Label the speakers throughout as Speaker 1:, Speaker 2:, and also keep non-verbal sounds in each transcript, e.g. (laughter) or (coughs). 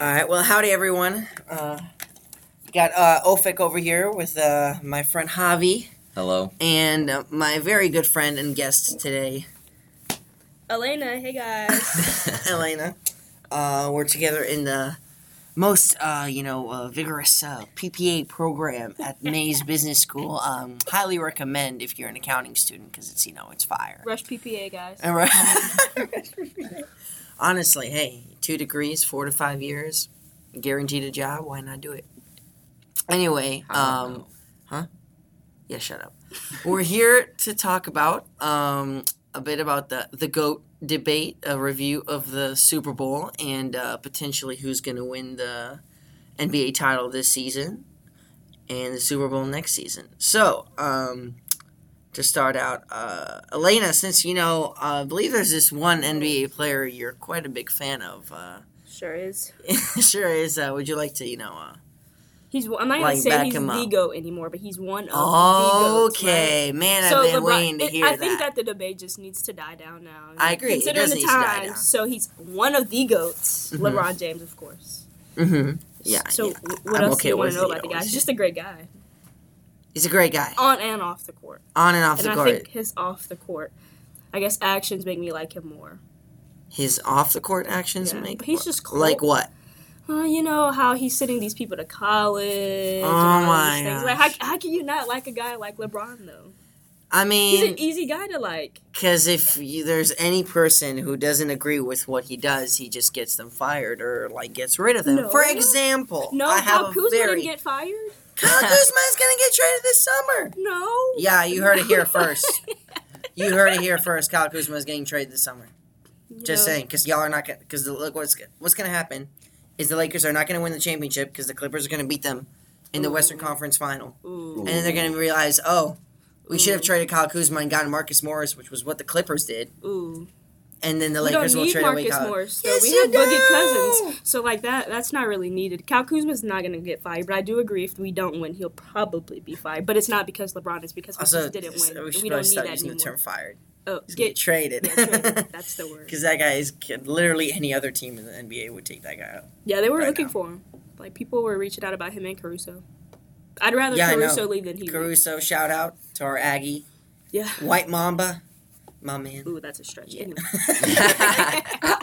Speaker 1: All right. Well, howdy, everyone. Uh, got uh, Ofek over here with uh, my friend Javi
Speaker 2: Hello.
Speaker 1: and uh, my very good friend and guest today,
Speaker 3: Alaina, hey guys. (laughs) (laughs)
Speaker 1: Alaina. Uh, we're together in the most, uh, you know, uh, vigorous uh, PPA program at (laughs) Mays Business School. Um, highly recommend if you're an accounting student because it's, you know, it's fire.
Speaker 3: Rush PPA, guys.
Speaker 1: All right. Honestly, hey, two degrees, four to five years, guaranteed a job. Why not do it? Anyway, um, huh? yeah, shut up. We're here to talk about um, a bit about the the goat debate, a review of the Super Bowl, and uh, potentially who's going to win the NBA title this season and the Super Bowl next season. So, um, to start out, uh, Alaina, since you know, uh, I believe there's this one NBA player you're quite a big fan of. Uh,
Speaker 3: Sure is. (laughs)
Speaker 1: sure is. Uh, would you like to, you know? Uh,
Speaker 3: He's. I'm not gonna say
Speaker 1: back
Speaker 3: he's
Speaker 1: him
Speaker 3: the
Speaker 1: up.
Speaker 3: goat anymore, but he's one of the goats. right?
Speaker 1: okay, man, I've been
Speaker 3: LeBron,
Speaker 1: waiting to
Speaker 3: it-
Speaker 1: hear
Speaker 3: I
Speaker 1: that.
Speaker 3: think that the debate just needs to die down now.
Speaker 1: I agree, it
Speaker 3: Considering
Speaker 1: does
Speaker 3: the
Speaker 1: need to die
Speaker 3: time,
Speaker 1: down.
Speaker 3: so he's one of the goats.
Speaker 1: Mhm.
Speaker 3: LeBron James, of course.
Speaker 1: Mm-hmm. Yeah.
Speaker 3: So
Speaker 1: yeah,
Speaker 3: what
Speaker 1: I'm
Speaker 3: else
Speaker 1: okay
Speaker 3: do you want to know about the guy? He's just a great guy,
Speaker 1: He's a great guy,
Speaker 3: on and off the court.
Speaker 1: on and off
Speaker 3: and
Speaker 1: the
Speaker 3: I
Speaker 1: court.
Speaker 3: I think his off the court, I guess actions make me like him more.
Speaker 1: His off the court actions
Speaker 3: Yeah,
Speaker 1: make
Speaker 3: he's just cool.
Speaker 1: like what?
Speaker 3: Uh, you know how he's sending these people to college.
Speaker 1: Oh my
Speaker 3: things. Like, how, how can you not like a guy like LeBron though?
Speaker 1: I mean, He's
Speaker 3: an easy guy to like.
Speaker 1: because if you, there's any person who doesn't agree with what he does, he just gets them fired or like gets rid of them.
Speaker 3: No.
Speaker 1: For example,
Speaker 3: No,
Speaker 1: I have
Speaker 3: Kuzma
Speaker 1: very
Speaker 3: didn't get fired.
Speaker 1: Kyle (laughs) Kuzma's gonna get traded this summer.
Speaker 3: No.
Speaker 1: Yeah, you heard it here first. (laughs) You heard it here first. Kyle Kuzma is getting traded this summer.
Speaker 3: You
Speaker 1: Just saying, because y'all are not gonna. Because look, what's what's gonna happen is the Lakers are not gonna win the championship because the Clippers are gonna beat them in the
Speaker 3: Ooh.
Speaker 1: Western Conference Final,
Speaker 3: Ooh.
Speaker 1: and then they're gonna realize, oh, we should have traded Kyle Kuzma and gotten Marcus Morris, which was what the Clippers did,
Speaker 3: Ooh.
Speaker 1: And then the
Speaker 3: we
Speaker 1: Lakers
Speaker 3: don't
Speaker 1: will
Speaker 3: need
Speaker 1: trade away
Speaker 3: Marcus
Speaker 1: Kyle.
Speaker 3: Morris. though.
Speaker 1: Yes,
Speaker 3: we
Speaker 1: you
Speaker 3: have Boogie. Cousins. So like that, that's not really needed. Cal Kuzma's not going to get fired, but I do agree if we don't win, he'll probably be fired. But it's not because LeBron. It's because we
Speaker 1: Also,
Speaker 3: just didn't win.
Speaker 1: we should
Speaker 3: we don't need
Speaker 1: start
Speaker 3: that
Speaker 1: using
Speaker 3: anymore.
Speaker 1: the term "fired."
Speaker 3: oh,
Speaker 1: He's
Speaker 3: get
Speaker 1: get traded.
Speaker 3: yeah, traded. That's the (laughs) word.
Speaker 1: Because that guy is literally any other team in the NBA would take that guy out.
Speaker 3: Yeah, they were
Speaker 1: right
Speaker 3: looking
Speaker 1: now.
Speaker 3: for him. Like people were reaching out about him and Caruso. I'd rather
Speaker 1: Yeah,
Speaker 3: Caruso leave than he. leave.
Speaker 1: Caruso, shout out to our Aggie,
Speaker 3: Yeah.
Speaker 1: White Mamba, my man.
Speaker 3: Ooh, that's a stretch.
Speaker 1: Yeah. (laughs)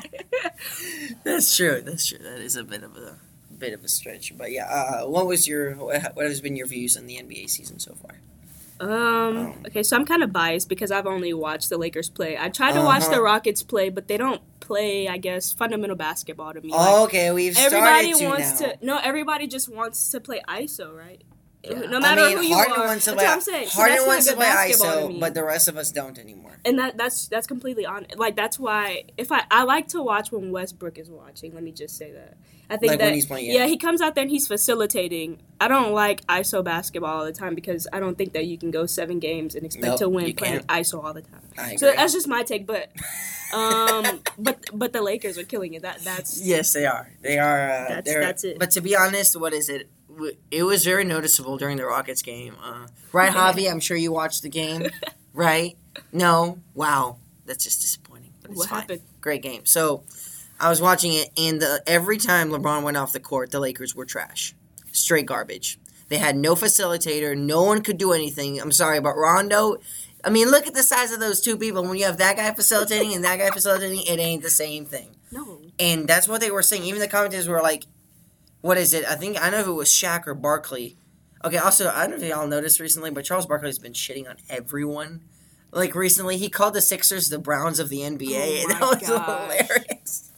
Speaker 1: That's true. That's true. That is a bit of a bit of a stretch, but yeah. Uh, what was your what has been your views on the NBA season so far?
Speaker 3: Um. Okay, so I'm kind of biased because I've only watched the Lakers play. I tried to watch
Speaker 1: Uh-huh.
Speaker 3: the Rockets play, but they don't play, I guess, fundamental basketball to me. Like,
Speaker 1: Oh, okay, we've
Speaker 3: everybody
Speaker 1: started to
Speaker 3: wants
Speaker 1: now.
Speaker 3: to. No, everybody just wants to play ISO, right?
Speaker 1: Yeah.
Speaker 3: No matter
Speaker 1: I mean,
Speaker 3: who you
Speaker 1: Harden
Speaker 3: are.
Speaker 1: wants to
Speaker 3: That's what I'm saying. So
Speaker 1: Harden wants to
Speaker 3: basketball
Speaker 1: ISO, but the rest of us don't anymore.
Speaker 3: and that that's that's completely on. Like that's why if I I like to watch when Westbrook is watching. Let me just say that. I think
Speaker 1: Like
Speaker 3: that
Speaker 1: when he's playing,
Speaker 3: yeah.
Speaker 1: yeah.
Speaker 3: he comes out there and he's facilitating. I don't like ISO basketball all the time because I don't think that you can go seven games and expect
Speaker 1: Nope,
Speaker 3: to win playing. ISO all the time.
Speaker 1: I.
Speaker 3: So that's just my take, but (laughs) um, but but the Lakers are killing it. That that's
Speaker 1: yes, they are. They are. Uh,
Speaker 3: That's- that's it.
Speaker 1: But to be honest, what is it? It was very noticeable during the Rockets game. Uh, right, Javi? I'm sure you watched the game, (laughs) right? No. Wow, that's just disappointing. But it's
Speaker 3: what
Speaker 1: fine.
Speaker 3: happened.
Speaker 1: Great game. So I was watching it, and the, every time LeBron went off the court, the Lakers were trash, straight garbage. They had no facilitator. No one could do anything. I'm sorry, but Rondo. I mean, look at the size of those two people. When you have that guy facilitating and that guy facilitating, it ain't the same thing.
Speaker 3: No,
Speaker 1: And that's what they were saying. Even the commentators were like, "What is it?" I think I know if it was Shaq or Barkley. Okay. Also, I don't know if y'all noticed recently, but Charles Barkley's been shitting on everyone. Like recently, he called the Sixers the Browns of the NBA,
Speaker 3: Oh
Speaker 1: and that was
Speaker 3: gosh.
Speaker 1: hilarious.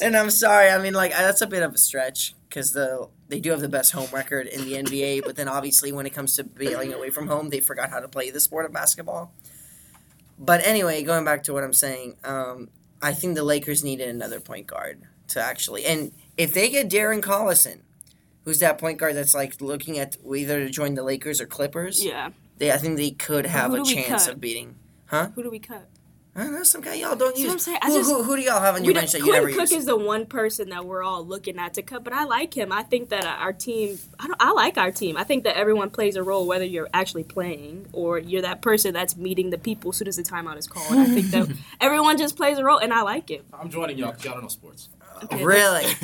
Speaker 1: And I'm sorry. I mean, like that's a bit of a stretch because the they do have the best home record in the NBA, but then obviously when it comes to bailing away from home, they forgot how to play the sport of basketball. But anyway, going back to what I'm saying, um, I think the Lakers needed another point guard to actually, and if they get Darren Collison, who's that point guard that's like looking at either to join the Lakers or Clippers,
Speaker 3: yeah.
Speaker 1: they I think they could have a chance
Speaker 3: cut?
Speaker 1: of beating. Huh?
Speaker 3: Who do we cut?
Speaker 1: I don't know some guy y'all don't use.
Speaker 3: what I'm saying. I
Speaker 1: Who,
Speaker 3: just-
Speaker 1: who, who do y'all have on your bench that you
Speaker 3: Quinn
Speaker 1: never
Speaker 3: Cook
Speaker 1: use?
Speaker 3: is the one person that we're all looking at to cut, but I like him. I think that our team, I, don't, I like our team. I think that everyone plays a role, whether you're actually playing or you're that person that's meeting the people as soon as the timeout is called. I think that (laughs) everyone just plays a role, and I like it.
Speaker 4: I'm joining y'all because y'all don't know sports.
Speaker 3: Okay,
Speaker 1: Really? (laughs)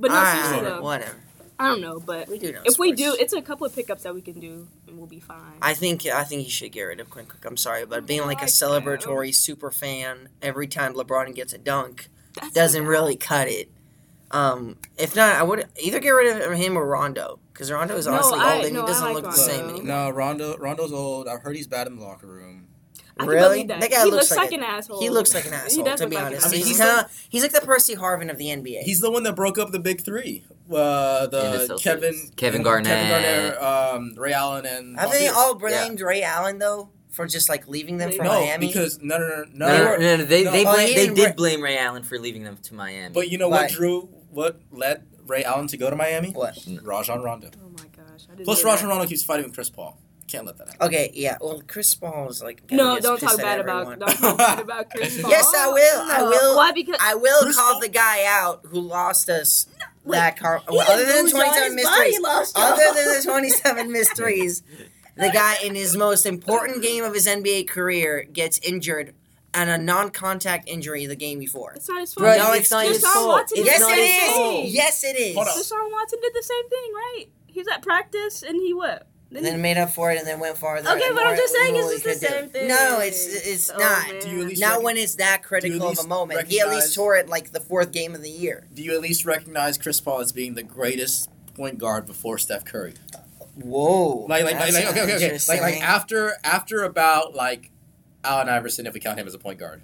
Speaker 3: but no, (laughs)
Speaker 1: All right,
Speaker 3: seriously though,
Speaker 1: whatever.
Speaker 3: I don't know. But
Speaker 1: We do know
Speaker 3: if we do, it's a couple of pickups that we can do, and we'll be fine.
Speaker 1: I think I think you should get rid of Quinn Cook. I'm sorry, but being like a celebratory super fan every time LeBron gets a dunk
Speaker 3: That's
Speaker 1: doesn't
Speaker 3: so
Speaker 1: really cut it. Um, if not, I would either get rid of him or Rondo because Rondo is
Speaker 3: No,
Speaker 1: honestly
Speaker 3: I-
Speaker 1: old and
Speaker 3: no,
Speaker 1: he doesn't
Speaker 3: like
Speaker 1: look the same anymore.
Speaker 2: No, Rondo. Rondo's old. I've heard he's bad in the locker room.
Speaker 3: I
Speaker 1: Really?
Speaker 3: believe That.
Speaker 1: That guy
Speaker 3: he
Speaker 1: looks
Speaker 3: looks
Speaker 1: like
Speaker 3: like an asshole.
Speaker 1: He looks like an (laughs)
Speaker 3: He
Speaker 1: asshole,
Speaker 3: does
Speaker 1: to be
Speaker 3: like an
Speaker 1: honest.
Speaker 2: I mean,
Speaker 1: he's
Speaker 2: he's
Speaker 1: kind of he's like the Percy Harvin of the NBA.
Speaker 2: He's the one that broke up the big three. Uh,
Speaker 4: the
Speaker 2: the
Speaker 4: Celtics.
Speaker 2: Kevin,
Speaker 4: Kevin
Speaker 2: Kevin
Speaker 4: Garnett.
Speaker 2: Garnett, um, Ray Allen, and
Speaker 1: Have they all
Speaker 2: Pierce.
Speaker 4: Yeah.
Speaker 1: blamed Ray Allen though for just like leaving them for
Speaker 3: No,
Speaker 2: No,
Speaker 1: Miami?
Speaker 2: because no, no, no, no.
Speaker 4: No, no, no, no, no, they
Speaker 2: No.
Speaker 4: they,
Speaker 1: Oh,
Speaker 4: blame,
Speaker 1: he
Speaker 4: they
Speaker 1: didn't
Speaker 4: blame Ray Allen for leaving them to Miami.
Speaker 2: But you know
Speaker 1: Why?
Speaker 2: what drew what led Ray Allen to go to Miami?
Speaker 1: What?
Speaker 2: Rajon Rondo.
Speaker 3: Oh my gosh! I didn't
Speaker 2: Plus,
Speaker 3: know
Speaker 2: Rajon
Speaker 3: that.
Speaker 2: Rondo keeps fighting with Chris Paul. Can't let that happen.
Speaker 1: Okay, yeah. Well, Chris Paul is like
Speaker 3: No, don't talk bad about. Don't talk bad about Chris Paul.
Speaker 1: Yes, I will. I will.
Speaker 3: Why? Because
Speaker 1: I will
Speaker 2: Chris
Speaker 1: call
Speaker 2: Paul-
Speaker 1: the guy out who lost us
Speaker 3: wait,
Speaker 1: that car. Well, other than
Speaker 3: lose,
Speaker 1: twenty
Speaker 3: y'all.
Speaker 1: seven
Speaker 3: His body
Speaker 1: mysteries, other than the twenty seven (laughs) mysteries, the guy in his most important game of his NBA career gets injured and a non contact injury the game before.
Speaker 3: it's not his fault.
Speaker 4: Bro,
Speaker 1: No,
Speaker 4: it's not his fault.
Speaker 3: Watson
Speaker 4: It's
Speaker 3: did
Speaker 1: yes,
Speaker 3: the
Speaker 4: not
Speaker 1: it
Speaker 4: his
Speaker 3: same
Speaker 1: is.
Speaker 4: fault.
Speaker 3: thing.
Speaker 1: Yes, it is.
Speaker 2: Hold.
Speaker 3: Deshaun Watson did the same thing, right? He's at practice and he what?
Speaker 1: And then made up for it and then went farther.
Speaker 3: Okay, but I'm just saying
Speaker 1: than
Speaker 3: it's just the same
Speaker 1: do.
Speaker 3: thing.
Speaker 1: No, it's it's
Speaker 3: Oh,
Speaker 1: not.
Speaker 2: Do you at least
Speaker 1: Not
Speaker 2: rec-
Speaker 1: when it's that critical of a moment. He at least tore it like the fourth game of the year.
Speaker 2: Do you at least recognize Chris Paul as being the greatest point guard before Steph Curry?
Speaker 1: Whoa.
Speaker 2: Like, like, like,
Speaker 1: That's
Speaker 2: like okay, okay, okay. Like, like after, after about like Allen Iverson, if we count him as a point guard.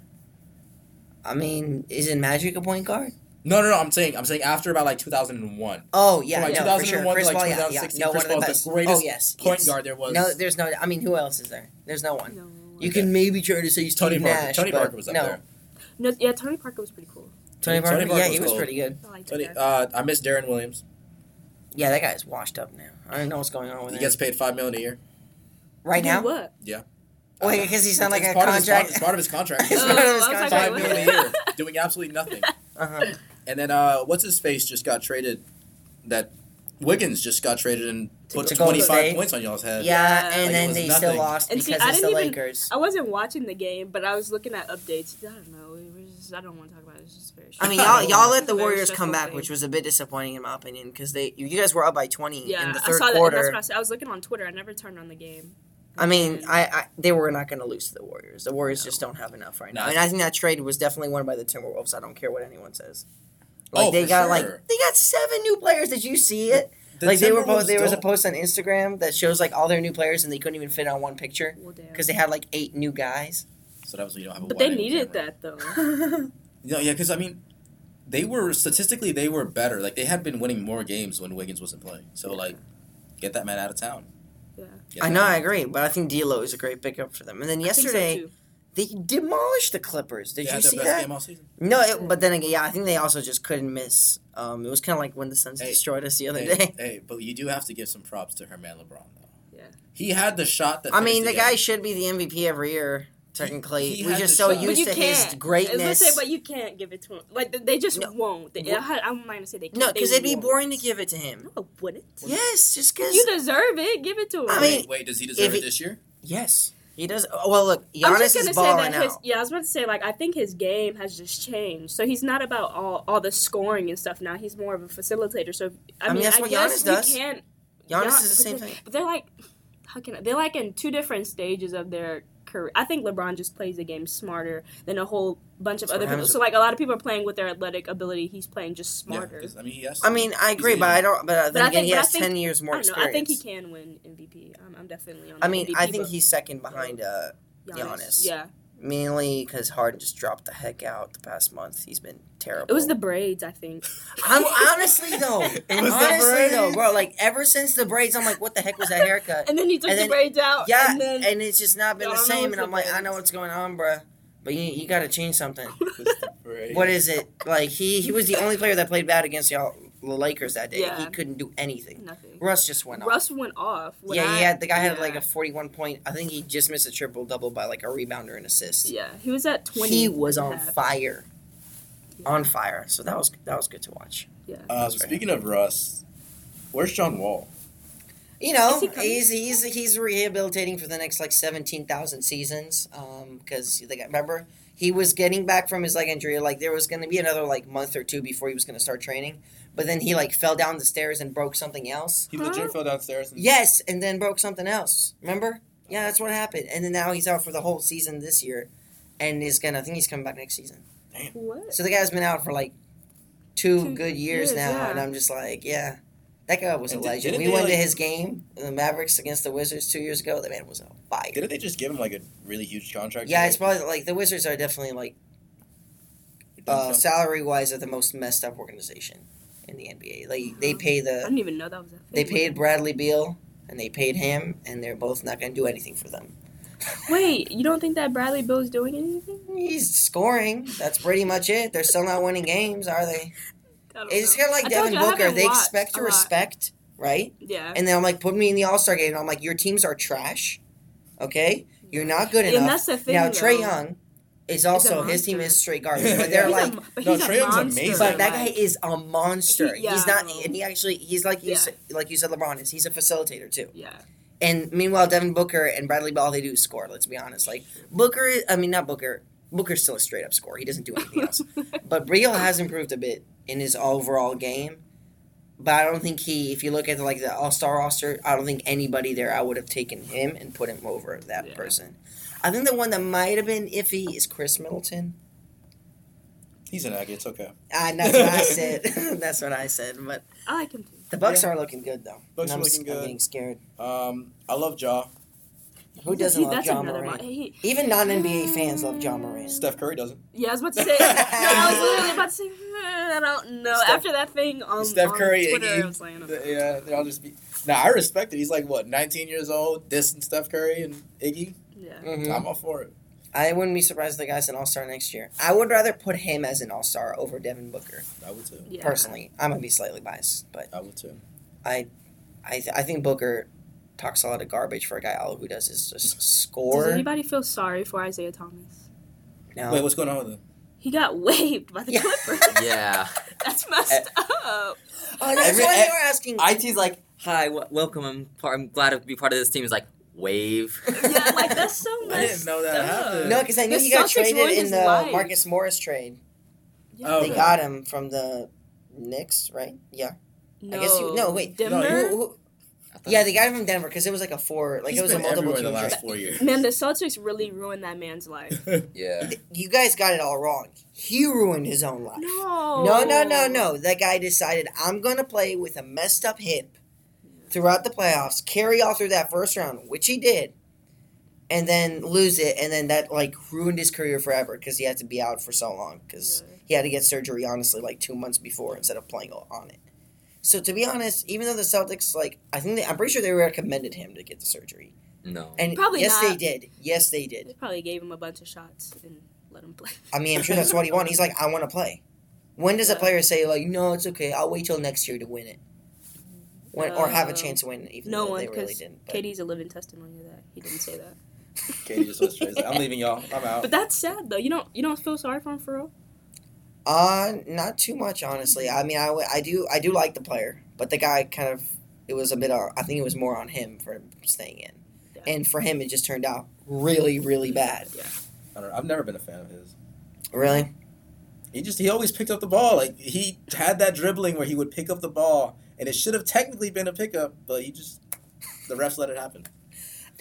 Speaker 1: I mean, isn't Magic a point guard?
Speaker 2: No, no, no. I'm saying, I'm saying after about like 2001.
Speaker 1: Oh yeah,
Speaker 2: From, like,
Speaker 1: no, for sure.
Speaker 2: 2001 to,
Speaker 1: Chris
Speaker 2: like,
Speaker 1: Paul, yeah, yeah. No,
Speaker 2: Chris
Speaker 1: one of the
Speaker 2: Paul's the greatest
Speaker 1: oh yes,
Speaker 2: point
Speaker 1: yes.
Speaker 2: guard there was.
Speaker 1: No, there's no. I mean, who else is there? There's no one.
Speaker 3: No.
Speaker 1: You can maybe try to say he's
Speaker 2: Tony
Speaker 1: Steve
Speaker 2: Parker.
Speaker 1: Nash.
Speaker 2: Tony Parker was up
Speaker 1: no.
Speaker 2: there.
Speaker 3: No, yeah, Tony Parker was pretty cool.
Speaker 1: Tony
Speaker 2: Tony
Speaker 1: Parker.
Speaker 2: Parker
Speaker 1: yeah,
Speaker 2: was
Speaker 1: he was
Speaker 2: cool.
Speaker 1: pretty good.
Speaker 3: I liked
Speaker 2: Tony, uh, I miss Deron Williams.
Speaker 1: Yeah, that guy's washed up now. I don't know what's going on with
Speaker 2: He
Speaker 1: him.
Speaker 2: gets paid five million a year.
Speaker 1: right now.
Speaker 3: what?
Speaker 1: Oh, yeah, because he signed like
Speaker 2: it's
Speaker 1: a
Speaker 2: part Of his,
Speaker 1: contract.
Speaker 2: con- it's part of his contract. (laughs)
Speaker 1: It's
Speaker 3: Oh,
Speaker 1: part of his
Speaker 3: I was like,
Speaker 1: contract.
Speaker 2: five
Speaker 3: wait,
Speaker 2: million
Speaker 3: what?
Speaker 2: a year, (laughs) doing absolutely nothing.
Speaker 1: Uh-huh.
Speaker 2: And then uh, what's his face just got traded? That Wiggins just got traded and put twenty five points on y'all's head.
Speaker 1: Yeah,
Speaker 3: Yeah,
Speaker 1: and
Speaker 2: like,
Speaker 1: then
Speaker 2: it was
Speaker 1: they
Speaker 2: nothing.
Speaker 1: still lost
Speaker 3: And
Speaker 1: because
Speaker 3: see, I
Speaker 1: it's the
Speaker 3: didn't even-
Speaker 1: Lakers.
Speaker 3: I wasn't watching the game, but I was looking at updates. I don't know. It was just, I don't want to talk about it. It's just very.
Speaker 1: I mean, y'all y'all let the Warriors come back,
Speaker 3: thing.
Speaker 1: which was a bit disappointing in my opinion, because they you guys were up by twenty
Speaker 3: yeah,
Speaker 1: in the
Speaker 3: I
Speaker 1: third
Speaker 3: saw that.
Speaker 1: quarter.
Speaker 3: That's what I said. I was looking on Twitter. I never turned on the game.
Speaker 1: I mean, I, I they were not going to lose to the Warriors. The Warriors just don't have enough right now.
Speaker 2: No.
Speaker 1: And I think that trade was definitely won by the Timberwolves. I don't care what anyone says. Oh, like
Speaker 2: Oh,
Speaker 1: they
Speaker 2: for
Speaker 1: got
Speaker 2: sure.
Speaker 1: like they got seven new players. Did you see it?
Speaker 2: The
Speaker 1: like they were both. There was a post on Instagram that shows like all their new players, and they couldn't even fit on one picture
Speaker 3: Well,
Speaker 1: because they had like eight new guys.
Speaker 2: So that was you don't have a.
Speaker 3: But they needed
Speaker 2: camera.
Speaker 3: that though.
Speaker 2: No, (laughs) yeah, because I mean, they were statistically they were better. Like they had been winning more games when Wiggins wasn't playing. So like, get that man out of town.
Speaker 3: Yeah.
Speaker 2: Get
Speaker 1: I know, I agree, but I think D'Lo is a great pickup for them. And then
Speaker 3: I think so,
Speaker 1: yesterday
Speaker 3: too.
Speaker 1: They demolished the Clippers. Did
Speaker 2: They
Speaker 1: you see
Speaker 2: best
Speaker 1: that?
Speaker 2: game all season.
Speaker 1: No, it, but then again, yeah, I think they also just couldn't miss. Um, it was kind of like when the Suns
Speaker 2: Hey,
Speaker 1: destroyed us the other
Speaker 2: Hey,
Speaker 1: day.
Speaker 2: hey, but you do have to give some props to her man LeBron though.
Speaker 3: Yeah.
Speaker 2: He had the shot that.
Speaker 1: I mean, the guy
Speaker 2: game.
Speaker 1: should be the MVP every year. Technically,
Speaker 2: he
Speaker 1: we
Speaker 2: had
Speaker 1: just so
Speaker 2: shot.
Speaker 1: Used to his
Speaker 3: can't. I was
Speaker 1: greatness.
Speaker 3: gonna say, but you can't give it to him. Like they just
Speaker 1: No.
Speaker 3: won't. They,
Speaker 1: Wha-
Speaker 3: I, I'm not gonna say they can't.
Speaker 1: no, because it'd be
Speaker 3: won't.
Speaker 1: boring to give it to him.
Speaker 3: No, it wouldn't.
Speaker 1: Yes, just because.
Speaker 3: You deserve it. Give it to him.
Speaker 1: I mean,
Speaker 2: Wait, wait, does he deserve it
Speaker 1: it-
Speaker 2: this year?
Speaker 1: yes, he does. oh, Well, look,
Speaker 3: I was
Speaker 1: Giannis is
Speaker 3: say
Speaker 1: balling
Speaker 3: that his yeah, I was about to say like I think his game has just changed. So he's not about all all the scoring and stuff now. He's more of a facilitator. So I,
Speaker 1: I mean,
Speaker 3: mean,
Speaker 1: that's
Speaker 3: I
Speaker 1: what
Speaker 3: guess
Speaker 1: Giannis does.
Speaker 3: can't.
Speaker 1: Giannis is the same thing.
Speaker 3: But they're like, how can I, they're like in two different stages of their career. I think LeBron just plays the game smarter than a whole bunch of
Speaker 1: That's what
Speaker 3: other people. So like a lot of people are playing with their athletic ability. He's playing just
Speaker 2: Yeah, I mean, he has.
Speaker 1: I mean, I agree, but I don't. But uh, then
Speaker 3: I
Speaker 1: again,
Speaker 3: think-
Speaker 1: he has
Speaker 3: think-
Speaker 1: ten years more
Speaker 3: I don't know.
Speaker 1: experience.
Speaker 3: I think he can win MVP. I'm, I'm definitely on.
Speaker 1: I mean,
Speaker 3: MVP,
Speaker 1: I think
Speaker 3: but
Speaker 1: he's second behind uh, Giannis.
Speaker 3: Yeah,
Speaker 1: mainly because Harden just dropped the heck out the past month. He's been terrible.
Speaker 3: it was the braids. I think.
Speaker 1: I'm honestly though. (laughs)
Speaker 2: It was the
Speaker 1: honestly though,
Speaker 2: braids.
Speaker 1: bro. Like ever since the braids, I'm like, what the heck was that haircut?
Speaker 3: And then he took
Speaker 1: And
Speaker 3: the
Speaker 1: then-
Speaker 3: braids out.
Speaker 1: yeah,
Speaker 3: and then
Speaker 1: and it's just not been the same.
Speaker 3: what's
Speaker 1: And I'm
Speaker 3: the
Speaker 1: like, I know what's going on, bro. But you, you got to change something. What is it? Like he he was the only player that played bad against y'all the Lakers that day.
Speaker 3: Yeah.
Speaker 1: He couldn't do anything.
Speaker 3: nothing.
Speaker 1: Russ just went off.
Speaker 3: Russ went off. When
Speaker 1: yeah,
Speaker 3: I-
Speaker 1: he had the guy had like a 41 point. I think he just missed a triple double by like a rebounder and assist.
Speaker 3: Yeah, he was at twenty.
Speaker 1: He was on
Speaker 3: half.
Speaker 1: fire,
Speaker 3: Yeah.
Speaker 1: on fire. So that was that was good to watch.
Speaker 3: Yeah.
Speaker 2: Uh, so speaking of Russ, where's John Wall?
Speaker 1: You know,
Speaker 3: he
Speaker 1: he's he's he's rehabilitating for the next like 17,000 seasons. Um, because they got remember he was getting back from his leg injury. Like there was going to be another like month or two before he was going to start training. But then he like fell down the stairs and broke something else.
Speaker 2: He
Speaker 3: Huh?
Speaker 2: legit fell downstairs. And,
Speaker 1: Yes, and then broke something else. Remember? Yeah, that's what happened. And then now he's out for the whole season this year, and is gonna. I think he's coming back next season. Damn.
Speaker 3: What?
Speaker 1: So the guy's been out for like two,
Speaker 3: Two
Speaker 1: good years,
Speaker 3: years,
Speaker 1: now,
Speaker 3: yeah.
Speaker 1: and I'm just like, yeah, that guy was a
Speaker 2: And did-
Speaker 1: legend. We
Speaker 2: they,
Speaker 1: went to his game, the Mavericks against the Wizards two years ago. The man was a fire.
Speaker 2: Didn't they just give him like a really huge contract?
Speaker 1: Yeah, it's probably like the Wizards are definitely like uh, salary wise are the most messed up organization in the NBA. Like they pay the
Speaker 3: I
Speaker 1: the
Speaker 3: didn't even know that was a thing.
Speaker 1: they paid Bradley Beal and they paid him, and they're both not going to do anything for them. (laughs)
Speaker 3: Wait, you don't think that Bradley Beal's doing anything?
Speaker 1: He's scoring. That's pretty much it. They're still not winning games, are they?
Speaker 3: I don't
Speaker 1: It's kind of like
Speaker 3: I
Speaker 1: Devin
Speaker 3: you,
Speaker 1: Booker. They
Speaker 3: watched
Speaker 1: expect
Speaker 3: a lot.
Speaker 1: respect, right?
Speaker 3: Yeah.
Speaker 1: And then I'm like, put me in the All Star game. And I'm like, your teams are trash. Okay, you're not good
Speaker 3: And
Speaker 1: enough.
Speaker 3: that's the thing.
Speaker 1: now
Speaker 3: Trae.
Speaker 1: Young is also his team is straight garbage, but they're
Speaker 3: He's a
Speaker 1: like,
Speaker 3: but
Speaker 2: No,
Speaker 3: he's a
Speaker 2: Trae Young's amazing.
Speaker 1: but that guy is a monster.
Speaker 3: He-
Speaker 1: He's
Speaker 3: yeah.
Speaker 1: not, and he actually he's like you
Speaker 3: Yeah.
Speaker 1: said, like you said, LeBron is. He's a facilitator too.
Speaker 3: Yeah.
Speaker 1: And meanwhile, Devin Booker and Bradley Beal, they do score. Let's be honest. Like Booker, I mean not Booker. Booker's still a straight up scorer. He doesn't do anything else. (laughs) But Brio has improved a bit in his overall game. But I don't think he, if you look at the, like the All Star roster, I don't think anybody there I would have taken him and put him over that
Speaker 3: Yeah.
Speaker 1: person. I think the one that might have been iffy is Khris Middleton.
Speaker 2: He's an Aggie. It's okay.
Speaker 1: Uh, that's what I (laughs) said. (laughs) that's what I said. But
Speaker 3: I like him too.
Speaker 1: the Bucks
Speaker 2: Yeah.
Speaker 1: are looking good though.
Speaker 2: Bucks
Speaker 1: And
Speaker 2: are
Speaker 1: I'm,
Speaker 2: looking
Speaker 1: I'm getting scared.
Speaker 2: Um, I love Ja.
Speaker 1: Who doesn't love Ja
Speaker 3: another
Speaker 1: Morant?
Speaker 3: mo- he-
Speaker 1: Even non NBA fans love Ja Morant.
Speaker 2: Steph Curry doesn't.
Speaker 3: yeah, I was about to say. (laughs) no, I was literally about to say. "Hmm, I don't know.
Speaker 2: Steph-
Speaker 3: After that thing on,
Speaker 2: Steph
Speaker 3: on
Speaker 2: Curry,
Speaker 3: Twitter,
Speaker 2: Iggy,
Speaker 3: I was like, I don't know.
Speaker 2: Yeah, they all just be. Now I respect it. He's like what, 19 years old, dissing Steph Curry and Iggy.
Speaker 3: yeah.
Speaker 1: Mhm.
Speaker 2: I'm all for it.
Speaker 1: I wouldn't be surprised if the guy's an All Star next year. I would rather put him as an All Star over Devin Booker.
Speaker 2: I would too.
Speaker 3: yeah.
Speaker 1: Personally, I'm gonna be slightly biased, but
Speaker 2: I would too.
Speaker 1: I, I, th- I think Booker talks a lot of garbage for a guy. All who does is just score.
Speaker 3: Does anybody feel sorry for Isaiah Thomas?
Speaker 1: No.
Speaker 2: Wait, what's going on with him?
Speaker 3: He got waived by the
Speaker 1: Yeah.
Speaker 3: Clippers. (laughs)
Speaker 4: Yeah. (laughs)
Speaker 3: That's messed eh. up.
Speaker 1: oh, that's
Speaker 4: Every-
Speaker 1: why
Speaker 4: e-
Speaker 1: they were asking.
Speaker 4: IT's like, hi, w- welcome. I'm, part, I'm glad to be part of this team. He's like, wave. (laughs)
Speaker 3: Yeah, like that's so
Speaker 2: I didn't know that
Speaker 3: up.
Speaker 2: happened.
Speaker 1: no, because I knew
Speaker 3: The
Speaker 1: he got
Speaker 3: Celtics
Speaker 1: traded in the
Speaker 3: life.
Speaker 1: Marcus Morris trade.
Speaker 3: Yeah.
Speaker 2: Oh,
Speaker 1: They
Speaker 2: okay.
Speaker 1: got him from the Knicks, right? Yeah.
Speaker 3: No,
Speaker 1: I guess you- no, wait.
Speaker 3: Denver.
Speaker 1: Who- who-
Speaker 4: I
Speaker 1: yeah, they got him from Denver because it was like a four, like
Speaker 2: He's
Speaker 1: it was a multiple
Speaker 2: everywhere
Speaker 1: team
Speaker 2: the
Speaker 1: trade.
Speaker 2: last four years.
Speaker 3: Man, the Celtics really ruined that man's life. (laughs)
Speaker 4: Yeah.
Speaker 1: You guys got it all wrong. He ruined his own life.
Speaker 3: No.
Speaker 1: No, no, no, no. That guy decided I'm gonna play with a messed up hip throughout the playoffs, carry all through that first round, which he did, and then lose it, and then that like ruined his career forever because he had to be out for so long because
Speaker 3: Yeah.
Speaker 1: he had to get surgery honestly like two months before instead of playing on it. So to be honest, even though the Celtics like I think they, I'm pretty sure they recommended him to get the surgery,
Speaker 4: No.
Speaker 1: and
Speaker 3: Probably
Speaker 1: yes
Speaker 3: not.
Speaker 1: they did, yes they
Speaker 3: They
Speaker 1: did.
Speaker 3: probably gave him a bunch of shots and let him play.
Speaker 1: I mean I'm sure that's what he wanted. He's like I want to play. When does a player say like no it's okay I'll wait till next year to win it? When, or have a
Speaker 3: Uh,
Speaker 1: chance to win, even
Speaker 3: No
Speaker 1: though
Speaker 3: one,
Speaker 1: they really
Speaker 3: because
Speaker 1: didn't. But.
Speaker 3: KD's a living testimony of that. He didn't say that.
Speaker 2: KD just went straight. He's I'm leaving y'all. I'm out.
Speaker 3: But that's sad though. You don't you don't feel sorry for him for real?
Speaker 1: Uh, not too much, honestly. I mean, I, I do I do like the player, but the guy kind of it was a bit. Uh, I think it was more on him for staying in,
Speaker 3: Yeah.
Speaker 1: and for him it just turned out really really bad.
Speaker 3: Yeah.
Speaker 2: I don't know. I've never been a fan of his.
Speaker 1: Really,
Speaker 2: He just he always picked up the ball. Like he had that dribbling where he would pick up the ball, and it should have technically been a pickup, but he just the refs let it happen.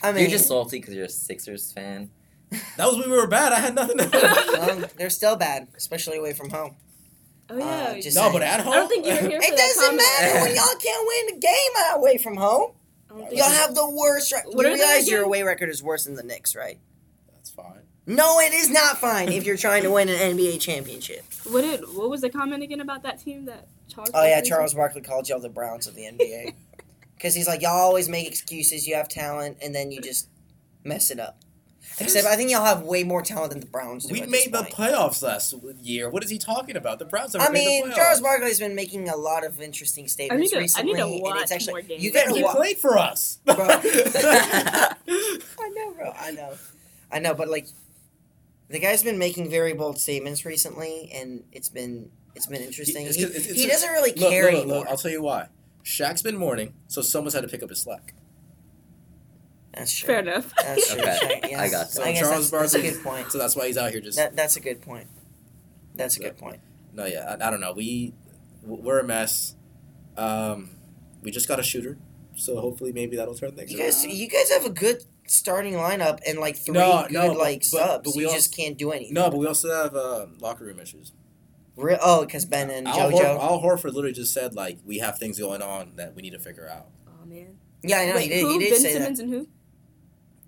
Speaker 1: I mean,
Speaker 4: You're just salty because you're a Sixers fan.
Speaker 2: That was when we were bad. I had nothing. to
Speaker 1: well, they're still bad, especially away from home.
Speaker 3: Oh yeah.
Speaker 1: Uh, just
Speaker 2: no,
Speaker 1: saying.
Speaker 2: but at home.
Speaker 3: I don't think you were here for
Speaker 1: It doesn't
Speaker 3: comment.
Speaker 1: matter when y'all can't win the game away from home.
Speaker 3: I don't think
Speaker 1: Y'all have the worst. Re-
Speaker 3: What
Speaker 1: you
Speaker 3: are they
Speaker 1: realize your away record is worse than the Knicks, right?
Speaker 2: That's fine.
Speaker 1: No, it is not fine if you're trying to win an NBA championship.
Speaker 3: What did what was the comment again about that team that Charles?
Speaker 1: Oh yeah,
Speaker 3: Barkley said?
Speaker 1: Charles Barkley called y'all the Browns of the NBA (laughs) because he's like y'all always make excuses. You have talent, and then you just mess it up. Except I think y'all have way more talent than the Browns do.
Speaker 2: We
Speaker 1: at
Speaker 2: made the
Speaker 1: point.
Speaker 2: playoffs last year. What is he talking about? The Browns never
Speaker 1: I
Speaker 2: made
Speaker 1: mean,
Speaker 2: the
Speaker 1: Charles. Barkley's been making a lot of interesting statements
Speaker 3: to- I
Speaker 1: recently,
Speaker 3: need to
Speaker 1: and
Speaker 3: watch
Speaker 1: it's actually
Speaker 3: more games.
Speaker 1: you
Speaker 2: Yeah,
Speaker 1: gotta
Speaker 2: he
Speaker 1: wa-
Speaker 2: played for us.
Speaker 1: Bro. (laughs) (laughs) I know, bro. I know. I know, but like, the guy's been making very bold statements recently, and it's been it's been interesting.
Speaker 2: It's
Speaker 1: He,
Speaker 2: 'cause it's- it's-
Speaker 1: he doesn't really
Speaker 2: Look,
Speaker 1: care
Speaker 2: look, look,
Speaker 1: anymore.
Speaker 2: look, I'll tell you why. Shaq's been mourning, so someone's had to pick up his slack.
Speaker 1: That's true.
Speaker 3: Fair enough.
Speaker 1: That's true. (laughs)
Speaker 4: Okay,
Speaker 1: Yes.
Speaker 4: I got
Speaker 2: So
Speaker 1: I
Speaker 2: Charles
Speaker 1: that's, that's a
Speaker 2: Barkley-
Speaker 1: good point.
Speaker 2: So that's why he's out here just.
Speaker 1: That, that's a good point. That's a good point.
Speaker 2: no, yeah, I, I don't know. We we're a mess. Um, we just got a shooter, so hopefully maybe that'll turn things.
Speaker 1: You guys,
Speaker 2: around.
Speaker 1: you guys have a good starting lineup and like three
Speaker 2: No,
Speaker 1: good
Speaker 2: no,
Speaker 1: like
Speaker 2: but-
Speaker 1: subs.
Speaker 2: but we
Speaker 1: you
Speaker 2: all-
Speaker 1: just can't do anything.
Speaker 2: No, but we also have uh, locker room issues.
Speaker 1: Re- oh, because Ben and
Speaker 2: Al,
Speaker 1: JoJo.
Speaker 2: Hor- Al Horford literally just said like we have things going on that we need to figure out.
Speaker 3: Oh man.
Speaker 1: yeah, I know
Speaker 3: Wait,
Speaker 1: he did.
Speaker 3: who?
Speaker 1: He did
Speaker 3: ben
Speaker 1: say
Speaker 3: Simmons and who?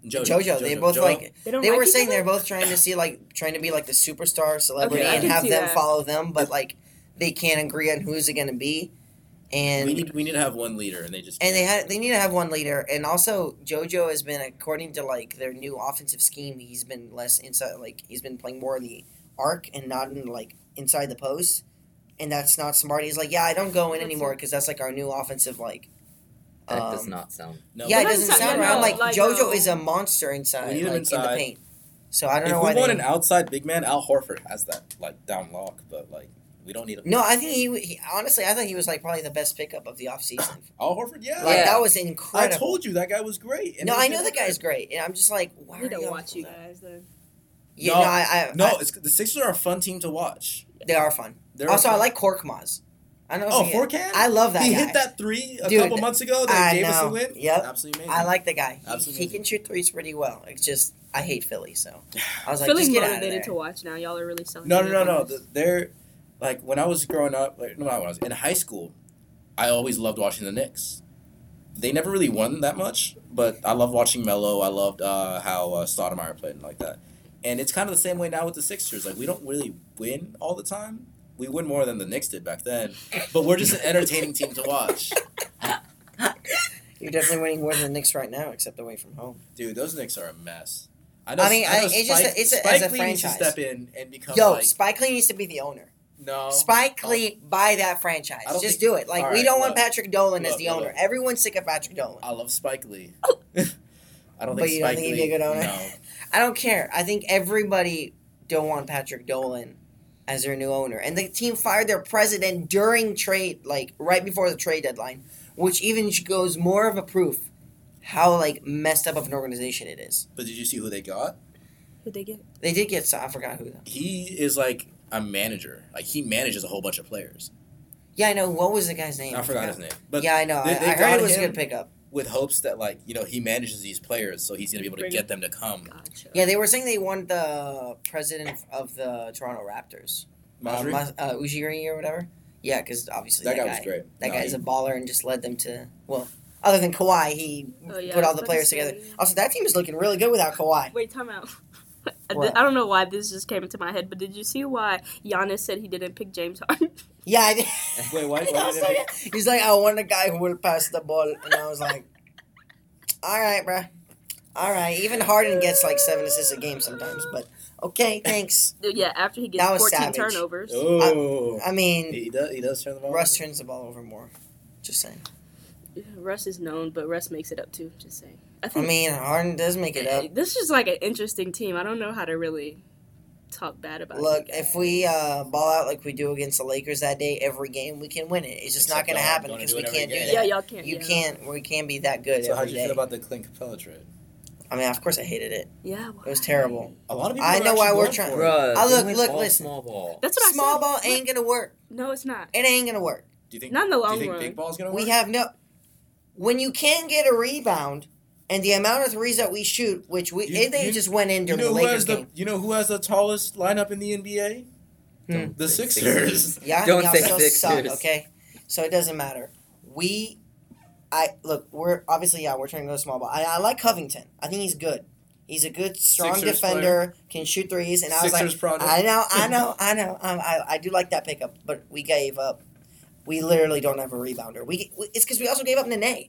Speaker 2: Jojo,
Speaker 1: that. JoJo, they both
Speaker 2: Joe-
Speaker 1: like.
Speaker 3: They don't
Speaker 1: They
Speaker 3: like
Speaker 1: were saying they're both trying to see like trying to be like the superstar celebrity
Speaker 3: Okay,
Speaker 1: and have them
Speaker 3: that.
Speaker 1: follow them, but like they can't agree on who's it going to be. And
Speaker 2: we need we need to have one leader, and they just
Speaker 1: and they had they need to have one leader, and also JoJo has been according to like their new offensive scheme. He's been less inside, like he's been playing more in the arc and not in like inside the post, and that's not smart. He's like, yeah, I don't go in
Speaker 3: That's
Speaker 1: anymore because that's like our new offensive like.
Speaker 4: That does
Speaker 1: um,
Speaker 4: not sound.
Speaker 2: no,
Speaker 1: Yeah, it doesn't
Speaker 3: doesn't
Speaker 1: sound
Speaker 3: sound-
Speaker 1: right. I'm
Speaker 3: no,
Speaker 1: like,
Speaker 3: like,
Speaker 1: JoJo
Speaker 3: no.
Speaker 1: is a monster inside,
Speaker 2: We need him
Speaker 1: like, in the paint. So I don't know.
Speaker 2: If
Speaker 1: we
Speaker 2: want
Speaker 1: they.
Speaker 2: an outside big man, Al Horford has that like down lock, but like we don't need him.
Speaker 1: no, I think he, he honestly, I thought he was like probably the best pickup of the offseason. (coughs)
Speaker 2: Al Horford, yeah.
Speaker 1: Like
Speaker 4: Yeah.
Speaker 1: that was incredible.
Speaker 2: I told you that guy was great.
Speaker 1: no,
Speaker 2: he
Speaker 1: I know
Speaker 2: did
Speaker 1: the guy's
Speaker 2: that.
Speaker 1: great, and I'm just like, why
Speaker 3: I need
Speaker 1: are
Speaker 3: watch you guys then.
Speaker 1: Yeah,
Speaker 2: No,
Speaker 1: no, I, I,
Speaker 2: No,
Speaker 1: I-
Speaker 2: it's the Sixers are a fun team to watch.
Speaker 1: they are fun.
Speaker 2: They're
Speaker 1: also,
Speaker 2: a
Speaker 1: I
Speaker 2: fun-
Speaker 1: like Korkmaz. I don't know.
Speaker 2: Oh,
Speaker 1: if he-
Speaker 2: Forcan.
Speaker 1: I love that
Speaker 2: he
Speaker 1: guy.
Speaker 2: hit that three a
Speaker 1: Dude,
Speaker 2: couple months ago that
Speaker 1: I
Speaker 2: gave us
Speaker 1: a
Speaker 2: win.
Speaker 1: Yep.
Speaker 2: absolutely amazing.
Speaker 1: I like the guy. He-
Speaker 2: Absolutely.
Speaker 1: He, can shoot threes pretty well. It's just I hate Philly, so I was like,
Speaker 3: Feeling
Speaker 1: just get out of
Speaker 3: motivated
Speaker 1: there.
Speaker 3: to watch now. Y'all are really selling.
Speaker 2: No,
Speaker 3: me
Speaker 2: no, no, no. The- They're like when I was growing up. Like, no, not when I was in high school. I always loved watching the Knicks. They never really won that much, but I loved watching Melo. I loved uh, how uh, Stoudemire played and like that. And it's kind of the same way now with the Sixers. Like we don't really win all the time. We win more than the Knicks did back then, but we're just an entertaining team to watch.
Speaker 1: You're definitely winning more than the Knicks right now, except away from home.
Speaker 2: Dude, those Knicks are a mess. I
Speaker 1: I mean, I-
Speaker 2: know
Speaker 1: it's just a-
Speaker 2: Spike,
Speaker 1: it's a-
Speaker 2: Spike
Speaker 1: as a
Speaker 2: Lee needs to step in and become
Speaker 1: Yo,
Speaker 2: like
Speaker 1: Spike Lee needs to be the owner.
Speaker 2: no.
Speaker 1: Spike oh. Lee, buy that franchise. Just
Speaker 2: think-
Speaker 1: do it. Like
Speaker 2: all
Speaker 1: we don't want. Patrick Dolan as the
Speaker 2: look,
Speaker 1: owner. Everyone's sick of Patrick Dolan.
Speaker 2: I love Spike Lee. (laughs) I don't
Speaker 1: But
Speaker 2: think
Speaker 1: you don't
Speaker 2: Spike
Speaker 1: think he'd
Speaker 2: Lee.
Speaker 1: be a good owner?
Speaker 2: No. (laughs)
Speaker 1: I don't care. I think everybody don't want Patrick Dolan as their new owner. And the team fired their president during trade, like right before the trade deadline, which even goes more of a proof how like messed up of an organization it is.
Speaker 2: But did you see who they got?
Speaker 3: Who'd they get?
Speaker 1: They did get So I forgot who though.
Speaker 2: He is like a manager. Like he manages a whole bunch of players.
Speaker 1: Yeah, I know. What was the guy's name?
Speaker 2: I forgot his name. But
Speaker 1: yeah, I know.
Speaker 2: they-
Speaker 1: I,
Speaker 2: they
Speaker 1: I heard it was a
Speaker 2: him
Speaker 1: good pickup.
Speaker 2: With hopes that like you know he manages these players, so he's gonna be able to get them to come.
Speaker 3: Gotcha.
Speaker 1: Yeah, they were saying they want the president of the Toronto Raptors, uh,
Speaker 2: Masri?
Speaker 1: Mas- uh, Ujiri or whatever. Yeah, because obviously
Speaker 2: that
Speaker 1: that,
Speaker 2: guy was great.
Speaker 1: That
Speaker 2: No,
Speaker 1: guy's
Speaker 2: he-
Speaker 1: a baller and just led them to well. Other than Kawhi, he
Speaker 3: Oh, yeah,
Speaker 1: put all the players together. Also, that team is looking really good without Kawhi.
Speaker 3: Wait, time out. (laughs) I
Speaker 1: What?
Speaker 3: I don't know why this just came into my head, but did you see why Giannis said he didn't pick James Harden? (laughs)
Speaker 1: Yeah, I did.
Speaker 2: Wait, why- (laughs)
Speaker 1: I
Speaker 2: why
Speaker 1: was
Speaker 2: did
Speaker 1: like-
Speaker 2: they-
Speaker 1: He's like, I want a guy who will pass the ball, and I was like, all right, bruh. All right. Even Harden gets like seven assists a game sometimes, but okay, thanks. (laughs)
Speaker 3: yeah, after he
Speaker 1: That
Speaker 3: gets
Speaker 1: was
Speaker 3: 14
Speaker 1: savage.
Speaker 3: turnovers.
Speaker 2: Oh,
Speaker 1: I mean,
Speaker 2: he does. He does turn the ball.
Speaker 1: Russ
Speaker 2: over.
Speaker 1: turns the ball over more. Just saying.
Speaker 3: Russ is known, but Russ makes it up too. Just saying. I
Speaker 1: I
Speaker 3: think
Speaker 1: mean, Harden does make it up.
Speaker 3: this is like an interesting team. I don't know how to really talk bad about.
Speaker 1: Look,
Speaker 3: you
Speaker 1: if we uh, ball out like we do against the Lakers that day, every game we can win it. It's just not going to happen because we can't do that.
Speaker 3: yeah, y'all can't.
Speaker 1: You
Speaker 3: yeah.
Speaker 1: can't. We can't be that good
Speaker 2: So how
Speaker 1: every
Speaker 2: do you
Speaker 1: day.
Speaker 2: feel about the Clint Capela trade?
Speaker 1: I mean, of course, I hated it.
Speaker 3: Yeah,
Speaker 1: It was terrible.
Speaker 2: A lot of people.
Speaker 1: I know why we're trying-
Speaker 2: for it.
Speaker 4: Bruh, they
Speaker 1: look, look,
Speaker 4: all
Speaker 1: listen.
Speaker 4: Small ball.
Speaker 3: That's what I
Speaker 1: Small
Speaker 3: said.
Speaker 1: ball ain't going to work.
Speaker 3: No, it's not.
Speaker 1: It ain't going to work.
Speaker 2: Do you think?
Speaker 3: Not in the
Speaker 2: do
Speaker 3: long
Speaker 2: you think
Speaker 3: run.
Speaker 2: big ball's gonna work?
Speaker 1: We have no. When you can't get a rebound, and the amount of threes that we shoot, which we
Speaker 2: You-
Speaker 1: they
Speaker 2: you-
Speaker 1: just went in
Speaker 2: You know
Speaker 1: the
Speaker 2: who
Speaker 1: Lakers
Speaker 2: has the
Speaker 1: game.
Speaker 2: You know who has the tallest lineup in the NBA?
Speaker 1: Hmm.
Speaker 2: The
Speaker 4: say
Speaker 2: Sixers. (laughs)
Speaker 1: Yeah,
Speaker 4: Don't say
Speaker 1: still
Speaker 4: Sixers.
Speaker 1: suck. Okay, so it doesn't matter. We, I look. We're obviously yeah. We're trying to go small ball. I, I like Covington. I think he's good. He's a good, strong
Speaker 2: Sixers
Speaker 1: defender. Can shoot threes. And I was
Speaker 2: Sixers
Speaker 1: like,
Speaker 2: product.
Speaker 1: I know, I (laughs) know, I know. Um, I I do like that pickup, but we gave up. We literally don't have a rebounder. We, we it's because we also gave up Nene.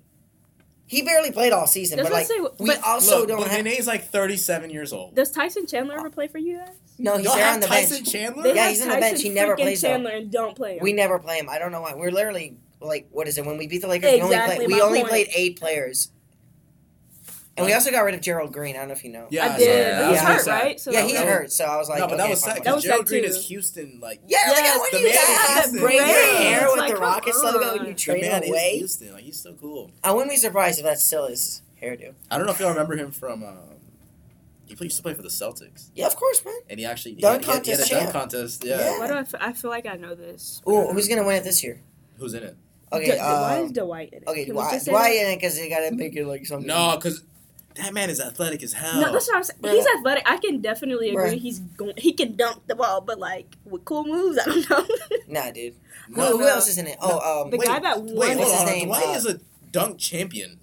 Speaker 1: He barely played all season,
Speaker 3: That's
Speaker 1: but like
Speaker 3: say,
Speaker 1: we
Speaker 3: but-
Speaker 1: also
Speaker 2: Look,
Speaker 1: don't
Speaker 2: but
Speaker 1: have.
Speaker 2: Nene's like 37 years old.
Speaker 3: Does Tyson Chandler ever play for you guys?
Speaker 1: no, he's
Speaker 2: Y'all
Speaker 1: there on the bench.
Speaker 2: Tyson
Speaker 1: bench.
Speaker 2: Chandler.
Speaker 3: They
Speaker 1: Yeah,
Speaker 3: have
Speaker 1: he's on the bench. He never
Speaker 3: freaking
Speaker 1: plays, though.
Speaker 3: Chandler and don't play him.
Speaker 1: We never play him. I don't know why. We're literally like, what is it? When we beat the Lakers, we only
Speaker 3: Exactly
Speaker 1: played. We only
Speaker 3: point.
Speaker 1: played eight players, and we also got rid of Gerald Green. I don't know if you know.
Speaker 2: Yeah,
Speaker 3: I did.
Speaker 2: that.
Speaker 4: Yeah.
Speaker 3: But he's
Speaker 1: Yeah.
Speaker 3: hurt, right? So
Speaker 1: yeah,
Speaker 2: that
Speaker 1: he's
Speaker 2: was-
Speaker 1: hurt. So I was like,
Speaker 2: no, but that was
Speaker 1: fine,
Speaker 2: sick.
Speaker 1: fine.
Speaker 3: That was
Speaker 2: Gerald
Speaker 3: sick,
Speaker 2: Green
Speaker 3: too.
Speaker 2: is Houston. Like
Speaker 1: Yeah,
Speaker 3: Yeah,
Speaker 1: look at
Speaker 2: the
Speaker 1: you
Speaker 2: man is Houston.
Speaker 1: bring your
Speaker 2: Yeah.
Speaker 1: hair
Speaker 3: It's
Speaker 1: with
Speaker 3: like,
Speaker 1: the Rockets logo and
Speaker 3: on.
Speaker 1: you
Speaker 2: the
Speaker 1: trade
Speaker 2: man
Speaker 1: him away.
Speaker 2: is Houston. Like he's so cool.
Speaker 1: I wouldn't be surprised if that still is hairdo.
Speaker 2: I don't know if y'all remember him from. Um, he used to play for the Celtics,
Speaker 1: Yeah, of course, man.
Speaker 2: and he actually he
Speaker 1: Dunk
Speaker 2: had, he had, he had a
Speaker 1: contest
Speaker 2: dunk
Speaker 1: champ.
Speaker 2: contest. Yeah.
Speaker 1: Yeah.
Speaker 3: Why do I, f- I feel like I know this?
Speaker 1: Ooh, who's gonna win it this year?
Speaker 2: Who's in it?
Speaker 1: Okay,
Speaker 3: D- why
Speaker 1: um,
Speaker 3: is Dwight in it?
Speaker 1: okay,
Speaker 3: Can
Speaker 1: why?
Speaker 3: just
Speaker 1: Why
Speaker 3: that?
Speaker 1: in it? Because they gotta make it like something.
Speaker 2: No, because that man is athletic as hell.
Speaker 3: No, that's what I'm saying.
Speaker 1: Bruh.
Speaker 3: He's athletic. I can definitely agree.
Speaker 1: Bruh.
Speaker 3: He's going. He can dunk the ball, but like with cool moves, I don't know. (laughs)
Speaker 1: Nah, dude.
Speaker 2: No,
Speaker 1: who, who else is in it? Oh, um,
Speaker 3: The guy that
Speaker 2: wait,
Speaker 3: won
Speaker 2: hold
Speaker 1: his
Speaker 2: on.
Speaker 1: name?
Speaker 2: Dwight
Speaker 1: Uh,
Speaker 2: is a dunk champion.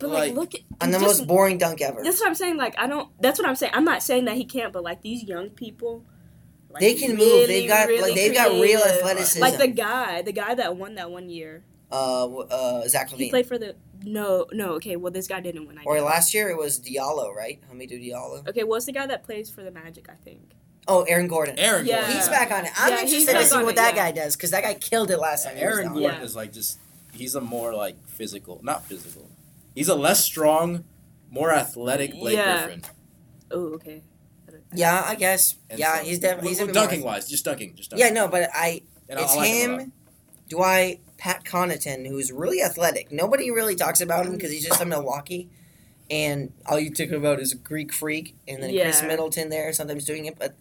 Speaker 3: but like,
Speaker 2: like-
Speaker 3: look at
Speaker 1: on the
Speaker 3: just-
Speaker 1: most boring dunk ever.
Speaker 3: That's what I'm saying. Like, I don't. That's what I'm saying. I'm not saying that he can't, but like these young people, like,
Speaker 1: They can move.
Speaker 3: really,
Speaker 1: They got
Speaker 3: really
Speaker 1: like they've got real
Speaker 3: creative.
Speaker 1: athleticism.
Speaker 3: Like the guy, the guy that won that one year,
Speaker 1: uh, uh, Zach
Speaker 3: LaVine.
Speaker 1: he
Speaker 3: played for the. No, no. Okay, well, this guy didn't win. I
Speaker 1: Or
Speaker 3: guess.
Speaker 1: last year it was Diallo, right? Hamidou Diallo.
Speaker 3: Okay, well, the guy that plays for the Magic, I think.
Speaker 1: Oh, Aaron Gordon.
Speaker 2: Aaron
Speaker 3: Yeah.
Speaker 2: Gordon.
Speaker 1: He's back on it. I'm
Speaker 3: Yeah, he's
Speaker 1: interested to see what
Speaker 3: it,
Speaker 1: that
Speaker 3: yeah.
Speaker 1: guy does because that guy killed it last time.
Speaker 2: Aaron. Gordon
Speaker 3: Yeah.
Speaker 2: is like just he's a more like physical, not physical. He's a less strong, more athletic Blake
Speaker 3: Yeah.
Speaker 2: Griffin.
Speaker 3: Oh, okay.
Speaker 1: Yeah, I guess.
Speaker 2: And
Speaker 1: yeah,
Speaker 2: so-
Speaker 1: he's definitely he's
Speaker 2: well,
Speaker 1: a
Speaker 2: dunking wise, just dunking, just dunking.
Speaker 1: Yeah, no, but I
Speaker 2: and
Speaker 1: it's
Speaker 2: I like him. a lot.
Speaker 1: him, Dwight, Pat Connaughton, who's really athletic. Nobody really talks about him because he's just in Milwaukee, and all you talk about is a Greek freak, and then
Speaker 3: Khris
Speaker 1: Middleton there sometimes doing it. But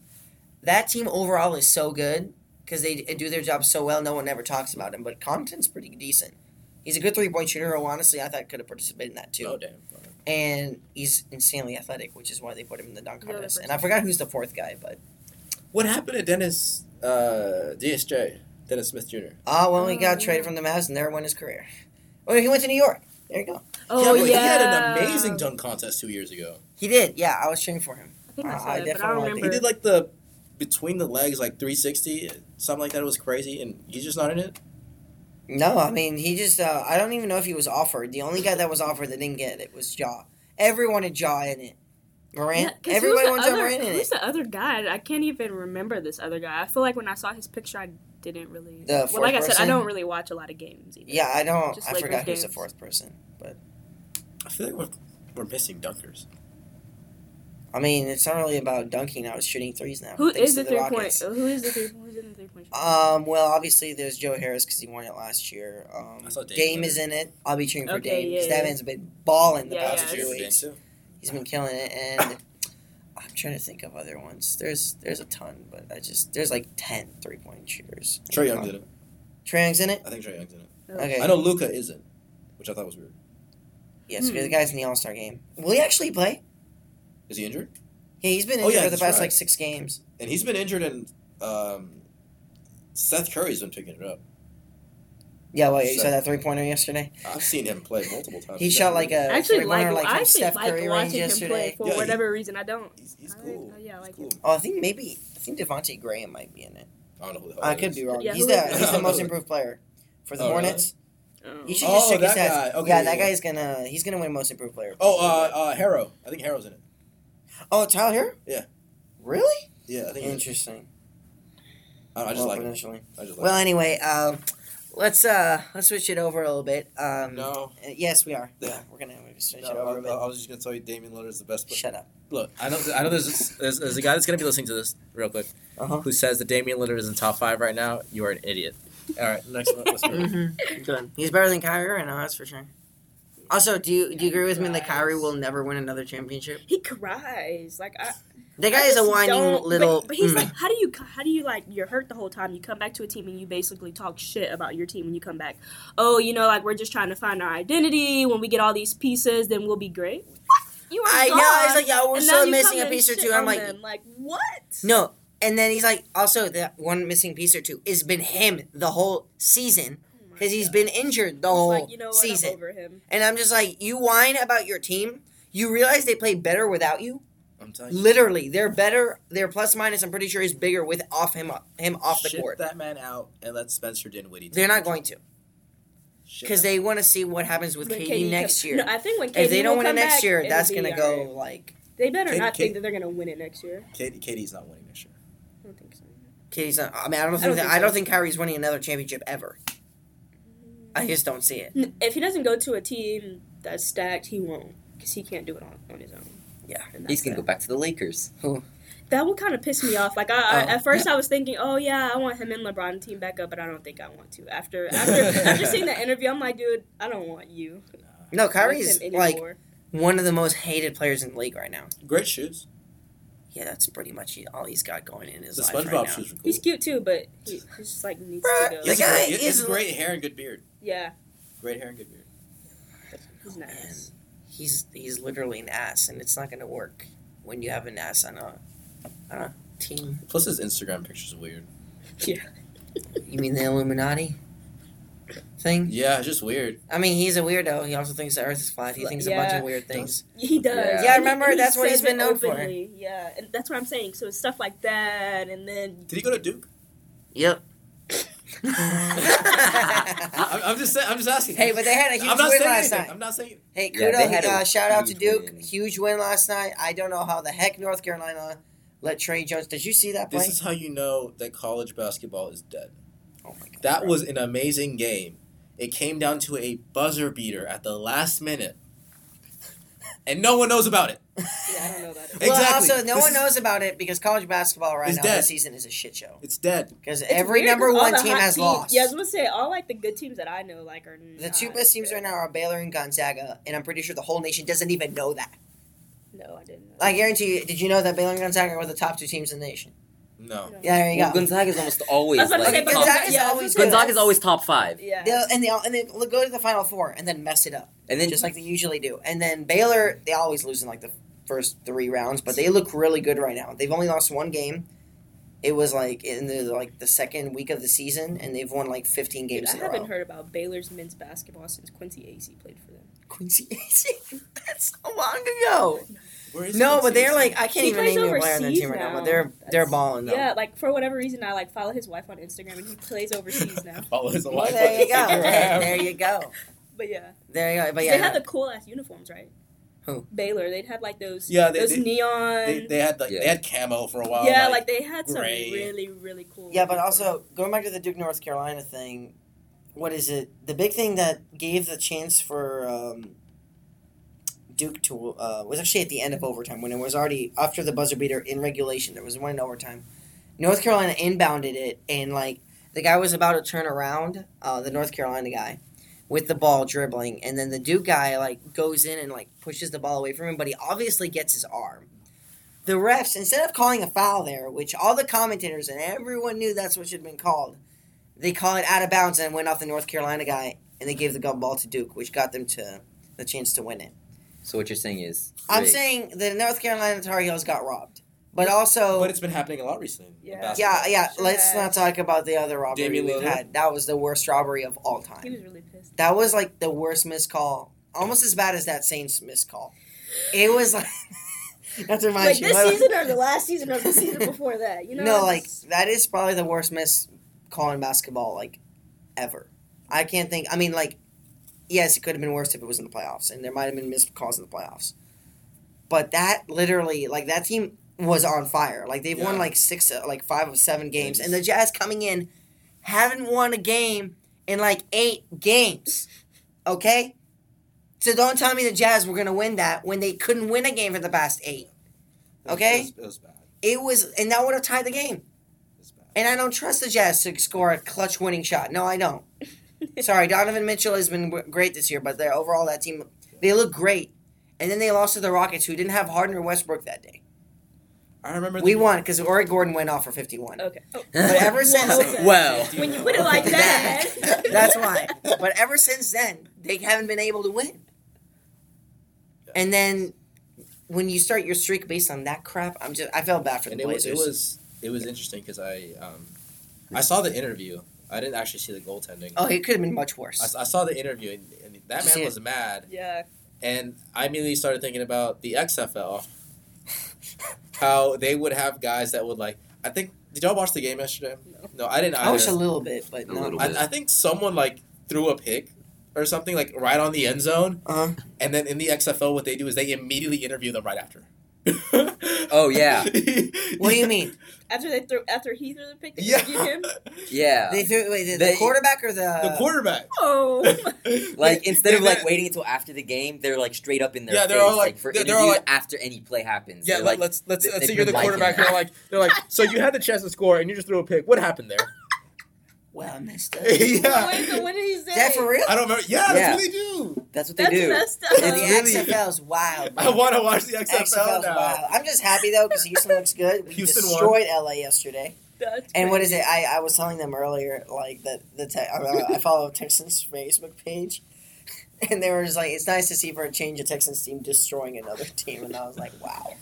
Speaker 1: that team overall is so good because they do their job so well. No one ever talks about him, but Connaughton's pretty decent. He's a good three point shooter. who Honestly, I thought could have participated in that too.
Speaker 2: Oh damn.
Speaker 1: And he's insanely athletic, which is why they put him in the dunk contest. And. I forgot who's the fourth guy, but
Speaker 2: What happened to Dennis uh, DSJ? Dennis Smith Jr.
Speaker 1: ah, well, he
Speaker 3: Oh,
Speaker 1: got traded from the Mavs and there went his career. Well, he went to New York. There you go.
Speaker 3: Oh
Speaker 2: yeah, but
Speaker 3: yeah,
Speaker 2: he had an amazing dunk contest two years ago.
Speaker 1: He did. Yeah, I was cheering for him.
Speaker 3: I think I
Speaker 1: Uh,
Speaker 3: saw
Speaker 1: I
Speaker 3: it, but I
Speaker 1: definitely
Speaker 3: don't
Speaker 1: liked.
Speaker 2: He did like the between the legs like 360, something like that. It was crazy, and he's just not in it.
Speaker 1: No, I mean he just. Uh, I don't even know if he was offered. The only guy that was offered that didn't get it was Ja. Everyone had Ja in it. Morant.
Speaker 3: Yeah, 'cause who's
Speaker 1: Everybody
Speaker 3: the
Speaker 1: wanted
Speaker 3: other-
Speaker 1: Morant in
Speaker 3: Who's
Speaker 1: it.
Speaker 3: the other guy? I can't even remember this other guy. I feel like when I saw his picture, I didn't really.
Speaker 1: The
Speaker 3: well,
Speaker 1: fourth
Speaker 3: like I said, I don't really watch a lot of games. Either.
Speaker 1: Yeah, I don't.
Speaker 3: Just
Speaker 1: I
Speaker 3: Lakers
Speaker 1: forgot who's the fourth person. But
Speaker 2: I feel like we're we're missing dunkers.
Speaker 1: I mean, it's not really about dunking now. It's shooting threes now.
Speaker 3: Who
Speaker 1: thanks
Speaker 3: is
Speaker 1: to
Speaker 3: the three
Speaker 1: Rockets.
Speaker 3: point? Who is the three? Who's in the three point?
Speaker 1: Um. Well, obviously there's Joe Harris because he won it last year. Um,
Speaker 2: I saw Dame
Speaker 1: Dame is in it. I'll be cheering for
Speaker 3: Okay,
Speaker 1: Dame because
Speaker 3: yeah,
Speaker 1: that man's been balling the
Speaker 3: Yeah,
Speaker 1: past
Speaker 3: yeah,
Speaker 1: few
Speaker 3: it's-
Speaker 1: weeks.
Speaker 2: too.
Speaker 1: He's been killing it, and (coughs) I'm trying to think of other ones. There's there's a ton, but I just there's like 10 three point shooters.
Speaker 2: Trae Young's in it.
Speaker 1: Trae Young's in it.
Speaker 2: I think Trae Young's in it.
Speaker 1: Okay.
Speaker 2: I know Luka isn't, which I thought was weird.
Speaker 1: Yes,
Speaker 3: Hmm.
Speaker 1: the guy's in the All Star game. Will he actually play?
Speaker 2: Is he injured?
Speaker 1: Yeah, he's been
Speaker 2: Oh,
Speaker 1: injured
Speaker 2: yeah,
Speaker 1: for the past
Speaker 2: right.
Speaker 1: like six games.
Speaker 2: And he's been injured, and um, Seth Curry's been picking it up.
Speaker 1: Yeah, well, you saw that three pointer yesterday.
Speaker 2: I've seen him play multiple times.
Speaker 1: He
Speaker 2: He's
Speaker 1: shot like
Speaker 2: definitely-
Speaker 1: a
Speaker 3: I actually
Speaker 1: three
Speaker 3: like.
Speaker 1: pointer like
Speaker 3: I
Speaker 1: from
Speaker 3: actually
Speaker 1: Steph
Speaker 3: like
Speaker 1: Curry range
Speaker 3: watching him
Speaker 1: yesterday.
Speaker 3: play for
Speaker 2: Yeah, he-
Speaker 3: whatever reason. I don't.
Speaker 2: He's, he's
Speaker 3: I like-
Speaker 2: cool.
Speaker 3: yeah, I like
Speaker 2: he's cool.
Speaker 1: Oh, I think maybe I think Devonte' Graham might be in it.
Speaker 2: I don't know who the hell
Speaker 1: I
Speaker 2: that
Speaker 1: could
Speaker 2: is.
Speaker 1: be wrong.
Speaker 3: Yeah,
Speaker 1: he's the he's the most improved player for the
Speaker 2: Oh, really?
Speaker 1: Hornets.
Speaker 3: Oh.
Speaker 1: You should
Speaker 2: Oh,
Speaker 1: check
Speaker 2: that
Speaker 1: stats.
Speaker 2: guy. Okay,
Speaker 1: yeah,
Speaker 2: yeah,
Speaker 1: that guy's gonna he's gonna win most improved player.
Speaker 2: Oh, uh, uh, Herro. I think Herro's in it.
Speaker 1: oh, Tyler Herro?
Speaker 2: Yeah.
Speaker 1: Really?
Speaker 2: Yeah, I think. he's in it.
Speaker 1: Interesting.
Speaker 2: I, don't know, I just like him. I just like
Speaker 1: Well, anyway, um, let's uh let's switch it over a little bit. Um,
Speaker 2: No.
Speaker 1: Yes, we are. Yeah, we're gonna we're switch
Speaker 2: No,
Speaker 1: it over a
Speaker 2: I,
Speaker 1: bit.
Speaker 2: I was just gonna tell you Damian Lillard is the best. But
Speaker 1: Shut up.
Speaker 2: look, I know, I know. There's, there's there's a guy that's gonna be listening to this real quick
Speaker 1: Uh-huh.
Speaker 2: who says that Damian Lillard is in top five right now. You are an idiot. All right, next one. Let's.
Speaker 1: Mm-hmm. Good. He's better than Kyrie right now. That's for sure. Also, do you do you agree with me that Kyrie will never win another championship?
Speaker 3: He cries like I.
Speaker 1: The guy is a whining little.
Speaker 3: But, but he's
Speaker 1: mm.
Speaker 3: like, how do you how do you like you're hurt the whole time? You come back to a team and you basically talk shit about your team when you come back. Oh, you know, like we're just trying to find our identity. When we get all these pieces, then we'll be great. You are
Speaker 1: I know.
Speaker 3: gone,
Speaker 1: It's like, yeah, we're
Speaker 3: and
Speaker 1: still missing a piece or two. I'm like,
Speaker 3: them. like what?
Speaker 1: no. And then he's like, also that one missing piece or two has been him the whole season
Speaker 3: Oh
Speaker 1: because he's
Speaker 3: God.
Speaker 1: been injured the
Speaker 3: It's
Speaker 1: whole
Speaker 3: like, you know what?
Speaker 1: season.
Speaker 3: I'm over him.
Speaker 1: And I'm just like, you whine about your team. You realize they play better without you.
Speaker 2: I'm telling you.
Speaker 1: Literally, they're better. Their plus minus, I'm pretty sure, is bigger with off him him off the
Speaker 2: Ship
Speaker 1: court.
Speaker 2: that man out and let Spencer Dinwiddie.
Speaker 1: They're not going to because they want to see what happens with
Speaker 3: When
Speaker 1: KD
Speaker 3: KD
Speaker 1: next year.
Speaker 3: No, I think when KD
Speaker 1: if they don't
Speaker 3: will
Speaker 1: win it next
Speaker 3: back,
Speaker 1: year, that's gonna
Speaker 3: alright.
Speaker 1: go like
Speaker 3: They better
Speaker 2: KD
Speaker 3: not
Speaker 2: KD
Speaker 3: think that they're gonna win it next year.
Speaker 2: KD, KD's not winning next year.
Speaker 3: I don't think so.
Speaker 1: KD's. Not, I mean, I don't think
Speaker 3: don't
Speaker 1: that,
Speaker 3: think
Speaker 1: I don't
Speaker 3: so.
Speaker 1: think Kyrie's winning another championship ever. I just don't see it.
Speaker 3: If he doesn't go to a team that's stacked, he won't because he can't do it on, on his own.
Speaker 1: Yeah.
Speaker 3: And
Speaker 4: He's gonna go back to the Lakers.
Speaker 3: That would kind of piss me off. Like I, I
Speaker 1: Oh.
Speaker 3: at first I was thinking, oh yeah, I want him and LeBron team back up, but I don't think I want to. After after (laughs) after seeing the interview, I'm like, dude, I don't want you.
Speaker 1: No,
Speaker 3: like
Speaker 1: Kyrie's like one of the most hated players in the league right now.
Speaker 2: Great shoes.
Speaker 1: Yeah, that's pretty much all he's got going in his
Speaker 2: The
Speaker 1: life
Speaker 2: SpongeBob
Speaker 1: right now.
Speaker 2: shoes were cool.
Speaker 3: He's cute too, but he, he's just like needs
Speaker 1: Bruh,
Speaker 3: to go.
Speaker 2: He
Speaker 1: The guy
Speaker 2: great, he has
Speaker 1: is-
Speaker 2: great hair and good beard.
Speaker 3: Yeah,
Speaker 2: Great hair and good beard.
Speaker 3: he's oh,
Speaker 1: Man,
Speaker 3: nice.
Speaker 1: He's he's literally an ass, and it's not going to work when you have an ass on a, on a team.
Speaker 2: Plus, his Instagram pictures are weird. Yeah.
Speaker 1: You mean the Illuminati thing?
Speaker 2: Yeah, it's just weird.
Speaker 1: I mean, he's a weirdo. He also thinks the Earth is flat. He thinks a bunch
Speaker 3: Yeah.
Speaker 1: of weird things.
Speaker 3: He does.
Speaker 4: Yeah.
Speaker 1: Yeah,
Speaker 3: And
Speaker 1: remember? That's what he's
Speaker 3: says
Speaker 1: been
Speaker 3: it
Speaker 1: known for.
Speaker 3: openly. Yeah, and that's what I'm saying. So it's stuff like that, and then
Speaker 2: Did he go to Duke?
Speaker 1: Yep.
Speaker 2: I, I'm just saying. I'm just asking.
Speaker 1: hey, but they had a huge
Speaker 2: I'm not
Speaker 1: win
Speaker 2: saying
Speaker 1: last
Speaker 2: anything.
Speaker 1: night.
Speaker 2: I'm not saying.
Speaker 1: Hey,
Speaker 4: Yeah,
Speaker 1: kudos!
Speaker 4: they had
Speaker 1: uh, shout out to Duke.
Speaker 4: win.
Speaker 1: Huge win last night. I don't know how the heck North Carolina let Tre Jones. Did you see that play?
Speaker 2: This is how you know that college basketball is dead.
Speaker 1: oh my god!
Speaker 2: That
Speaker 1: bro.
Speaker 2: was an amazing game. It came down to a buzzer beater at the last minute, and no one knows about it. (laughs)
Speaker 3: yeah, I don't know about it.
Speaker 1: Well, also, no
Speaker 2: This
Speaker 1: one knows about it because college basketball right now
Speaker 2: dead.
Speaker 1: this season is a shit show.
Speaker 2: It's dead.
Speaker 1: Because every
Speaker 3: weird
Speaker 1: number
Speaker 3: 'cause
Speaker 1: one team has
Speaker 3: teams-
Speaker 1: lost.
Speaker 3: Yeah, I was gonna say all like the good teams that I know like are
Speaker 1: the two best teams
Speaker 3: good.
Speaker 1: right now are Baylor and Gonzaga, and I'm pretty sure the whole nation doesn't even know that.
Speaker 3: No, I didn't. Know.
Speaker 1: I guarantee you. Did you know that Baylor and Gonzaga were the top two teams in the nation?
Speaker 2: No.
Speaker 3: No.
Speaker 1: Yeah, there you
Speaker 4: Well,
Speaker 1: go.
Speaker 4: is almost always
Speaker 3: I was about to
Speaker 4: like
Speaker 3: say,
Speaker 1: Okay,
Speaker 3: but yeah,
Speaker 1: always
Speaker 3: gonna say,
Speaker 1: good.
Speaker 4: Gonzaga's always top five,
Speaker 3: Yeah.
Speaker 1: They'll, and they and they go to the final four and then mess it up,
Speaker 4: and then
Speaker 1: just like they usually do. And then Baylor, they always lose in like the first three rounds, but they look really good right now. They've only lost one game. It was like in the like the second week of the season, and they've won like 15
Speaker 3: Dude,
Speaker 1: games
Speaker 3: I
Speaker 1: in
Speaker 3: haven't
Speaker 1: row.
Speaker 3: heard about Baylor's men's basketball since Quincy Acy played for them.
Speaker 1: Quincy Acy. (laughs) That's so long ago.
Speaker 2: Where is
Speaker 1: No,
Speaker 2: it?
Speaker 1: but they're like I can't
Speaker 3: He
Speaker 1: even
Speaker 3: plays
Speaker 1: name you a player on their team right now.
Speaker 3: now.
Speaker 1: But they're they're balling though.
Speaker 3: Yeah, like for whatever reason, I like follow his wife on Instagram, and he plays overseas now. (laughs)
Speaker 2: Follow his
Speaker 1: Well,
Speaker 2: wife
Speaker 1: there
Speaker 2: on
Speaker 1: you go. There you go.
Speaker 3: But yeah,
Speaker 1: There you go. But
Speaker 3: they had the cool ass uniforms, right?
Speaker 1: Who?
Speaker 3: Baylor. They'd had like those.
Speaker 2: Yeah, they-
Speaker 3: those
Speaker 2: they-
Speaker 3: neon.
Speaker 2: They, they had like
Speaker 4: Yeah.
Speaker 2: they had camo for a while.
Speaker 3: yeah, like, they had some really really cool.
Speaker 1: Yeah, but also going back to the Duke North Carolina thing, what is it? The big thing that gave the chance for um, Duke to uh, was actually at the end of overtime when it was already after the buzzer beater in regulation. There was one in overtime. North Carolina inbounded it, and like the guy was about to turn around, uh, the North Carolina guy, with the ball dribbling, and then the Duke guy like goes in and like pushes the ball away from him, but he obviously gets his arm. The refs, instead of calling a foul there, which all the commentators and everyone knew that's what should have been called, they call it out of bounds and went off the North Carolina guy, and they gave the ball to Duke, which got them to the chance to win it.
Speaker 4: So what you're saying is,
Speaker 1: I'm
Speaker 4: rigged.
Speaker 1: saying the North Carolina Tar Heels got robbed, but also,
Speaker 2: But it's been happening a lot recently.
Speaker 3: Yeah.
Speaker 1: yeah, yeah. Let's not talk about the other robbery
Speaker 2: Damian
Speaker 1: we've had. That was the worst robbery of all time.
Speaker 3: he
Speaker 1: time.
Speaker 3: was really pissed.
Speaker 1: That was like the worst missed call, almost as bad as that Saints missed call. It was like. (laughs) That's to remind
Speaker 3: Like
Speaker 1: you,
Speaker 3: this
Speaker 1: but-
Speaker 3: season or the last season or the season (laughs) before that, you know?
Speaker 1: no, like that is probably the worst miss call in basketball like ever. I can't think. I mean, like, yes, it could have been worse if it was in the playoffs, and there might have been missed calls in the playoffs. But that literally, like, that team was on fire. Like they've won like six, like five of seven games, and the Jazz coming in haven't won a game in like eight games. Okay, so don't tell me the Jazz were gonna win that when they couldn't win a game for the past eight. Okay.
Speaker 2: It was, it was bad.
Speaker 1: It was, and that would have tied the game. And I don't trust the Jazz to score a clutch winning shot. No, I don't. (laughs) Sorry, Donovan Mitchell has been great this year, but they're, overall that team they look great. And then they lost to the Rockets, who didn't have Harden or Westbrook that day.
Speaker 2: I remember
Speaker 1: We
Speaker 2: the-
Speaker 1: won because Ori Gordon went off for fifty one.
Speaker 3: okay. Oh, (laughs)
Speaker 1: But ever since
Speaker 3: okay.
Speaker 4: well,
Speaker 3: when you put it like that, (laughs)
Speaker 1: That's why. But ever since then, they haven't been able to win. And then when you start your streak based on that crap, I'm just I felt bad for the
Speaker 2: and it was it was it was interesting because I um I saw the interview. I didn't actually see the goaltending.
Speaker 1: oh, it could have been much worse.
Speaker 2: I saw the interview and, and that
Speaker 1: Did you see
Speaker 2: man was mad,
Speaker 3: yeah.
Speaker 2: and I immediately started thinking about the XFL. How they would have guys that would like. I think did y'all watch the game yesterday?
Speaker 3: No.
Speaker 2: No, I didn't.
Speaker 1: I watched a little bit, but no.
Speaker 4: little
Speaker 2: I, I think someone like threw a pick or something like right on the end zone,
Speaker 1: Uh-huh.
Speaker 2: and then in the XFL, what they do is they immediately interview them right after.
Speaker 4: Oh, yeah. (laughs)
Speaker 1: What do you mean?
Speaker 3: After they threw, after he threw the pick, they
Speaker 2: Yeah.
Speaker 3: him. (laughs)
Speaker 4: yeah.
Speaker 1: They threw wait, the, the quarterback or the
Speaker 2: the quarterback.
Speaker 3: Oh, (laughs)
Speaker 4: Like instead of
Speaker 2: They-
Speaker 4: like waiting until after the game, they're like straight up in their
Speaker 2: Yeah,
Speaker 4: face,
Speaker 2: they're all like-
Speaker 4: for
Speaker 2: they're- they're all like-
Speaker 4: after any play happens.
Speaker 2: Yeah, let,
Speaker 4: like,
Speaker 2: let's let's
Speaker 4: they-
Speaker 2: let's
Speaker 4: they
Speaker 2: say you're the quarterback. They're like they're like so you had the chance to score and you just threw a pick. What happened there? (laughs)
Speaker 1: Well, I (laughs) messed up.
Speaker 2: yeah.
Speaker 3: Wait, so what did he say?
Speaker 1: That for real?
Speaker 2: I don't remember. Yeah,
Speaker 4: Yeah.
Speaker 2: that's what they do.
Speaker 4: That's what they
Speaker 3: That's
Speaker 4: do.
Speaker 3: messed up.
Speaker 1: The
Speaker 2: It's really-
Speaker 1: XFL's wild.
Speaker 2: I want to watch the XFL
Speaker 1: XFL's
Speaker 2: now.
Speaker 1: wild. I'm just happy though because Houston looks good. We
Speaker 2: Houston won.
Speaker 1: destroyed LA yesterday.
Speaker 3: That's
Speaker 1: And what is it? I, I was telling them earlier, like that the te- I, I follow (laughs) Texans Facebook page, and they were just like, "It's nice to see for a change a Texans team destroying another team," and I was like, "Wow,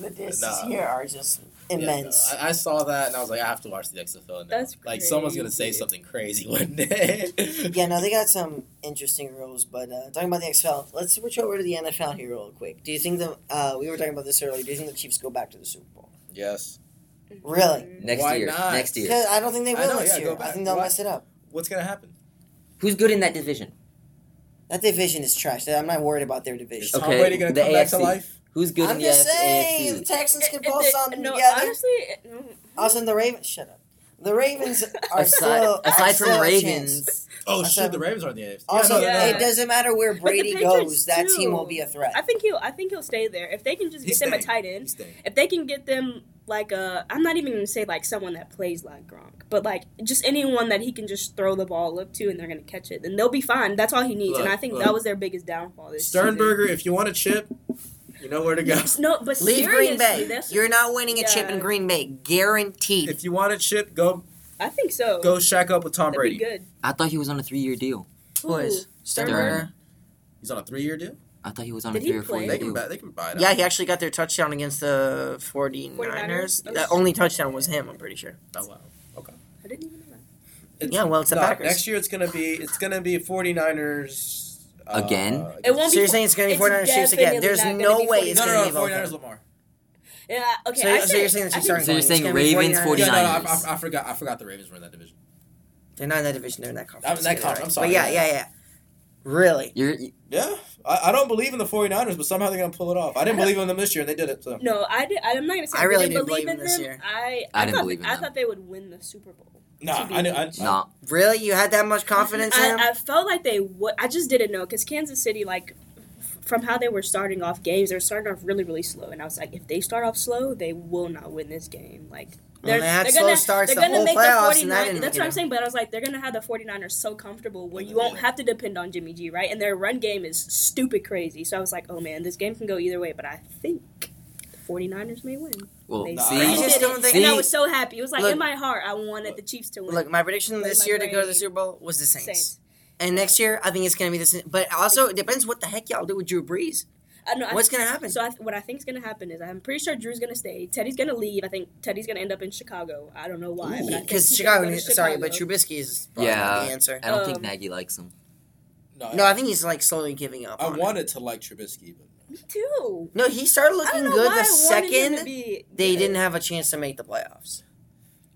Speaker 1: the distances
Speaker 2: Nah.
Speaker 1: here are just
Speaker 2: Yeah, no,
Speaker 1: immense."
Speaker 2: I, I saw that and I was like, I have to watch the XFL now.
Speaker 3: That's
Speaker 2: like someone's gonna say something crazy (laughs) one day.
Speaker 1: yeah, no, they got some interesting rules, but uh, talking about the XFL, let's switch over to the NFL here real quick. Do you think the uh, we were talking about this earlier? Do you think the Chiefs go back to the Super Bowl?
Speaker 2: Yes.
Speaker 1: Really?
Speaker 4: Next
Speaker 2: Why
Speaker 4: year.
Speaker 2: not?
Speaker 4: Next year.
Speaker 1: Because I don't think they will
Speaker 2: know,
Speaker 1: this
Speaker 2: yeah,
Speaker 1: year. I think they'll
Speaker 2: Why-
Speaker 1: mess it up.
Speaker 2: What's gonna happen?
Speaker 4: Who's good in that division?
Speaker 1: That division is trash. I'm not worried about their
Speaker 2: Is
Speaker 1: division.
Speaker 2: Tom
Speaker 4: Okay,
Speaker 2: Brady gonna
Speaker 4: the
Speaker 2: come back to
Speaker 4: AFC.
Speaker 2: life?
Speaker 4: Who's good
Speaker 1: I'm
Speaker 4: in the
Speaker 1: just
Speaker 4: AFC?
Speaker 1: the Texans can pull
Speaker 3: they-
Speaker 1: something
Speaker 3: no,
Speaker 1: together.
Speaker 3: honestly, it- mm,
Speaker 1: Also, the Ravens. Shut up. The Ravens (laughs) are
Speaker 4: aside
Speaker 1: still
Speaker 4: aside
Speaker 1: are
Speaker 4: from
Speaker 1: still.
Speaker 4: Ravens,
Speaker 2: Oh
Speaker 1: I
Speaker 2: shit, the Ravens are in the AFC.
Speaker 1: Also,
Speaker 2: yeah,
Speaker 1: it doesn't matter where Brady goes. That
Speaker 3: too.
Speaker 1: team will be a threat.
Speaker 3: I think he'll. I think he'll stay there if they can just
Speaker 2: He's
Speaker 3: get them a tight end. If they can get them like a, I'm not even gonna say like someone that plays like Gronk, but like just anyone that he can just throw the ball up to and they're gonna catch it, then they'll be fine. That's all he needs, and I think
Speaker 2: look.
Speaker 3: that was their biggest downfall this
Speaker 2: Sternberger, if you want a chip, you know where to go.
Speaker 3: No, but
Speaker 1: Leave
Speaker 3: seriously,
Speaker 1: Green Bay.
Speaker 3: that's-
Speaker 1: You're not winning a chip in Green Bay, guaranteed.
Speaker 2: If you want a chip, go
Speaker 3: I think so.
Speaker 2: go shack up with Tom
Speaker 3: That'd be
Speaker 2: Brady.
Speaker 3: good.
Speaker 4: I thought he was on a three-year deal.
Speaker 1: Who is
Speaker 3: Ooh,
Speaker 2: He's on a three year deal.
Speaker 4: I thought he was on
Speaker 3: Did
Speaker 4: a three or
Speaker 3: play?
Speaker 4: four-year
Speaker 2: They can buy. They can buy it. out.
Speaker 1: Yeah, he actually got their touchdown against the 49ers.
Speaker 3: 49ers?
Speaker 1: The only touchdown was him, I'm pretty sure.
Speaker 2: Oh wow. Okay.
Speaker 3: I didn't even know that.
Speaker 2: It's-
Speaker 1: Yeah, well, it's the
Speaker 2: no,
Speaker 1: Packers.
Speaker 2: Next year it's gonna be it's gonna be 49ers uh,
Speaker 4: Again?
Speaker 3: It won't
Speaker 1: So
Speaker 3: be.
Speaker 1: you're saying it's going to be 49ers Chiefs again?
Speaker 3: definitely
Speaker 1: There's
Speaker 3: not gonna
Speaker 1: no
Speaker 3: be
Speaker 1: way it's
Speaker 2: No,
Speaker 1: going
Speaker 2: no,
Speaker 1: to
Speaker 2: no,
Speaker 1: be
Speaker 2: 49ers
Speaker 1: Boca.
Speaker 2: Lamar.
Speaker 3: Yeah. Okay.
Speaker 1: So-
Speaker 3: I
Speaker 1: so
Speaker 3: say-
Speaker 1: you're saying it's
Speaker 3: I
Speaker 1: a
Speaker 3: think-
Speaker 1: starting
Speaker 4: So you're saying
Speaker 1: gonna be
Speaker 4: Ravens,
Speaker 1: 49ers.
Speaker 2: Yeah, no, no, I, I, I forgot. I forgot the Ravens were in that division.
Speaker 1: They're not in that division. They're in that conference.
Speaker 2: I'm in that conference,
Speaker 1: right.
Speaker 2: I'm sorry.
Speaker 1: But yeah, yeah, yeah. Really?
Speaker 4: You're,
Speaker 2: Yeah, I, I don't believe in the 49ers, but somehow they're gonna pull it off. I didn't believe in them this year, and they did it. So
Speaker 3: No, I did. I'm not gonna say
Speaker 1: I really
Speaker 3: didn't
Speaker 1: didn't believe
Speaker 3: believe
Speaker 1: in
Speaker 3: in them.
Speaker 1: year.
Speaker 3: I
Speaker 4: I didn't
Speaker 3: thought,
Speaker 4: believe in
Speaker 3: I
Speaker 4: them.
Speaker 3: thought they would win the Super Bowl.
Speaker 2: Nah, I, knew- I,
Speaker 4: nah.
Speaker 1: Really? You had that much confidence in them?
Speaker 3: I, I felt like they would. I just didn't know because Kansas City, like, from how they were starting off games, they were starting off really, really slow, and I was like, if they start off slow, they will not win this game. Like, they're,
Speaker 1: they had
Speaker 3: they're
Speaker 1: slow
Speaker 3: gonna,
Speaker 1: starts
Speaker 3: they're
Speaker 1: the
Speaker 3: gonna
Speaker 1: whole
Speaker 3: make
Speaker 1: playoffs,
Speaker 3: the
Speaker 1: that
Speaker 3: 49ers.
Speaker 1: didn't
Speaker 3: That's what I'm saying. But I was like, they're gonna have the 49ers so comfortable where you won't have to depend on Jimmy G, right? And their run game is stupid crazy. So I was like, oh man, this game can go either way. But I think the 49ers may win.
Speaker 4: Well,
Speaker 3: They
Speaker 2: Nah,
Speaker 4: see,
Speaker 2: I just
Speaker 1: don't think-
Speaker 3: and I was so happy. It was like
Speaker 1: Look-
Speaker 3: in my heart, I wanted the Chiefs to win.
Speaker 1: Look, my prediction
Speaker 3: But
Speaker 1: this
Speaker 3: my
Speaker 1: year to go to the Super Bowl was the Saints.
Speaker 3: Saints.
Speaker 1: And next year, I think it's going to be the Saints. But also, it depends what the heck y'all do with Drew Brees.
Speaker 3: I know,
Speaker 1: What's going to happen?
Speaker 3: So I, what I think is going to happen is I'm pretty sure Drew's going to stay. Teddy's going to leave. I think Teddy's going to end up in Chicago. I don't know why. but I think
Speaker 1: Because
Speaker 3: he's
Speaker 1: Chicago,
Speaker 3: gonna go to
Speaker 1: sorry, but
Speaker 3: Chicago.
Speaker 1: Trubisky is probably
Speaker 4: Yeah.
Speaker 1: the answer.
Speaker 4: I don't think
Speaker 3: Um,
Speaker 4: Nagy likes him.
Speaker 2: no,
Speaker 1: No, I think he's like slowly giving up.
Speaker 2: I
Speaker 1: on it.
Speaker 2: wanted to like Trubisky, but
Speaker 3: Me too.
Speaker 1: No, he started looking good the
Speaker 3: I wanted him to
Speaker 1: second
Speaker 3: be
Speaker 1: they
Speaker 3: good.
Speaker 1: didn't have a chance to make the playoffs.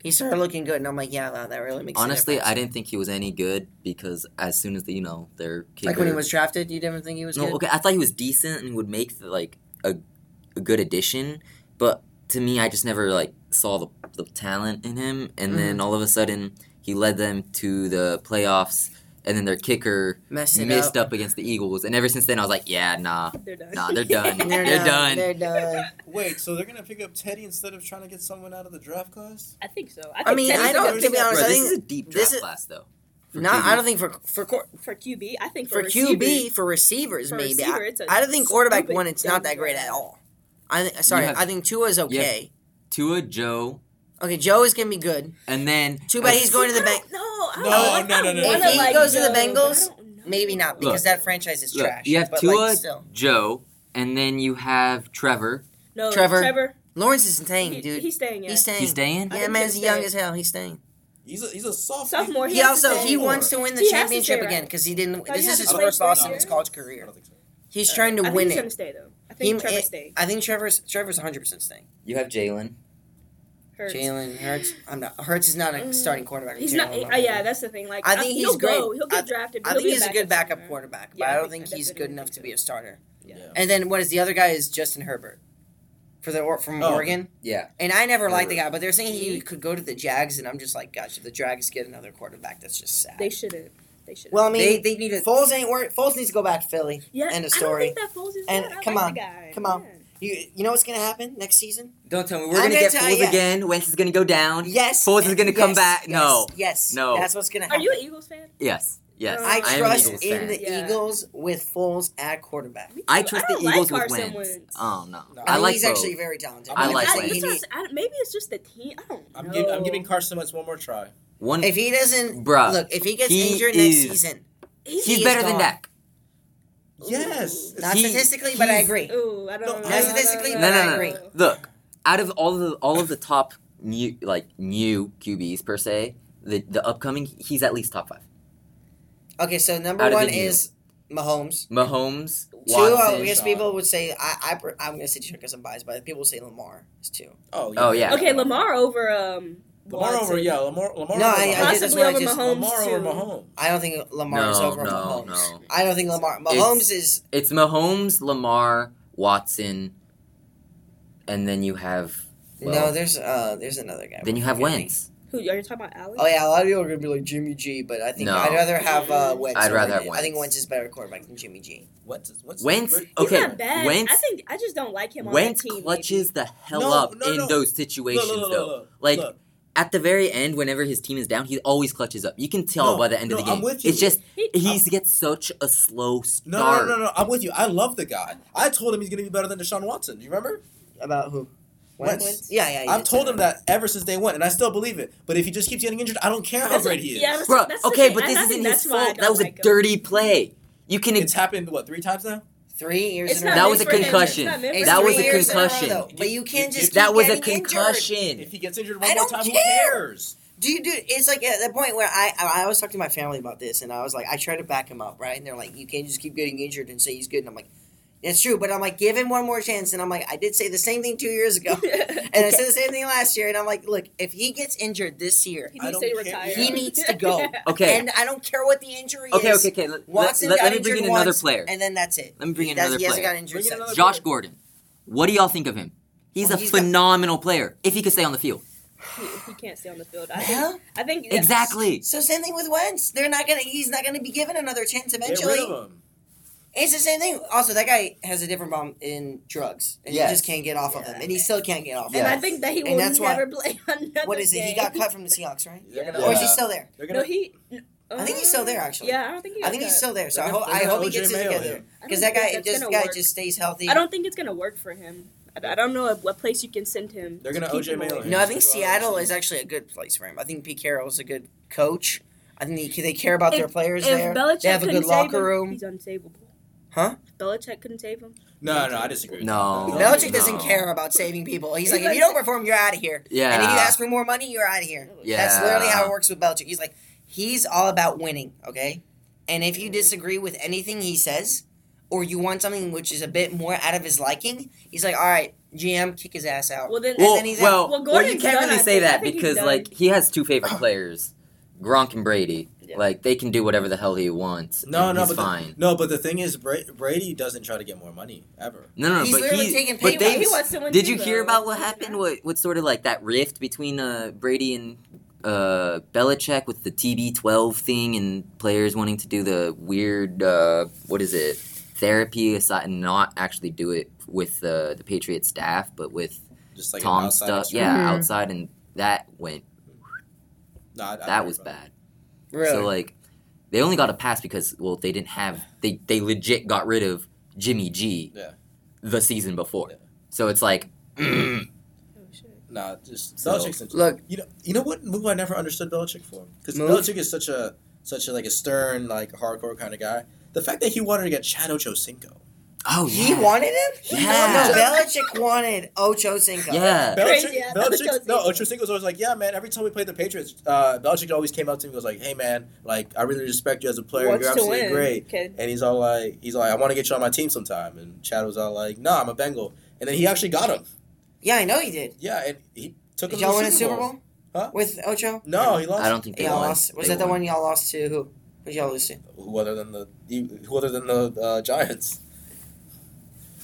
Speaker 1: He started looking good, and I'm like, yeah, wow, that really makes.
Speaker 4: Honestly,
Speaker 1: difference.
Speaker 4: I didn't think he was any good because as soon as the, you know their kicker,
Speaker 1: like when he was drafted. You didn't think he was
Speaker 4: no
Speaker 1: good.
Speaker 4: okay. I thought he was decent and would make the, like a, a good addition, but to me, I just never like saw the, the talent in him. And
Speaker 1: Mm-hmm.
Speaker 4: then all of a sudden, he led them to the playoffs, and then their kicker
Speaker 1: Messed
Speaker 4: missed
Speaker 1: up.
Speaker 4: up against the Eagles. And ever since then, I was like, yeah, nah, (laughs)
Speaker 3: They're done.
Speaker 4: nah, they're done. (laughs)
Speaker 1: They're,
Speaker 4: They're
Speaker 1: done.
Speaker 4: done.
Speaker 1: They're done.
Speaker 2: wait, so they're gonna pick up Teddy instead of trying to get someone out of the draft class?
Speaker 3: I think so. I,
Speaker 1: I mean,
Speaker 3: Teddy's
Speaker 1: I
Speaker 3: a
Speaker 1: don't. To be honest,
Speaker 4: Bro,
Speaker 1: I
Speaker 4: this is a deep draft
Speaker 1: is-
Speaker 4: class though. for
Speaker 1: not. I don't think for for quar-
Speaker 3: for QB. I think
Speaker 1: for
Speaker 3: for,
Speaker 1: QB for receivers
Speaker 3: For
Speaker 1: maybe.
Speaker 3: receiver,
Speaker 1: I,
Speaker 3: it's a
Speaker 1: I don't think quarterback
Speaker 3: stupid
Speaker 1: one. It's not that great at all. I think. Sorry,
Speaker 4: have-
Speaker 1: I think Tua's
Speaker 4: you
Speaker 1: okay.
Speaker 4: Tua, Joe,
Speaker 1: Okay, Joe is gonna be good.
Speaker 4: and then
Speaker 1: Too bad
Speaker 4: a-
Speaker 1: he's going to the (laughs) bank.
Speaker 3: Don't- No, I
Speaker 2: No,
Speaker 3: don't- like,
Speaker 2: no,
Speaker 3: I
Speaker 2: no, no,
Speaker 3: wanna
Speaker 1: If he
Speaker 3: like
Speaker 1: goes to the
Speaker 3: Joe, but I
Speaker 1: Bengals. Maybe not because
Speaker 4: Look.
Speaker 1: that franchise is
Speaker 4: Look,
Speaker 1: trash.
Speaker 4: you have
Speaker 1: but
Speaker 4: Tua,
Speaker 1: like, still.
Speaker 4: Joe, and then you have Trevor.
Speaker 3: No,
Speaker 1: Trevor.
Speaker 3: Trevor.
Speaker 1: Lawrence is staying,
Speaker 3: he-
Speaker 1: dude.
Speaker 3: He's staying. Yeah.
Speaker 1: He's staying.
Speaker 4: He's staying.
Speaker 3: I
Speaker 1: Yeah,
Speaker 3: think
Speaker 1: man's
Speaker 3: he's
Speaker 1: young
Speaker 3: staying.
Speaker 1: as hell. He's staying.
Speaker 2: He's a he's a sophomore.
Speaker 3: Sophomore.
Speaker 1: He,
Speaker 3: He has to
Speaker 1: also
Speaker 3: stay.
Speaker 1: he wants to win the
Speaker 3: He has to
Speaker 1: championship
Speaker 3: stay,
Speaker 1: again because he didn't.
Speaker 3: Oh, he
Speaker 1: this
Speaker 3: has
Speaker 1: is
Speaker 3: to
Speaker 1: his
Speaker 3: stay
Speaker 1: first
Speaker 3: for
Speaker 1: loss in
Speaker 3: year?
Speaker 1: his college
Speaker 2: I
Speaker 1: career.
Speaker 2: don't think so.
Speaker 1: He's trying to
Speaker 3: I think
Speaker 1: win
Speaker 3: he's
Speaker 1: it.
Speaker 3: gonna stay though. I
Speaker 1: He-
Speaker 3: think Trevor's staying.
Speaker 1: I think Trevor's Trevor's 100 percent staying.
Speaker 4: You have Jalen.
Speaker 3: Hurts.
Speaker 1: Jalen Hurts. I'm not. Hurts is not a
Speaker 3: Mm.
Speaker 1: starting quarterback.
Speaker 3: He's not.
Speaker 1: general,
Speaker 3: uh, yeah, that's the thing. Like
Speaker 1: I think
Speaker 3: he'll
Speaker 1: he's great.
Speaker 3: Go. He'll get drafted. but
Speaker 1: I think he's a good backup
Speaker 3: somewhere.
Speaker 1: quarterback, but
Speaker 3: Yeah,
Speaker 1: I
Speaker 3: I
Speaker 1: don't
Speaker 3: think-
Speaker 1: think he's good enough to be a starter.
Speaker 3: Yeah.
Speaker 2: Yeah.
Speaker 1: And then what is the other guy? Is Justin Herbert for the or- from
Speaker 2: Oh.
Speaker 1: Oregon.
Speaker 4: Yeah.
Speaker 1: And I never liked the guy, but they're saying he could go to the Jags, and I'm just like, gosh, if the Jags get another quarterback, that's just sad.
Speaker 3: They shouldn't. They should.
Speaker 1: well, I mean,
Speaker 4: They they need a
Speaker 1: Foles ain't work. Foles needs to go back to Philly.
Speaker 3: yeah.
Speaker 1: end of
Speaker 3: I
Speaker 1: story.
Speaker 3: don't think that Foles is
Speaker 1: And
Speaker 3: bad. I
Speaker 1: come
Speaker 3: like
Speaker 1: on,
Speaker 3: the guy.
Speaker 1: come on.
Speaker 3: Yeah.
Speaker 1: You, you know what's gonna happen next season?
Speaker 4: Don't tell me we're
Speaker 1: I'm
Speaker 4: gonna
Speaker 1: gonna
Speaker 4: get
Speaker 1: tell
Speaker 4: Foles
Speaker 1: you.
Speaker 4: again. Wentz is gonna go down.
Speaker 1: Yes.
Speaker 4: Foles is gonna come back.
Speaker 1: yes,
Speaker 4: No.
Speaker 1: Yes.
Speaker 4: No.
Speaker 1: That's what's gonna happen.
Speaker 3: Are you an Eagles fan?
Speaker 4: Yes. Yes.
Speaker 3: Uh,
Speaker 1: I trust
Speaker 4: Eagles
Speaker 1: in
Speaker 4: fan.
Speaker 1: the
Speaker 3: Yeah.
Speaker 1: Eagles with Foles at quarterback.
Speaker 4: I trust
Speaker 3: don't
Speaker 4: the Eagles
Speaker 3: like
Speaker 4: with
Speaker 3: Carson
Speaker 4: Wentz.
Speaker 3: Wentz.
Speaker 4: Oh no.
Speaker 2: No.
Speaker 1: I,
Speaker 4: I
Speaker 1: think
Speaker 4: like
Speaker 1: he's
Speaker 4: both.
Speaker 1: actually very talented.
Speaker 2: I like
Speaker 3: I,
Speaker 2: Wentz.
Speaker 3: just- I maybe it's just the team. I don't
Speaker 2: I'm, give, I'm giving Carson Wentz one more try.
Speaker 4: One.
Speaker 1: If he doesn't,
Speaker 4: Bruh,
Speaker 1: look, if he gets
Speaker 4: he
Speaker 1: injured
Speaker 4: is-
Speaker 1: next season,
Speaker 3: He's,
Speaker 4: he's
Speaker 1: he is
Speaker 4: better than
Speaker 1: gone.
Speaker 4: Dak.
Speaker 2: Yes.
Speaker 1: not
Speaker 4: He-
Speaker 1: statistically, but I agree.
Speaker 3: Ooh, I don't
Speaker 2: No,
Speaker 3: know.
Speaker 2: not
Speaker 1: statistically,
Speaker 3: I
Speaker 1: but
Speaker 3: don't
Speaker 1: I agree.
Speaker 4: Look, out of all of the all of the top new like new QBs per se, the the upcoming he's at least top five.
Speaker 1: Okay, so number
Speaker 4: Out
Speaker 1: one
Speaker 4: the new.
Speaker 1: is Mahomes.
Speaker 4: Mahomes,
Speaker 1: Two,
Speaker 4: Watson.
Speaker 1: I guess
Speaker 2: Sean.
Speaker 1: people would say I, I I'm gonna say Detroit because I'm biased, but people would say Lamar is two.
Speaker 2: Oh,
Speaker 4: Oh, yeah.
Speaker 3: Okay, Lamar over um.
Speaker 2: Lamar over, yeah, Lamar, Lamar
Speaker 1: No,
Speaker 2: over
Speaker 1: I- I
Speaker 2: Mahomes.
Speaker 1: did- that's
Speaker 3: Possibly
Speaker 1: I just-
Speaker 3: Mahomes
Speaker 2: Lamar
Speaker 3: too.
Speaker 2: over Mahomes.
Speaker 1: I don't think Lamar is
Speaker 4: No,
Speaker 1: over
Speaker 4: no,
Speaker 1: Mahomes.
Speaker 4: no.
Speaker 1: I don't think Lamar.
Speaker 4: It's-
Speaker 1: Mahomes is
Speaker 4: It's Mahomes, Lamar, Watson, and then you have
Speaker 1: no. There's uh there's another guy.
Speaker 4: then you have
Speaker 1: Forgetting.
Speaker 4: Wentz.
Speaker 3: Who are you talking about? Alex?
Speaker 1: Oh yeah, a lot of people are gonna be like Jimmy G, but I think
Speaker 4: No.
Speaker 1: I'd rather have uh, Wentz.
Speaker 4: I'd rather have
Speaker 1: him. I think
Speaker 4: Wentz.
Speaker 1: Wentz is better quarterback than Jimmy G.
Speaker 2: Wentz, is- Wentz,
Speaker 4: Wentz,
Speaker 2: great.
Speaker 3: He's not bad.
Speaker 4: Wentz-
Speaker 3: I think I just don't like him on
Speaker 4: Wentz
Speaker 3: that team.
Speaker 4: clutches the hell
Speaker 2: No,
Speaker 4: up
Speaker 2: no,
Speaker 4: in those
Speaker 2: Look,
Speaker 4: situations
Speaker 2: look, look,
Speaker 4: though.
Speaker 2: look,
Speaker 4: Like
Speaker 2: look.
Speaker 4: At the very end, whenever his team is down, he always clutches up. You can tell
Speaker 2: No,
Speaker 4: by the end of the game.
Speaker 2: I'm with you.
Speaker 4: It's just
Speaker 3: He-
Speaker 4: he gets such a slow start.
Speaker 2: No, no, no, no, no. I'm with you. I love the guy. I told him he's going to be better than Deshaun Watson. Do you remember?
Speaker 1: About who?
Speaker 2: Wentz.
Speaker 1: Yeah, yeah. you
Speaker 2: I've told
Speaker 1: say
Speaker 2: him that ever since day one, and I still believe it. But if he just keeps getting injured, I don't care how
Speaker 3: That's-
Speaker 2: great he is.
Speaker 3: yeah, that's-
Speaker 4: Bro,
Speaker 3: that's the
Speaker 4: okay, but this
Speaker 3: I
Speaker 4: isn't
Speaker 3: think
Speaker 4: his
Speaker 3: that's why I
Speaker 4: fault. That was
Speaker 3: like
Speaker 4: a
Speaker 3: him.
Speaker 4: dirty play. You can.
Speaker 2: It's happened what three times now?
Speaker 1: Three years
Speaker 3: It's
Speaker 1: in a row.
Speaker 4: That was a concussion.
Speaker 3: It's not meant
Speaker 1: It's
Speaker 3: for
Speaker 4: That was a
Speaker 1: years row,
Speaker 4: concussion.
Speaker 1: but you can't just.
Speaker 4: That was a
Speaker 1: getting injured.
Speaker 4: concussion.
Speaker 2: If he gets injured
Speaker 1: I
Speaker 2: one more
Speaker 1: don't
Speaker 2: time, who cares?
Speaker 1: Do you do? it's like at the point where I, I I was talking to my family about this, and I was like, I try to back him up, right? And they're like, you can't just keep getting injured and say he's good. And I'm like, it's true, but I'm like, give him one more chance. And I'm like, I did say the same thing two years ago, (laughs) and I said the same thing last year. And I'm like, look, if he gets injured this year,
Speaker 3: He
Speaker 2: I
Speaker 3: needs
Speaker 2: don't
Speaker 3: to
Speaker 2: care.
Speaker 3: retire.
Speaker 1: He needs to (laughs) go.
Speaker 4: Okay.
Speaker 1: and I don't care what the injury
Speaker 4: Okay,
Speaker 1: is.
Speaker 4: okay, okay. Let,
Speaker 1: Watson
Speaker 4: let,
Speaker 1: got
Speaker 4: let me bring in another
Speaker 1: once,
Speaker 4: player.
Speaker 1: and then that's it.
Speaker 4: Let me bring in
Speaker 1: That's-
Speaker 4: another
Speaker 1: he hasn't
Speaker 4: player.
Speaker 1: got injured
Speaker 2: in
Speaker 1: since.
Speaker 4: Josh
Speaker 2: player.
Speaker 4: Gordon. What do y'all think of him? He's
Speaker 1: Well,
Speaker 4: a
Speaker 1: he's got-
Speaker 4: phenomenal player if he could stay on the field.
Speaker 3: he, he can't stay on the field. I
Speaker 1: Huh?
Speaker 3: think. I think
Speaker 4: Exactly.
Speaker 1: So same thing with Wentz. They're not gonna. He's not gonna be given another chance eventually.
Speaker 2: Get
Speaker 1: eventually.
Speaker 2: rid of him.
Speaker 1: It's the same thing. Also, that guy has a different problem in drugs, and
Speaker 4: Yes.
Speaker 1: he just can't get off of them, and he still can't get off.
Speaker 3: And
Speaker 1: of
Speaker 3: I
Speaker 1: them.
Speaker 3: think that he
Speaker 1: And
Speaker 3: will
Speaker 1: that's why-
Speaker 3: never play (laughs) another game.
Speaker 1: What is it? He
Speaker 3: game.
Speaker 1: got cut from the Seahawks, right?
Speaker 2: They're gonna,
Speaker 1: Or is he still there?
Speaker 2: They're
Speaker 3: No,
Speaker 2: gonna,
Speaker 3: he.
Speaker 1: I think he's still there, actually.
Speaker 3: Yeah, I don't think he.
Speaker 1: I
Speaker 3: got
Speaker 1: think he's
Speaker 3: cut.
Speaker 1: still there. So I hope, I hope he gets it together.
Speaker 3: I
Speaker 1: because
Speaker 3: don't
Speaker 1: that guy,
Speaker 3: think
Speaker 1: this
Speaker 3: that's
Speaker 1: guy
Speaker 3: gonna work.
Speaker 1: just stays healthy.
Speaker 3: I don't think it's gonna work for him. I, I don't know what place you can send him.
Speaker 2: They're gonna
Speaker 3: keep
Speaker 2: OJ
Speaker 3: him
Speaker 2: Mayo
Speaker 3: away.
Speaker 2: him.
Speaker 1: No, I think
Speaker 2: He's gonna go
Speaker 1: Seattle is actually a good place for him. I think Pete Carroll is a good coach. I think they, they care about their
Speaker 3: If-
Speaker 1: players
Speaker 3: If
Speaker 1: there.
Speaker 3: Belichick
Speaker 1: They have a
Speaker 3: couldn't
Speaker 1: good
Speaker 3: save
Speaker 1: locker
Speaker 3: him,
Speaker 1: room.
Speaker 3: He's unsavable.
Speaker 1: Huh?
Speaker 3: If Belichick couldn't save him.
Speaker 2: No, no, I disagree.
Speaker 4: No.
Speaker 2: that.
Speaker 1: Belichick doesn't
Speaker 4: No.
Speaker 1: care about saving people. He's
Speaker 3: He's
Speaker 1: like, if you don't perform, you're out of here.
Speaker 4: Yeah.
Speaker 1: And if you ask for more money, you're out of here.
Speaker 4: Oh, yeah.
Speaker 1: That's literally how it works with Belichick. He's like, he's all about winning, okay? And if you disagree with anything he says, or you want something which is a bit more out of his liking, he's like, all right, GM, kick his ass out.
Speaker 3: Well then,
Speaker 1: And
Speaker 4: Well,
Speaker 1: then he's
Speaker 4: well,
Speaker 1: out.
Speaker 3: Well,
Speaker 4: well, you can't
Speaker 3: done,
Speaker 4: really
Speaker 3: I
Speaker 4: say
Speaker 3: think.
Speaker 4: That because like he has two favorite players, Gronk and Brady.
Speaker 3: Yeah.
Speaker 4: Like they can do whatever the hell he wants.
Speaker 2: No,
Speaker 4: and
Speaker 2: no,
Speaker 4: he's
Speaker 2: but the,
Speaker 4: fine.
Speaker 2: no, but the thing is, Bra- Brady doesn't try to get more money ever.
Speaker 4: no, no,
Speaker 1: He's
Speaker 4: but
Speaker 1: literally
Speaker 4: he,
Speaker 1: taking
Speaker 4: but
Speaker 1: pay
Speaker 4: they,
Speaker 1: cuts.
Speaker 3: he wants to
Speaker 4: Did
Speaker 3: too,
Speaker 4: you hear about what happened? What what sort of like that rift between uh, Brady and uh, Belichick with the TB12 thing and players wanting to do the weird uh, what is it therapy aside and not actually do it with uh, the Patriot staff, but with
Speaker 2: Just like
Speaker 4: Tom stuff.
Speaker 2: extra-
Speaker 4: Yeah,
Speaker 1: Mhm.
Speaker 4: outside and that went
Speaker 2: No, I- I
Speaker 4: that was bad.
Speaker 1: Really?
Speaker 4: So like they only got a pass because well they didn't have they they legit got rid of Jimmy G
Speaker 2: Yeah.
Speaker 4: the season before.
Speaker 2: Yeah.
Speaker 4: So it's like. (clears throat)
Speaker 2: Nah, just
Speaker 4: So-
Speaker 2: Belichick's in-
Speaker 1: Look,
Speaker 2: You know, you know what move I never understood Belichick for? Because
Speaker 1: Move?
Speaker 2: Belichick is such a such a like a stern, like hardcore kind of guy. The fact that he wanted to get Chad Ochocinco.
Speaker 4: Oh
Speaker 1: he
Speaker 4: yeah.
Speaker 1: wanted him?
Speaker 4: Yeah.
Speaker 1: No, Belichick wanted Ocho Cinco.
Speaker 4: Yeah.
Speaker 2: Belichick,
Speaker 3: Crazy ass
Speaker 2: Belichick, no,
Speaker 3: Ochocinco.
Speaker 2: Ochocinco's always like, yeah, man. Every time we played the Patriots, uh, Belichick always came up to me and was like, hey, man, like I really respect you as a player.
Speaker 3: Wants
Speaker 2: You're absolutely
Speaker 3: win.
Speaker 2: great.
Speaker 3: Okay.
Speaker 2: And he's all like, he's like, I want to get you on my team sometime. And Chad was all like, no, I'm a Bengal. And then he actually got him.
Speaker 1: Yeah, I know he did.
Speaker 2: Yeah, and he took
Speaker 1: Did
Speaker 2: him
Speaker 1: y'all
Speaker 2: to
Speaker 1: win
Speaker 2: the
Speaker 1: a Super Bowl?
Speaker 2: Huh?
Speaker 1: With Ocho?
Speaker 2: No, he lost.
Speaker 4: I don't think they
Speaker 1: Y'all
Speaker 4: won.
Speaker 1: lost. Was
Speaker 4: They
Speaker 1: that the one y'all lost to who? Who y'all lose to?
Speaker 2: who other than the who other than the uh, Giants.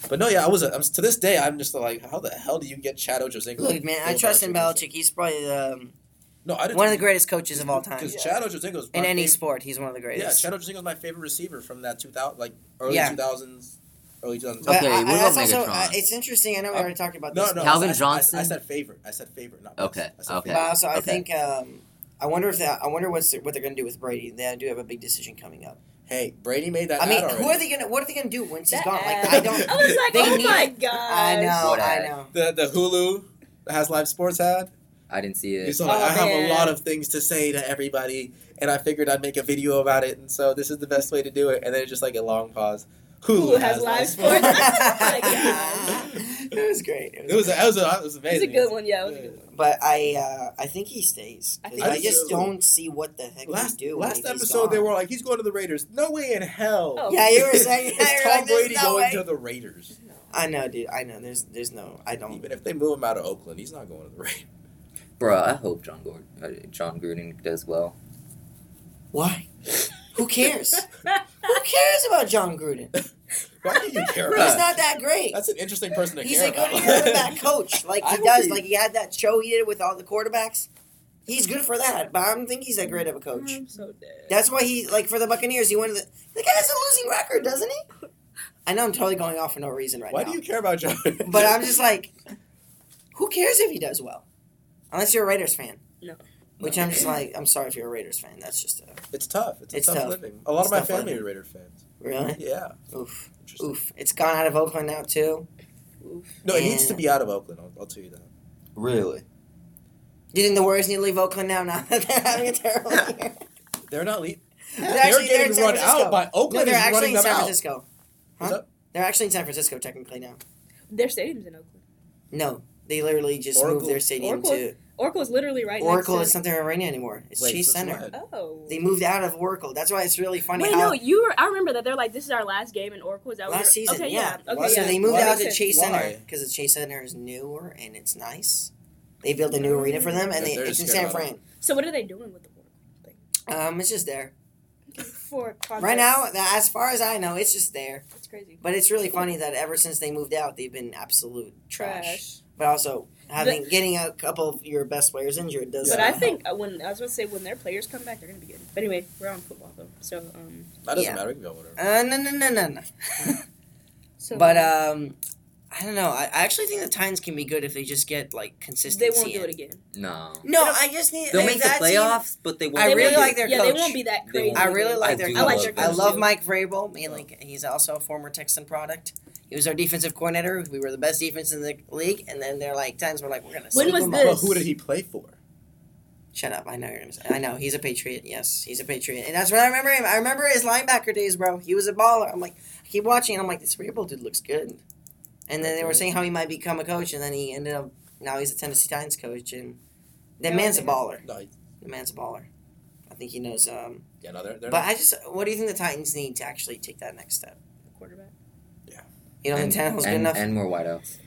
Speaker 2: But no, yeah, I was. I'm, to this day, I'm just like, how the hell do you get Chad Ochocinco?
Speaker 1: Look, man, I trust in
Speaker 2: Belichick?
Speaker 1: Belichick. He's probably the, um,
Speaker 2: No, I
Speaker 1: one of the greatest coaches of all time.
Speaker 2: Because
Speaker 3: Yeah.
Speaker 2: Chad Ochocinco's
Speaker 1: In any
Speaker 2: favorite-
Speaker 1: sport, he's one of the greatest.
Speaker 2: Yeah,
Speaker 1: greatest.
Speaker 2: Chad Ochocinco's my favorite receiver from that 2000, like early
Speaker 1: Yeah.
Speaker 2: 2000s early 2010s.
Speaker 1: But
Speaker 4: Okay,
Speaker 1: I,
Speaker 4: what
Speaker 1: I,
Speaker 4: about
Speaker 1: that's also
Speaker 4: Megatron?
Speaker 1: uh, it's interesting. I know we
Speaker 2: Uh,
Speaker 1: already talked about this.
Speaker 2: no.
Speaker 4: no, Calvin
Speaker 2: I, I-
Speaker 4: Johnson?
Speaker 2: I, said favorite. I said favorite, not.
Speaker 4: Okay,
Speaker 2: I said
Speaker 4: okay.
Speaker 2: favorite.
Speaker 1: But also, I
Speaker 4: Okay.
Speaker 1: think um, I wonder if that. I wonder what's what they're going to do with Brady. They do have a big decision coming up.
Speaker 2: Hey, Brady made that.
Speaker 1: I mean,
Speaker 2: already.
Speaker 1: who are they going to? What are they going to do once he's
Speaker 3: That
Speaker 1: gone? Like,
Speaker 3: ad.
Speaker 1: I don't.
Speaker 3: I was like,
Speaker 1: they
Speaker 3: oh
Speaker 1: need
Speaker 3: my
Speaker 1: it.
Speaker 3: god.
Speaker 1: I know.
Speaker 4: What
Speaker 1: I
Speaker 4: ad?
Speaker 1: know.
Speaker 2: the the Hulu has live sports ad?
Speaker 4: I didn't see it.
Speaker 2: He's like,
Speaker 3: Oh,
Speaker 2: I have a lot of things to say to everybody, and I figured I'd make a video about it, and so this is the best way to do it. And then it's just like a long pause. Hulu,
Speaker 3: Who has live (laughs) sports? My God.
Speaker 1: it was great.
Speaker 2: It was, it was, it was
Speaker 3: It
Speaker 2: amazing.
Speaker 3: was a good one. Yeah, it was a good one.
Speaker 1: But I, uh, I think he stays.
Speaker 3: I think
Speaker 1: I, just
Speaker 2: does.
Speaker 1: don't see what the heck
Speaker 2: Last,
Speaker 1: he do.
Speaker 2: last
Speaker 1: he's
Speaker 2: episode, they were like, he's going to the Raiders. No way in hell.
Speaker 3: Oh.
Speaker 1: Yeah, you were saying.
Speaker 2: It's
Speaker 1: Yeah, you're
Speaker 2: Tom
Speaker 1: like,
Speaker 2: Brady
Speaker 1: no
Speaker 2: going
Speaker 1: way.
Speaker 2: to the Raiders.
Speaker 1: I know, dude. I know. There's, there's no. I don't.
Speaker 2: Even if they move him out of Oakland, he's not going to the Raiders.
Speaker 4: Bruh, I hope John Gordon, uh, John Gruden does well.
Speaker 1: Why? Who cares? (laughs) Who cares about John Gruden? (laughs)
Speaker 2: Why do you care
Speaker 1: He's not that great.
Speaker 2: That's an interesting person to
Speaker 1: He's
Speaker 2: care
Speaker 1: a good
Speaker 2: about.
Speaker 1: quarterback coach. (laughs) Like
Speaker 2: I
Speaker 1: he
Speaker 2: hope
Speaker 1: does.
Speaker 2: he-
Speaker 1: Like he had that show he did with all the quarterbacks. He's good for that, but I don't think he's that great of a coach.
Speaker 3: I'm so dead.
Speaker 1: That's why he like for the Buccaneers. He won the. The guy has a losing record, doesn't he? I know I'm totally going off for no reason right now.
Speaker 2: Why
Speaker 1: now.
Speaker 2: do you care about John?
Speaker 1: But I'm just like, who cares if he does well? Unless you're a Raiders fan.
Speaker 3: No.
Speaker 1: Which I'm just like, I'm sorry if you're a Raiders fan. That's just a
Speaker 2: It's tough. It's, a
Speaker 1: It's
Speaker 2: tough,
Speaker 1: tough.
Speaker 2: living. A lot
Speaker 1: It's
Speaker 2: of my family
Speaker 1: living.
Speaker 2: are Raiders fans.
Speaker 1: really
Speaker 2: Yeah.
Speaker 1: oof oof. It's gone out of Oakland now too.
Speaker 3: Oof.
Speaker 2: No, it needs to be out of Oakland. I'll, I'll tell you that.
Speaker 4: Really?
Speaker 1: Do you think the Warriors need to leave Oakland now? Now that they're having a terrible (laughs) year.
Speaker 2: They're not. leaving. (laughs)
Speaker 1: They're,
Speaker 2: they're
Speaker 1: actually- they're in San
Speaker 2: run
Speaker 1: Francisco.
Speaker 2: out by Oakland.
Speaker 1: No, they're
Speaker 2: is
Speaker 1: actually
Speaker 2: running
Speaker 1: in San. Francisco.
Speaker 2: What's
Speaker 1: Huh? They're actually in San Francisco technically now.
Speaker 3: Their stadium's in Oakland.
Speaker 1: No, they literally just
Speaker 2: Oracle-
Speaker 1: moved their stadium
Speaker 3: Oracle-
Speaker 1: to
Speaker 3: Oracle's literally right
Speaker 1: Oracle.
Speaker 3: next
Speaker 1: It's
Speaker 3: to.
Speaker 1: not their arena anymore. It's
Speaker 2: Wait,
Speaker 1: Chase
Speaker 2: since
Speaker 1: Center.
Speaker 2: when?
Speaker 3: Oh.
Speaker 1: They moved out of Oracle. That's why it's really funny
Speaker 3: Wait,
Speaker 1: how
Speaker 3: no, you were. I remember that they're like, this is our last game in Oracle. Is that what
Speaker 1: last
Speaker 3: you're-
Speaker 1: season,
Speaker 3: Okay,
Speaker 1: yeah.
Speaker 3: yeah. Okay,
Speaker 2: Why-
Speaker 1: so
Speaker 3: yeah.
Speaker 1: they moved
Speaker 2: Why
Speaker 1: out to. Chase
Speaker 2: Why?
Speaker 1: Center because the Chase Center is newer and it's nice. They built a new arena for them, and they, it's in San
Speaker 2: gonna-
Speaker 1: Fran.
Speaker 3: So what are they doing with the Oracle thing?
Speaker 1: Um, it's just there
Speaker 3: for context?
Speaker 1: right now. As far as I know, it's just there.
Speaker 3: It's crazy.
Speaker 1: But it's really funny that ever since they moved out, they've been absolute trash.
Speaker 3: Trash.
Speaker 1: But also having getting a couple of your best players injured does.
Speaker 3: But I think uh, when I was going to say when their players come back, they're going to be good. But anyway, we're on football though. So um.
Speaker 2: That doesn't
Speaker 1: Yeah.
Speaker 2: matter. We can go whatever.
Speaker 1: Uh, no, no, no, no, no. (laughs)
Speaker 3: So
Speaker 1: But um, I don't know. I, I actually think the Titans can be good if they just get like consistency.
Speaker 3: they won't do it again.
Speaker 4: No.
Speaker 1: No, I just need.
Speaker 4: They'll
Speaker 1: if
Speaker 4: make the
Speaker 1: that team-
Speaker 4: playoffs, but they won't.
Speaker 1: I really like their
Speaker 3: Yeah,
Speaker 1: coach.
Speaker 3: they won't be that
Speaker 4: They
Speaker 3: crazy.
Speaker 1: I really like
Speaker 4: I
Speaker 1: their coach.
Speaker 3: I like
Speaker 4: love
Speaker 3: their
Speaker 1: I love
Speaker 3: too.
Speaker 1: Mike Vrabel. Mainly, he's also a former Texan product. He was our defensive coordinator. We were the best defense in the league, and then they're like times we're like we're gonna.
Speaker 3: When was this?
Speaker 1: up.
Speaker 2: But who did he play for?
Speaker 1: Shut up! I know you're gonna say. I know he's a Patriot. Yes, he's a Patriot, and that's what I remember him. I remember his linebacker days, bro. He was a baller. I'm like, I keep watching, and I'm like, this Vrabel dude looks good. And then they were saying how he might become a coach, and then he ended up. Now he's a Tennessee Titans coach, and that
Speaker 3: Yeah,
Speaker 1: man's a baller.
Speaker 2: No, he-
Speaker 1: The man's a baller. I think he knows. Um,
Speaker 2: yeah, no, they're, they're
Speaker 1: but I just, what do you think the Titans need to actually take that next step?
Speaker 3: Quarterback.
Speaker 1: You don't
Speaker 4: and,
Speaker 1: think Tannehill's good enough?
Speaker 4: and more wideouts.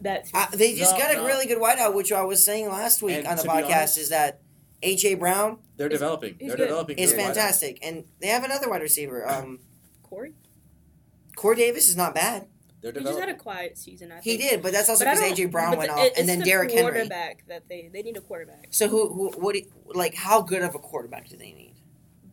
Speaker 3: That
Speaker 1: Uh, they just
Speaker 2: No,
Speaker 1: got a
Speaker 2: no.
Speaker 1: really good wideout, which I was saying last week
Speaker 2: And
Speaker 1: on the podcast.
Speaker 2: honest-
Speaker 1: is that AJ Brown
Speaker 2: they're
Speaker 3: He's-
Speaker 2: developing.
Speaker 3: he's
Speaker 2: They're
Speaker 3: good.
Speaker 2: developing.
Speaker 1: is
Speaker 2: good wideouts.
Speaker 1: fantastic, and they have another wide receiver. Um,
Speaker 3: Corey.
Speaker 1: Corey Davis is not bad.
Speaker 2: They're
Speaker 3: He just had
Speaker 2: developing.
Speaker 3: a quiet season. I
Speaker 1: He did, but that's also
Speaker 3: But
Speaker 1: because AJ Brown went
Speaker 3: the-
Speaker 1: off,
Speaker 3: it's
Speaker 1: and then
Speaker 3: the
Speaker 1: Derrick Henry.
Speaker 3: quarterback that they they need a quarterback
Speaker 1: So who, who, what, do you, like, how good of a quarterback do they need?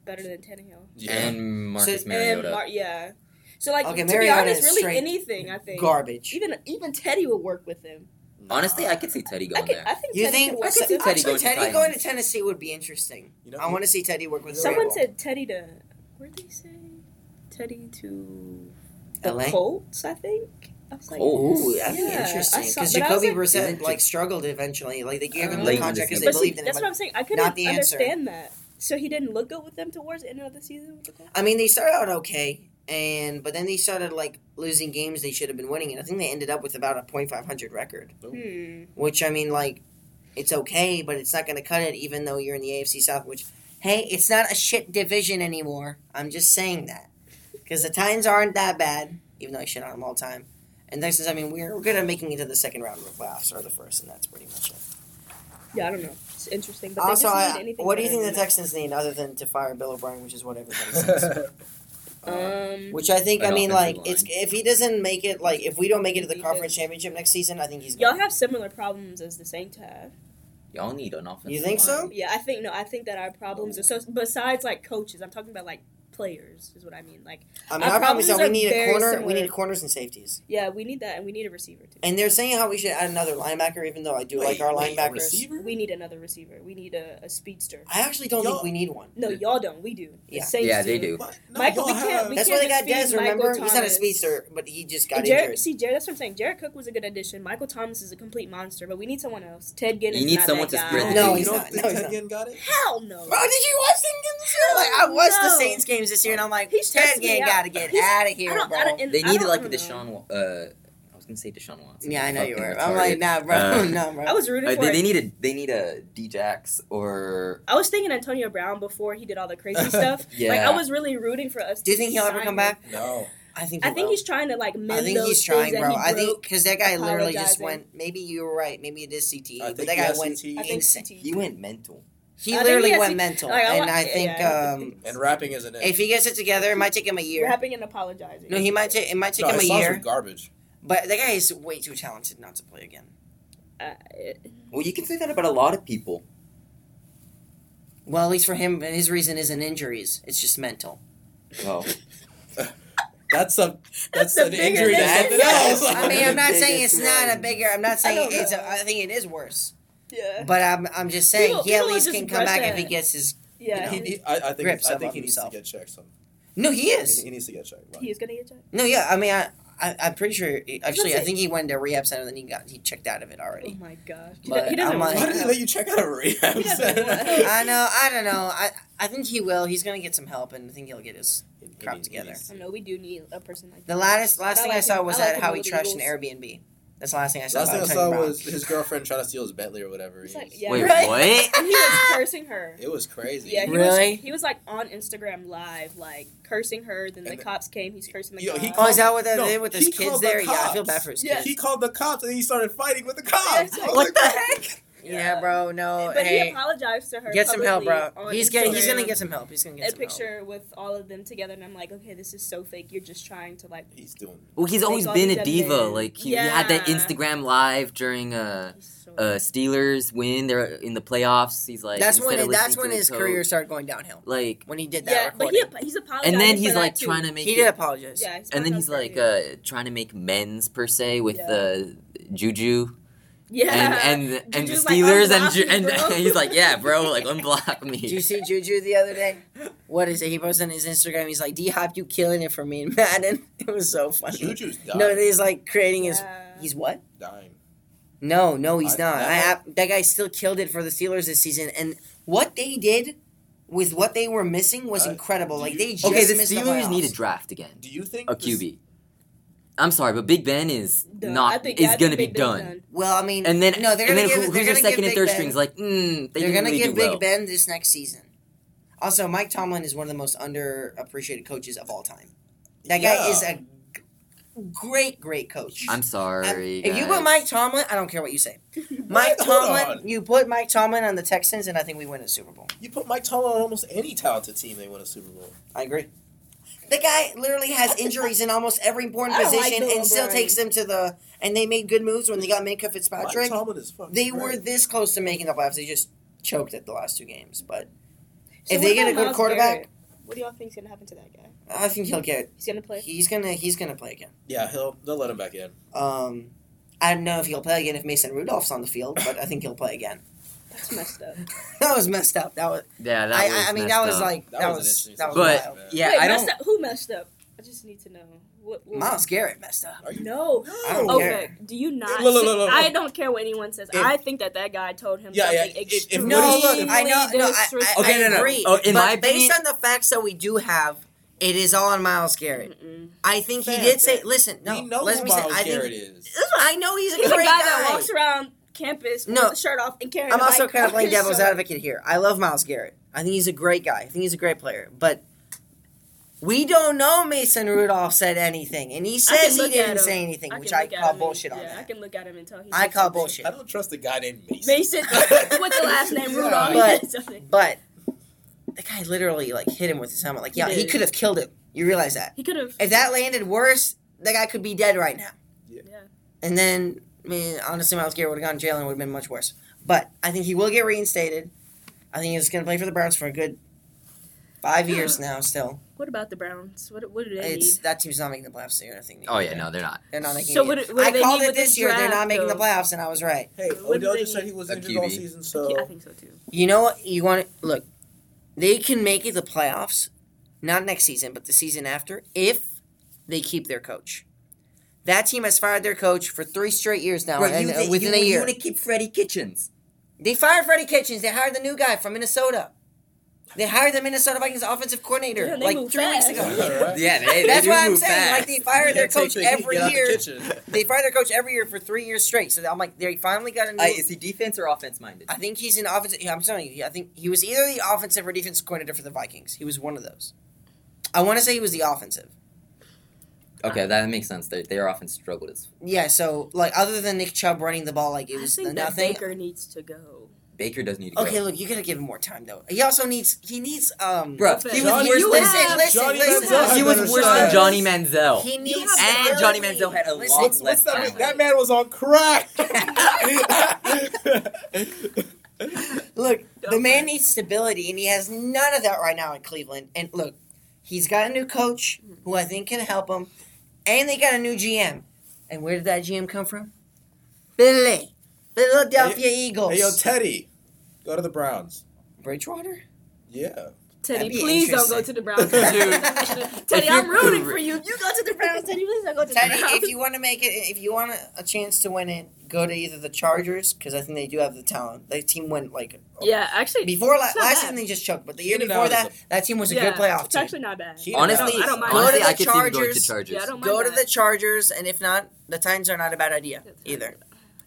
Speaker 3: better than Tannehill.
Speaker 2: Yeah.
Speaker 4: And Marcus
Speaker 1: So-
Speaker 4: Mariota.
Speaker 3: And Mar- yeah. So like
Speaker 1: Okay,
Speaker 3: to be honest,
Speaker 1: is
Speaker 3: really anything I think.
Speaker 1: Garbage.
Speaker 3: Even even Teddy would work with him.
Speaker 4: Honestly, I could see Teddy
Speaker 3: I
Speaker 4: going
Speaker 3: could,
Speaker 4: there.
Speaker 3: I think
Speaker 1: You
Speaker 3: Teddy
Speaker 1: think?
Speaker 3: could work
Speaker 4: could see
Speaker 3: him.
Speaker 4: Teddy
Speaker 1: actually,
Speaker 4: going to
Speaker 1: Teddy
Speaker 4: Titans.
Speaker 1: going to Tennessee would be interesting.
Speaker 2: You know,
Speaker 1: I want to see Teddy work with
Speaker 3: Someone
Speaker 1: Vrabel.
Speaker 3: said Teddy to where did they say Teddy to the
Speaker 1: LA?
Speaker 3: Colts? I think. I was like,
Speaker 4: Colts.
Speaker 1: Ooh, that'd
Speaker 3: Yeah,
Speaker 1: be interesting because
Speaker 3: but was
Speaker 1: Jacoby
Speaker 3: like-
Speaker 1: Brissett
Speaker 4: Isn't
Speaker 1: like struggled eventually. Like they gave him the contract because they
Speaker 3: But see,
Speaker 1: believed in him.
Speaker 3: that's what I'm saying. I couldn't
Speaker 1: the answer.
Speaker 3: understand that. So he didn't look good with them towards the end of the season with the
Speaker 1: I mean, they started out okay, and but then they started like losing games they should have been winning, and I think they ended up with about a .500 record.
Speaker 3: Hmm.
Speaker 1: Which I mean, like, it's okay, but it's not going to cut it, even though you're in the AFC South. Which, hey, it's not a shit division anymore. I'm just saying that because the Titans aren't that bad, even though I shit on them all the time. And Texans, I mean, we're, we're good at making it to the second round of the playoffs or the first, and that's pretty much it.
Speaker 3: Yeah, I don't know. It's interesting. But
Speaker 1: also,
Speaker 3: they just
Speaker 1: I,
Speaker 3: need anything
Speaker 1: what do you think the
Speaker 3: than
Speaker 1: Texans need other than to fire Bill O'Brien, which is what everybody (laughs) says?
Speaker 3: That. Um,
Speaker 1: Which I think,
Speaker 4: An
Speaker 1: I mean, like, it's if he doesn't make it, like, if we don't make it to the
Speaker 3: Defense.
Speaker 1: conference championship next season, I think he's
Speaker 3: y'all
Speaker 1: gone.
Speaker 3: have similar problems as the Saints have.
Speaker 4: Y'all need an offensive
Speaker 1: You think so?
Speaker 3: Yeah, I think no. I think that our problems are so besides like coaches. I'm talking about like players is what I mean. Like
Speaker 1: I mean,
Speaker 3: our,
Speaker 1: our problem is that we need a corner,
Speaker 3: similar.
Speaker 1: we need corners and safeties.
Speaker 3: Yeah, we need that, and we need a receiver too.
Speaker 1: And they're saying how we should add another linebacker, even though I do
Speaker 2: wait, like
Speaker 1: our
Speaker 2: wait, Receiver.
Speaker 3: We need another receiver. We need a, a speedster.
Speaker 1: I actually don't
Speaker 2: y'all,
Speaker 1: think we need one.
Speaker 3: No, y'all don't. We do.
Speaker 1: Yeah,
Speaker 3: the
Speaker 4: yeah, they do.
Speaker 2: No,
Speaker 3: Michael, we can't. We
Speaker 1: that's why they got Dez. Remember, he's not a speedster, but he just got
Speaker 3: Jared,
Speaker 1: injured.
Speaker 3: See, Jared, that's what I'm saying. Jared Cook was a good addition. Michael Thomas is a complete monster, but we need someone else. Ted Ginn.
Speaker 4: You need someone to spread.
Speaker 1: No, he's not.
Speaker 2: Ted Ginn got it.
Speaker 3: Hell no.
Speaker 1: Bro, did you watch Ginn? Like I watched the Saints game this year, and I'm like,
Speaker 3: he's
Speaker 1: Ted got to get out of here, bro.
Speaker 3: I I
Speaker 4: they needed like a Deshaun. Uh, I was gonna say Deshaun Watson.
Speaker 1: Yeah, I know you were.
Speaker 4: Retarded.
Speaker 1: I'm like, nah, bro, (laughs)
Speaker 4: uh,
Speaker 1: no, bro.
Speaker 3: I was rooting
Speaker 4: uh,
Speaker 3: for.
Speaker 4: They, they need a they need a Djax or.
Speaker 3: I was thinking Antonio Brown before he did all the crazy (laughs) stuff.
Speaker 4: yeah.
Speaker 3: Like I was really rooting for us.
Speaker 1: Do you think he'll ever come back?
Speaker 2: No.
Speaker 1: I think
Speaker 3: I
Speaker 1: will.
Speaker 3: think he's trying to like mend
Speaker 1: I think he's trying, bro.
Speaker 3: He
Speaker 1: I think because that guy literally just went. Maybe you were right. Maybe it is CTE, but that guy went
Speaker 2: CTE.
Speaker 1: insane.
Speaker 4: He went mental.
Speaker 1: He
Speaker 3: I
Speaker 1: literally
Speaker 3: he
Speaker 1: went
Speaker 3: to,
Speaker 1: mental,
Speaker 3: like,
Speaker 1: and I think
Speaker 3: yeah,
Speaker 1: um,
Speaker 2: and rapping isn't it.
Speaker 1: If he gets it together, it might take him a year.
Speaker 3: Rapping and apologizing.
Speaker 1: No, he might take it might take
Speaker 2: no,
Speaker 1: him a year.
Speaker 2: Garbage.
Speaker 1: But the guy is way too talented not to play again.
Speaker 3: Uh,
Speaker 4: well, you can say that about a lot of people.
Speaker 1: Well, at least for him, his reason isn't injuries; it's just mental.
Speaker 4: Oh. (laughs)
Speaker 2: that's a that's,
Speaker 3: that's
Speaker 2: an injury to something else.
Speaker 1: I mean, I'm not (laughs) saying it's not a bigger. I'm not saying it's. A, I think it is worse.
Speaker 3: Yeah.
Speaker 1: But I'm I'm just saying
Speaker 3: people,
Speaker 1: he at least can come back if he gets his
Speaker 3: yeah.
Speaker 2: You know, he, he, I, I think
Speaker 1: grips
Speaker 2: I think he needs to get checked. Some.
Speaker 1: No, he is.
Speaker 2: He, he needs to get checked.
Speaker 3: Right. is gonna get checked.
Speaker 1: No, yeah. I mean, I. I, am pretty sure. Actually, I think he went to a rehab center, and then he got he checked out of it already.
Speaker 3: Oh my gosh!
Speaker 1: But
Speaker 3: he doesn't.
Speaker 1: Like,
Speaker 2: why did they let you check out of a rehab
Speaker 3: center? (laughs)
Speaker 1: I know. I don't know. I I think he will. He's gonna get some help, and I think he'll get his crap together.
Speaker 3: I know we do need a person like
Speaker 1: the
Speaker 3: that.
Speaker 1: Last, last
Speaker 3: last
Speaker 1: thing I saw was that how he trashed an Airbnb. That's the last thing I saw.
Speaker 2: Last thing I saw was his girlfriend trying to steal his Bentley or whatever. He's
Speaker 3: like, yeah.
Speaker 4: Wait,
Speaker 3: right?
Speaker 4: what? (laughs)
Speaker 3: he was (laughs) cursing her.
Speaker 2: It was crazy.
Speaker 3: Yeah, he
Speaker 1: really?
Speaker 3: Was, he was like on Instagram live, like cursing her. Then
Speaker 2: and the, the,
Speaker 3: cops came. He's cursing the
Speaker 2: yo,
Speaker 3: cops.
Speaker 2: Called,
Speaker 1: oh, is that what that
Speaker 2: no,
Speaker 1: did with his kids
Speaker 2: the
Speaker 1: there? Cops. Yeah, I feel bad for his
Speaker 3: yeah.
Speaker 1: kids.
Speaker 2: He called the cops and he started fighting with the cops. Yeah,
Speaker 3: like,
Speaker 1: what
Speaker 2: like,
Speaker 1: the heck? Yeah, bro. No,
Speaker 3: but
Speaker 1: hey,
Speaker 3: he apologized to her.
Speaker 1: Get some help, bro. He's getting. He's gonna get some help. He's gonna get
Speaker 3: a
Speaker 1: picture help.
Speaker 3: with all of them together, and I'm like, okay, this is so fake. You're just trying to like.
Speaker 2: He's doing.
Speaker 4: Well, he's always been a diva.
Speaker 3: Men.
Speaker 4: Like he, yeah. he, had that Instagram live during uh,
Speaker 3: so
Speaker 4: uh, Steelers win. They're in the playoffs. He's like.
Speaker 1: That's when.
Speaker 4: It,
Speaker 1: that's when his career started going downhill.
Speaker 4: Like
Speaker 1: when he did that.
Speaker 3: Yeah, but he, he's apologizing.
Speaker 4: And then he's like trying to make.
Speaker 1: He did apologize.
Speaker 3: Yeah,
Speaker 4: and then he's like uh, trying to make men's per se with the uh, Juju
Speaker 3: yeah,
Speaker 4: and and, and the
Speaker 3: Steelers like,
Speaker 4: and, and, (laughs)
Speaker 3: and,
Speaker 4: he's like, yeah, bro, like unblock me.
Speaker 1: Did you see Juju the other day? What is it? He posted on his Instagram. He's like, D Hop, you killing it for me in (laughs) Madden. It was so funny.
Speaker 2: Juju's dying.
Speaker 1: No, he's like creating his.
Speaker 3: Yeah.
Speaker 1: He's what?
Speaker 2: Dying.
Speaker 1: No, no, he's
Speaker 2: I,
Speaker 1: not.
Speaker 2: That,
Speaker 1: I, that guy still killed it for the Steelers this season. And what they did with what they were missing was
Speaker 2: uh,
Speaker 1: incredible. Like they just
Speaker 4: okay. The Steelers
Speaker 1: the
Speaker 4: need
Speaker 1: a
Speaker 4: draft again.
Speaker 2: Do you think
Speaker 4: a QB? I'm sorry, but Big Ben is
Speaker 3: Duh,
Speaker 4: not is gonna be
Speaker 3: done.
Speaker 4: done.
Speaker 1: Well, I mean,
Speaker 4: and then
Speaker 1: no, they're gonna give,
Speaker 4: who's your second and third
Speaker 1: ben.
Speaker 4: strings? Like, mm, they are
Speaker 1: gonna
Speaker 4: really
Speaker 1: give Big
Speaker 4: well.
Speaker 1: Ben this next season. Also, Mike Tomlin is one of the most underappreciated coaches of all time. That
Speaker 2: yeah.
Speaker 1: guy is a great, great coach.
Speaker 4: I'm sorry.
Speaker 1: I, if you put Mike Tomlin, I don't care what you say. (laughs) Mike Tomlin, you put Mike Tomlin on the Texans, and I think we win a Super Bowl.
Speaker 2: You put Mike Tomlin on almost any talented team, they win a Super Bowl.
Speaker 1: I agree. The guy literally has injuries in almost every important (laughs)
Speaker 3: like
Speaker 1: position and still takes them to the. And they made good moves when they got
Speaker 2: Minkah
Speaker 1: Fitzpatrick.
Speaker 2: Mike Tomlin is fucking
Speaker 1: They
Speaker 2: great.
Speaker 1: were this close to making the playoffs. They just choked at the last two games. But
Speaker 3: So
Speaker 1: if they get a good
Speaker 3: Myles
Speaker 1: quarterback,
Speaker 3: Garrett? what do y'all think's gonna happen to that guy?
Speaker 1: I think he'll get.
Speaker 3: He's gonna play.
Speaker 1: He's gonna he's gonna play again.
Speaker 2: Yeah, he'll they'll let him back in.
Speaker 1: Um, I don't know if he'll play again if Mason Rudolph's on the field, but I think he'll play again.
Speaker 3: That's messed up. (laughs)
Speaker 1: that was messed up. That was.
Speaker 4: Yeah, that
Speaker 1: I,
Speaker 4: was
Speaker 1: I mean, that was
Speaker 4: up.
Speaker 1: like
Speaker 2: that,
Speaker 1: that
Speaker 2: was,
Speaker 1: was that was.
Speaker 4: But
Speaker 1: wild.
Speaker 4: yeah,
Speaker 3: Wait,
Speaker 4: I don't.
Speaker 3: Messed who messed up? I just need to know. What, what
Speaker 1: Myles Garrett messed up.
Speaker 2: You,
Speaker 3: no,
Speaker 1: no.
Speaker 3: okay.
Speaker 1: Care.
Speaker 3: Do you not?
Speaker 2: Look, look, look,
Speaker 3: I don't care what anyone says.
Speaker 2: If,
Speaker 3: I think that that guy told him
Speaker 2: yeah,
Speaker 3: something
Speaker 2: yeah,
Speaker 3: extremely
Speaker 1: no, I know, no, I, I,
Speaker 4: okay,
Speaker 1: I
Speaker 4: no, no.
Speaker 1: agree.
Speaker 4: Oh, in
Speaker 1: but
Speaker 4: my
Speaker 1: based on the facts that we do have, it is all on Myles Garrett.
Speaker 3: Mm-mm.
Speaker 1: I think Fair,
Speaker 2: he
Speaker 1: did say. Listen, no,
Speaker 2: we
Speaker 1: let me
Speaker 2: Myles
Speaker 1: I think,
Speaker 2: Garrett is.
Speaker 1: I know he's a
Speaker 3: he's
Speaker 1: great
Speaker 3: a
Speaker 1: guy,
Speaker 3: that walks around campus
Speaker 1: no,
Speaker 3: the shirt off and carrying.
Speaker 1: I'm also kind of playing devil's
Speaker 3: shirt.
Speaker 1: advocate here. I love Myles Garrett. I think he's a great guy. I think he's a great player, but. We don't know Mason Rudolph said anything, and he says he didn't say anything,
Speaker 3: I
Speaker 1: which I call bullshit on.
Speaker 3: Yeah,
Speaker 1: that.
Speaker 3: I can look at him and tell. He
Speaker 1: I call bullshit.
Speaker 2: I don't trust a guy named Mason.
Speaker 3: Mason, (laughs) (laughs) what's the last name Rudolph?
Speaker 1: But, (laughs) but the guy literally like hit him with his helmet. Like, yeah, he,
Speaker 3: he
Speaker 1: could have killed him. You realize that?
Speaker 3: He could have.
Speaker 1: If that landed worse, the guy could be dead right now.
Speaker 3: Yeah. yeah.
Speaker 1: And then I mean, honestly, Myles Garrett would have gone to jail and would have been much worse. But I think he will get reinstated. I think he's going to play for the Browns for a good five yeah. years now. Still.
Speaker 3: What about the Browns? What, what do they
Speaker 1: it's,
Speaker 3: need?
Speaker 1: That team's not making the playoffs this year. I think.
Speaker 4: Oh yeah, no, they're not.
Speaker 1: They're not making.
Speaker 3: So what, what
Speaker 1: I
Speaker 3: they
Speaker 1: called it this year. They're not making
Speaker 3: though.
Speaker 1: the playoffs, and I was right.
Speaker 2: Hey,
Speaker 3: what
Speaker 2: Odell just said he was injured all season, so
Speaker 3: I think so too.
Speaker 1: You know what? You want to look? They can make it the playoffs, not next season, but the season after, if they keep their coach. That team has fired their coach for three straight years now,
Speaker 4: Bro,
Speaker 1: and
Speaker 4: you
Speaker 1: uh, within
Speaker 4: you,
Speaker 1: a year.
Speaker 4: You want to keep Freddie Kitchens?
Speaker 1: They fired Freddie Kitchens. They hired the new guy from Minnesota. They hired the Minnesota Vikings offensive coordinator
Speaker 3: Yeah,
Speaker 1: like
Speaker 3: move
Speaker 1: three weeks ago.
Speaker 2: Yeah, right?
Speaker 4: Yeah, they,
Speaker 1: That's
Speaker 4: they
Speaker 1: what
Speaker 4: do
Speaker 1: I'm saying.
Speaker 4: fast.
Speaker 1: Like they fire their coach
Speaker 2: the
Speaker 1: every
Speaker 2: get out the
Speaker 1: year. They fire their coach every year for three years straight. So I'm like, they finally got a new.
Speaker 4: Uh, is he defense or offense minded?
Speaker 1: I think he's an offensive. Yeah, I'm telling you, I think he was either the offensive or defensive coordinator for the Vikings. He was one of those. I want to say he was the offensive.
Speaker 4: Okay, that makes sense. Their their offense struggled as
Speaker 1: Yeah, so like other than Nick Chubb running the ball, like it
Speaker 3: I
Speaker 1: was
Speaker 3: think that
Speaker 1: nothing.
Speaker 3: Baker needs to go.
Speaker 4: Baker does need to go.
Speaker 1: Okay, look, you gotta give him more time though. He also needs he needs um.
Speaker 4: Bro,
Speaker 3: he was worse than-
Speaker 1: listen, listen,
Speaker 2: Johnny
Speaker 1: listen.
Speaker 2: Manziel
Speaker 4: he was worse than Johnny Manziel.
Speaker 1: He needs
Speaker 4: and. Johnny Manziel had a
Speaker 1: Listen,
Speaker 4: lot
Speaker 2: What's,
Speaker 4: less
Speaker 2: what's that?
Speaker 4: time.
Speaker 2: That man was on crack. (laughs)
Speaker 1: Look, the
Speaker 3: Okay.
Speaker 1: man needs stability, and he has none of that right now in Cleveland. And look, he's got a new coach who I think can help him, and they got a new GM. And where did that GM come from? Philly, Philadelphia Eagles.
Speaker 2: hey, yo, Teddy, go to the Browns.
Speaker 1: Bridgewater.
Speaker 2: Yeah.
Speaker 1: That'd
Speaker 3: Teddy, please don't go to the Browns, dude. (laughs) Teddy, I'm rooting for you. You go to the Browns, Teddy. Please don't go to
Speaker 1: Teddy,
Speaker 3: the Browns.
Speaker 1: if you want to make it, if you want a, a chance to win it, go to either the Chargers because I think they do have the talent. That team went like
Speaker 3: yeah, actually,
Speaker 1: before la- last
Speaker 3: bad.
Speaker 1: season they just choked, but the year
Speaker 2: Keenan
Speaker 1: before
Speaker 2: Allen
Speaker 1: that,
Speaker 2: is
Speaker 1: that team was a
Speaker 3: yeah,
Speaker 1: good playoff
Speaker 3: It's
Speaker 1: team.
Speaker 3: actually not bad.
Speaker 2: Keenan
Speaker 4: Honestly,
Speaker 3: I don't mind.
Speaker 1: Go to
Speaker 4: honestly,
Speaker 1: the
Speaker 4: I could see going to
Speaker 1: Chargers.
Speaker 4: Chargers.
Speaker 3: Yeah, I don't mind
Speaker 1: Go to the Chargers, and if not, the Titans are not a bad idea either.